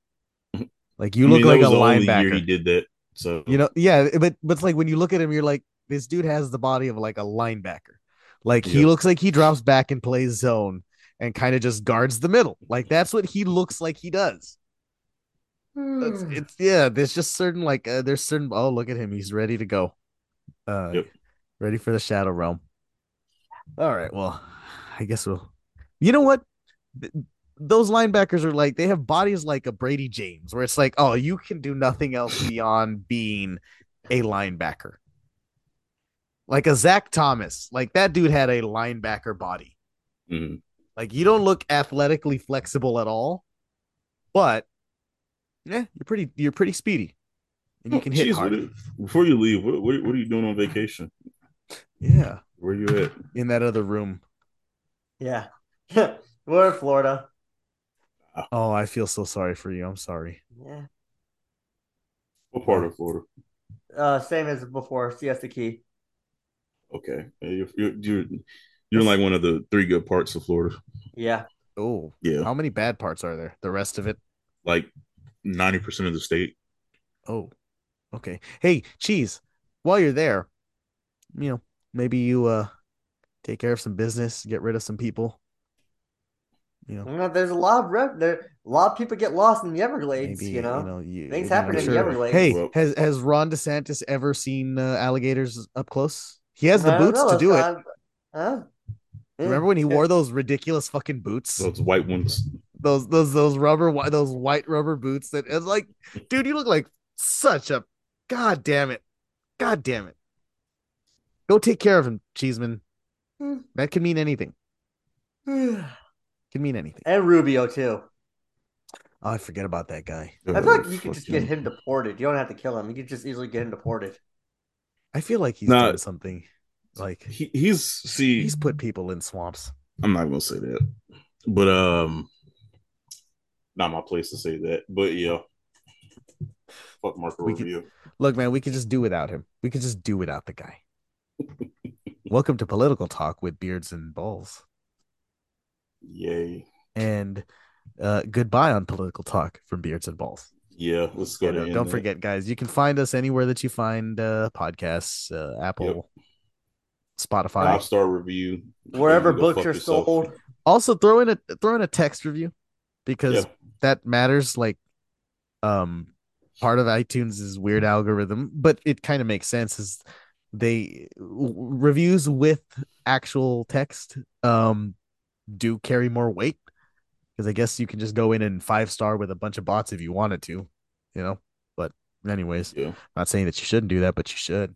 Like you I look mean, like a linebacker. he did that. So you know, yeah, but but it's like when you look at him, you're like, this dude has the body of like a linebacker. Like yep. he looks like he drops back and plays zone and kind of just guards the middle. Like that's what he looks like he does. It's, it's yeah. There's just certain like uh, there's certain. Oh, look at him. He's ready to go. Uh, yep. Ready for the Shadow Realm. All right. Well, I guess we'll. You know what? Those linebackers are like they have bodies like a Bradie James, where it's like, oh, you can do nothing else beyond being a linebacker. like a Zach Thomas. Like that dude had a linebacker body. Mm-hmm. Like you don't look athletically flexible at all, but yeah, you're pretty you're pretty speedy, and you can hit Jeez, hard. what- before you leave, what, what, what are you doing on vacation? Yeah, Where you at? in that other room. Yeah. We're in Florida. Oh, I feel so sorry for you. I'm sorry. Yeah. What part of Florida? Uh, same as before. Siesta Key. Okay, you're you're you're, you're like one of the three good parts of Florida. Yeah. Oh, Yeah, how many bad parts are there? The rest of it. like ninety percent of the state. Oh, okay. Hey, cheese. While you're there, you know, maybe you uh take care of some business, get rid of some people. You know, You know, there's a lot of rep there. A lot of people get lost in the Everglades. maybe you know. you, Things maybe happen I'm in the Everglades. Hey, Well- has has Ron DeSantis ever seen uh, alligators up close? He has the I boots know, to do it. Huh? Remember when he wore those ridiculous fucking boots? Those white ones. Those those those rubber those white rubber boots that it's like, dude, you look like such a god damn it. God damn it. Go take care of him, Cheeseman. Hmm. That could mean anything. Could mean anything. and Rubio too. Oh, I forget about that guy. I feel like you could just get him deported. You don't have to kill him. You could just easily get him deported. I feel like he's Nah. done something. Like He, he's see. he's put people in swamps. I'm not gonna say that, but um, not my place to say that. But yeah, fuck Marco We could- Rubio. Look, man, we could just do without him. We could just do without the guy. Welcome to political talk with beards and balls. Yay. And uh goodbye on political talk from beards and balls. Yeah, let's go. And, to uh, don't that. forget, guys, you can find us anywhere that you find uh podcasts, uh, Apple, Spotify. five star review Wherever books are yourself. sold. Also throw in a throw in a text review because Yeah, that matters like um part of iTunes' is weird algorithm, but it kind of makes sense is they w- reviews with actual text um do carry more weight because I guess you can just go in and five star with a bunch of bots if you wanted to, you know. But anyways, yeah. not saying that you shouldn't do that, but you should.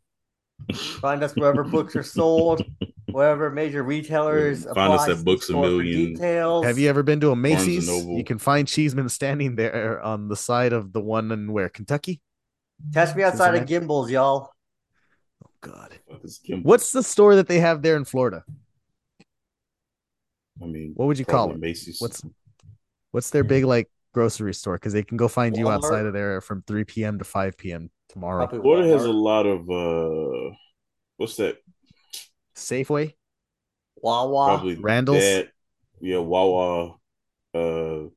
Find us wherever books are sold, wherever major retailers. Find us at Books a Million. Details. Have you ever been to a Macy's? You can find Cheeseman standing there on the side of the one in where Kentucky. Catch me outside of Cincinnati? Gimbels, y'all. God. Fuck is Kim- What's the store that they have there in Florida? I mean, What would you call it? Macy's. What's what's their big like grocery store? Because they can go find you outside of there from 3 p.m. to 5 p.m. tomorrow. Probably Florida has a lot of uh, what's that? Safeway, Wawa. Probably Randall's? that. Yeah, Wawa. Uh,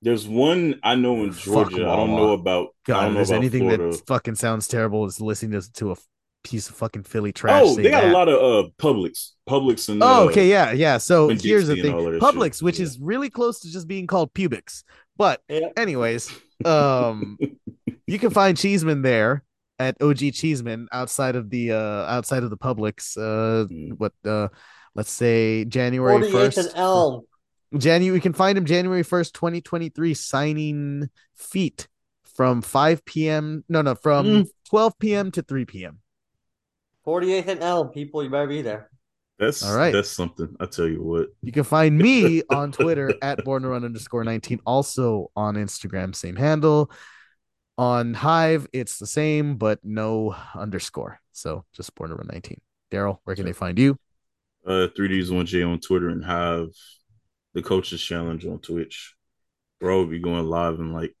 there's one I know in Fuck Georgia. I don't know about. I God, don't if know there's about anything Florida. that fucking sounds terrible is listening to, to a piece of fucking Philly trash. Oh, they got that. a lot of uh Publix, Publix, and Oh, uh, okay, yeah, yeah. So here's the thing: and all of that Publix, shit, which yeah. is really close to just being called Pubics. But Yeah. anyways, um, you can find Cheeseman there at OG Cheeseman outside of the uh outside of the Publix. Uh, Mm. what uh, let's say January first. and Elm. January, you can find him January first, twenty twenty three, signing feet from five p.m. No, no, from Mm. twelve p.m. to three p.m. 48th and L, People, you better be there. That's All right. That's something. I tell you what. You can find me on Twitter at born to run underscore 19. Also on Instagram, same handle. On Hive, it's the same, but no underscore. So just born to run 19. Daryl, where can they find you? Uh, 3Ds one J on Twitter and Hive, the coaches challenge on Twitch. Bro, will be going live in like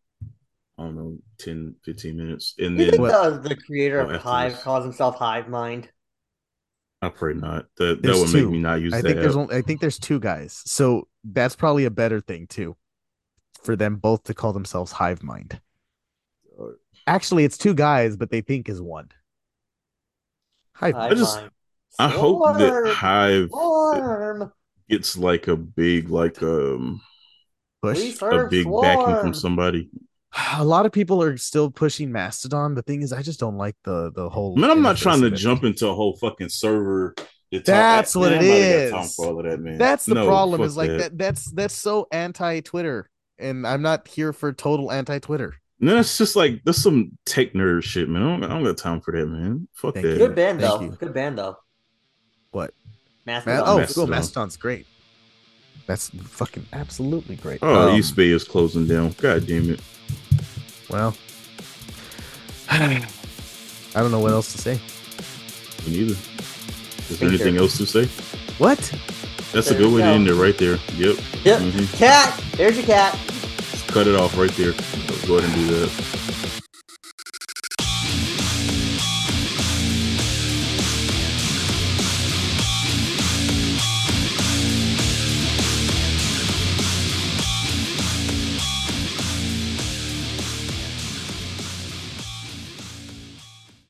I don't know 10, 15 minutes, and You then think the, the creator Oh, of Hive this. calls himself Hive Mind? I pray not. That that would two. make me not use I that. think there's only I think there's two guys. So that's probably a better thing too. For them both to call themselves Hive Mind. Actually, it's two guys, but they think is one. Hive Hive just- Mind. I hope that Hive Swarm! gets like a big like um push. A serve big backing from somebody. A lot of people are still pushing Mastodon. The thing is, I just don't like the the whole. Man, I'm not trying to jump into a whole fucking server. to That's man, what it nobody got time for all of that, man. That's the No, problem. Is like that. That's that's so anti Twitter, and I'm not here for total anti Twitter. No, that's just like that's some tech nerd shit, man. I don't, I don't got time for that, man. Fuck Thank that. you. Good band Thank though. you. Good band though. What? Mastodon. Ma- oh, Mastodon. cool. Mastodon's great. That's fucking absolutely great. Oh, Um, East Bay is closing down. God damn it. Well, I don't know what else to say. Me neither. Is there Thank anything you. else to say? What? That's a good you way to end it right there. Yep. Yep. Mhm. Cat. There's your cat. Just Cut it off right there. Go ahead and do that.